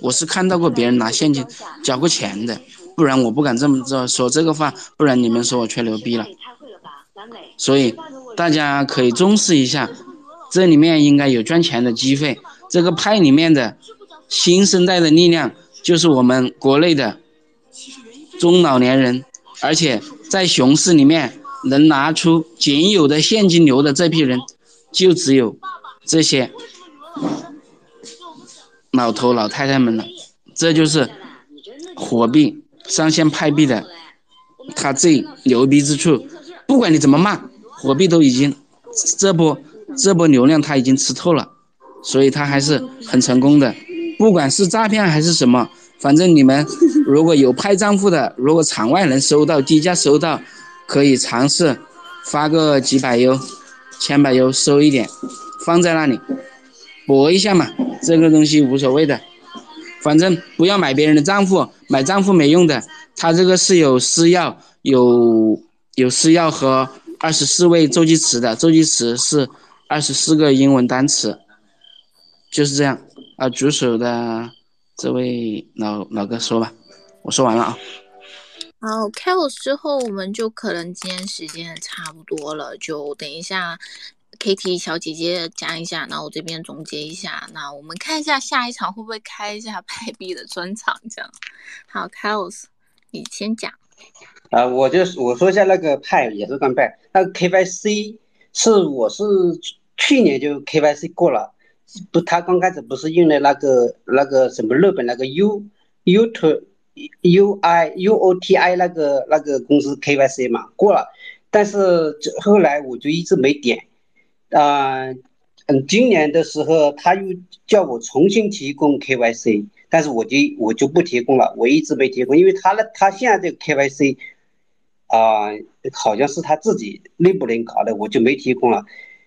我是看到过别人拿现金交过钱的，不然我不敢这么做说这个话，不然你们说我吹牛逼了。所以大家可以重视一下，这里面应该有赚钱的机会。这个派里面的新生代的力量，就是我们国内的中老年人，而且在熊市里面能拿出仅有的现金流的这批人，就只有这些老头老太太们了。这就是火币上线派币的，他最牛逼之处。不管你怎么骂，火币都已经这波这波流量他已经吃透了，所以他还是很成功的。不管是诈骗还是什么，反正你们如果有派账户的，如果场外能收到低价收到，可以尝试发个几百优、千百优收一点，放在那里搏一下嘛。这个东西无所谓的，反正不要买别人的账户，买账户没用的。他这个是有私钥有。有私钥和二十四位助记词的，助记词是二十四个英文单词，就是这样。啊，举手的这位老老哥说吧，我说完了啊。好开五之后我们就可能今天时间差不多了，就等一下 Kitty 小姐姐讲一下，然后我这边总结一下，那我们看一下下一场会不会开一下派币的专场，这样。好，Chaos，你先讲。啊，我就我说一下那个派也是刚派，那个 KYC 是我是去年就 KYC 过了，不，他刚开始不是用的那个那个什么日本那个 U U T U I U O T I 那个那个公司 KYC 嘛过了，但是后来我就一直没点，啊，嗯，今年的时候他又叫我重新提供 KYC，但是我就我就不提供了，我一直没提供，因为他的他现在这个 KYC。啊，好像是他自己内部人搞的，我就没提供了。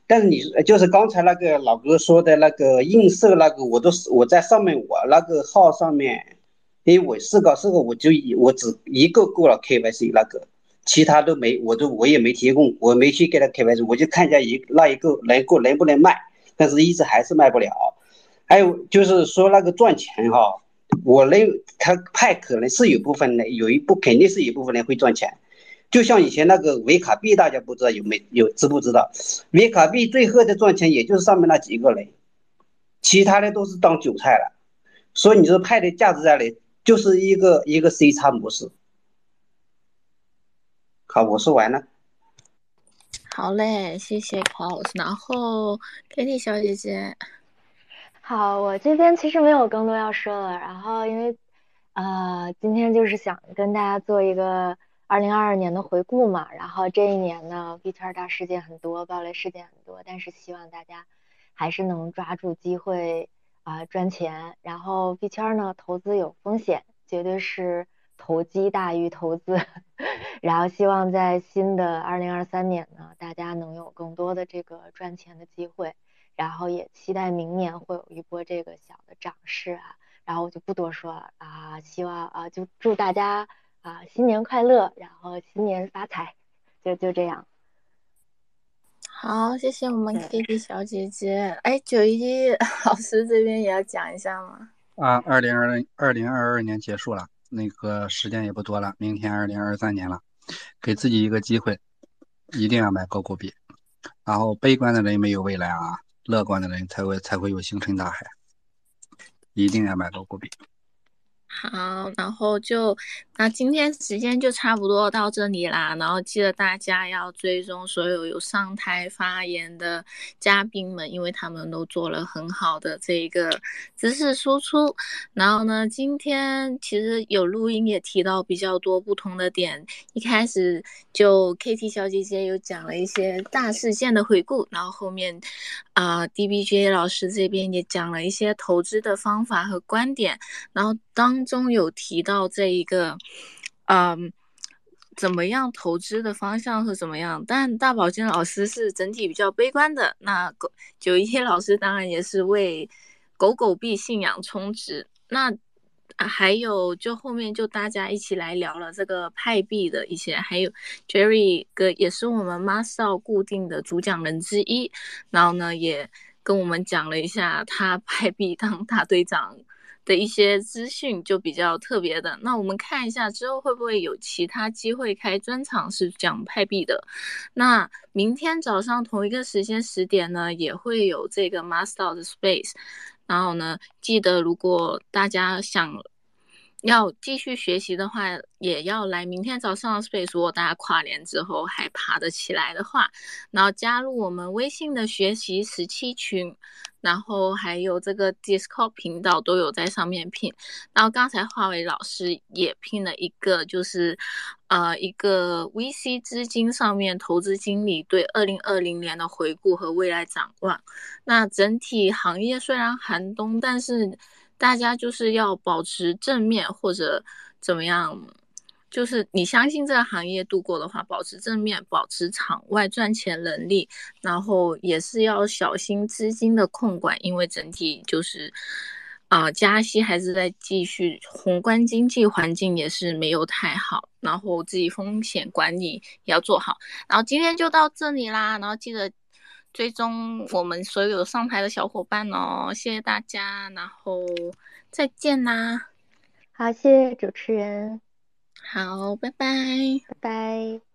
但是你就是刚才那个老哥说的那个映射那个，我都是我在上面我那个号上面，因为我四个四个我就一我只一个过了 KYC 那个，其他都没，我都我也没提供，我没去给他开牌子我就看一下一那一个能够能不能卖，但是一直还是卖不了。还有就是说那个赚钱哈，我认他派可能是有部分人有一部肯定是有部分人会赚钱。就像以前那个维卡币，大家不知道有没有知不知道？维卡币最后的赚钱也就是上面那几个人，其他的都是当韭菜了。所以你说派的价值在哪里？就是一个一个 C 叉模式。好，我说完了。好嘞，谢谢考老师。然后 Kitty 小姐姐，好，我这边其实没有更多要说了。然后因为呃，今天就是想跟大家做一个。二零二二年的回顾嘛，然后这一年呢币圈大事件很多，暴雷事件很多，但是希望大家还是能抓住机会啊赚钱。然后币圈呢投资有风险，绝对是投机大于投资。然后希望在新的二零二三年呢，大家能有更多的这个赚钱的机会。然后也期待明年会有一波这个小的涨势啊。然后我就不多说了啊，希望啊就祝大家。啊，新年快乐，然后新年发财，就就这样。好，谢谢我们 Kitty 小姐姐。哎，九一 老师这边也要讲一下吗？啊，二零二零二零二二年结束了，那个时间也不多了，明天二零二三年了，给自己一个机会，一定要买高股比。然后悲观的人没有未来啊，乐观的人才会才会有星辰大海。一定要买高股比。好，然后就那今天时间就差不多到这里啦。然后记得大家要追踪所有有上台发言的嘉宾们，因为他们都做了很好的这一个知识输出。然后呢，今天其实有录音也提到比较多不同的点。一开始就 KT 小姐姐有讲了一些大事件的回顾，然后后面啊 DBJ 老师这边也讲了一些投资的方法和观点。然后当中有提到这一个，嗯，怎么样投资的方向是怎么样？但大宝金老师是整体比较悲观的。那狗九一老师当然也是为狗狗币信仰充值。那还有就后面就大家一起来聊了这个派币的一些，还有 Jerry 哥也是我们 Master 固定的主讲人之一，然后呢也跟我们讲了一下他派币当大队长。的一些资讯就比较特别的，那我们看一下之后会不会有其他机会开专场是讲派币的。那明天早上同一个时间十点呢，也会有这个 Master 的 Space。然后呢，记得如果大家想。要继续学习的话，也要来明天早上 space。如果大家跨年之后还爬得起来的话，然后加入我们微信的学习十七群，然后还有这个 Discord 频道都有在上面拼。然后刚才华为老师也拼了一个，就是呃一个 VC 资金上面投资经理对二零二零年的回顾和未来展望。那整体行业虽然寒冬，但是。大家就是要保持正面或者怎么样，就是你相信这个行业度过的话，保持正面，保持场外赚钱能力，然后也是要小心资金的控管，因为整体就是啊加息还是在继续，宏观经济环境也是没有太好，然后自己风险管理也要做好。然后今天就到这里啦，然后记得。追踪我们所有上台的小伙伴哦，谢谢大家，然后再见啦！好，谢谢主持人。好，拜拜，拜拜。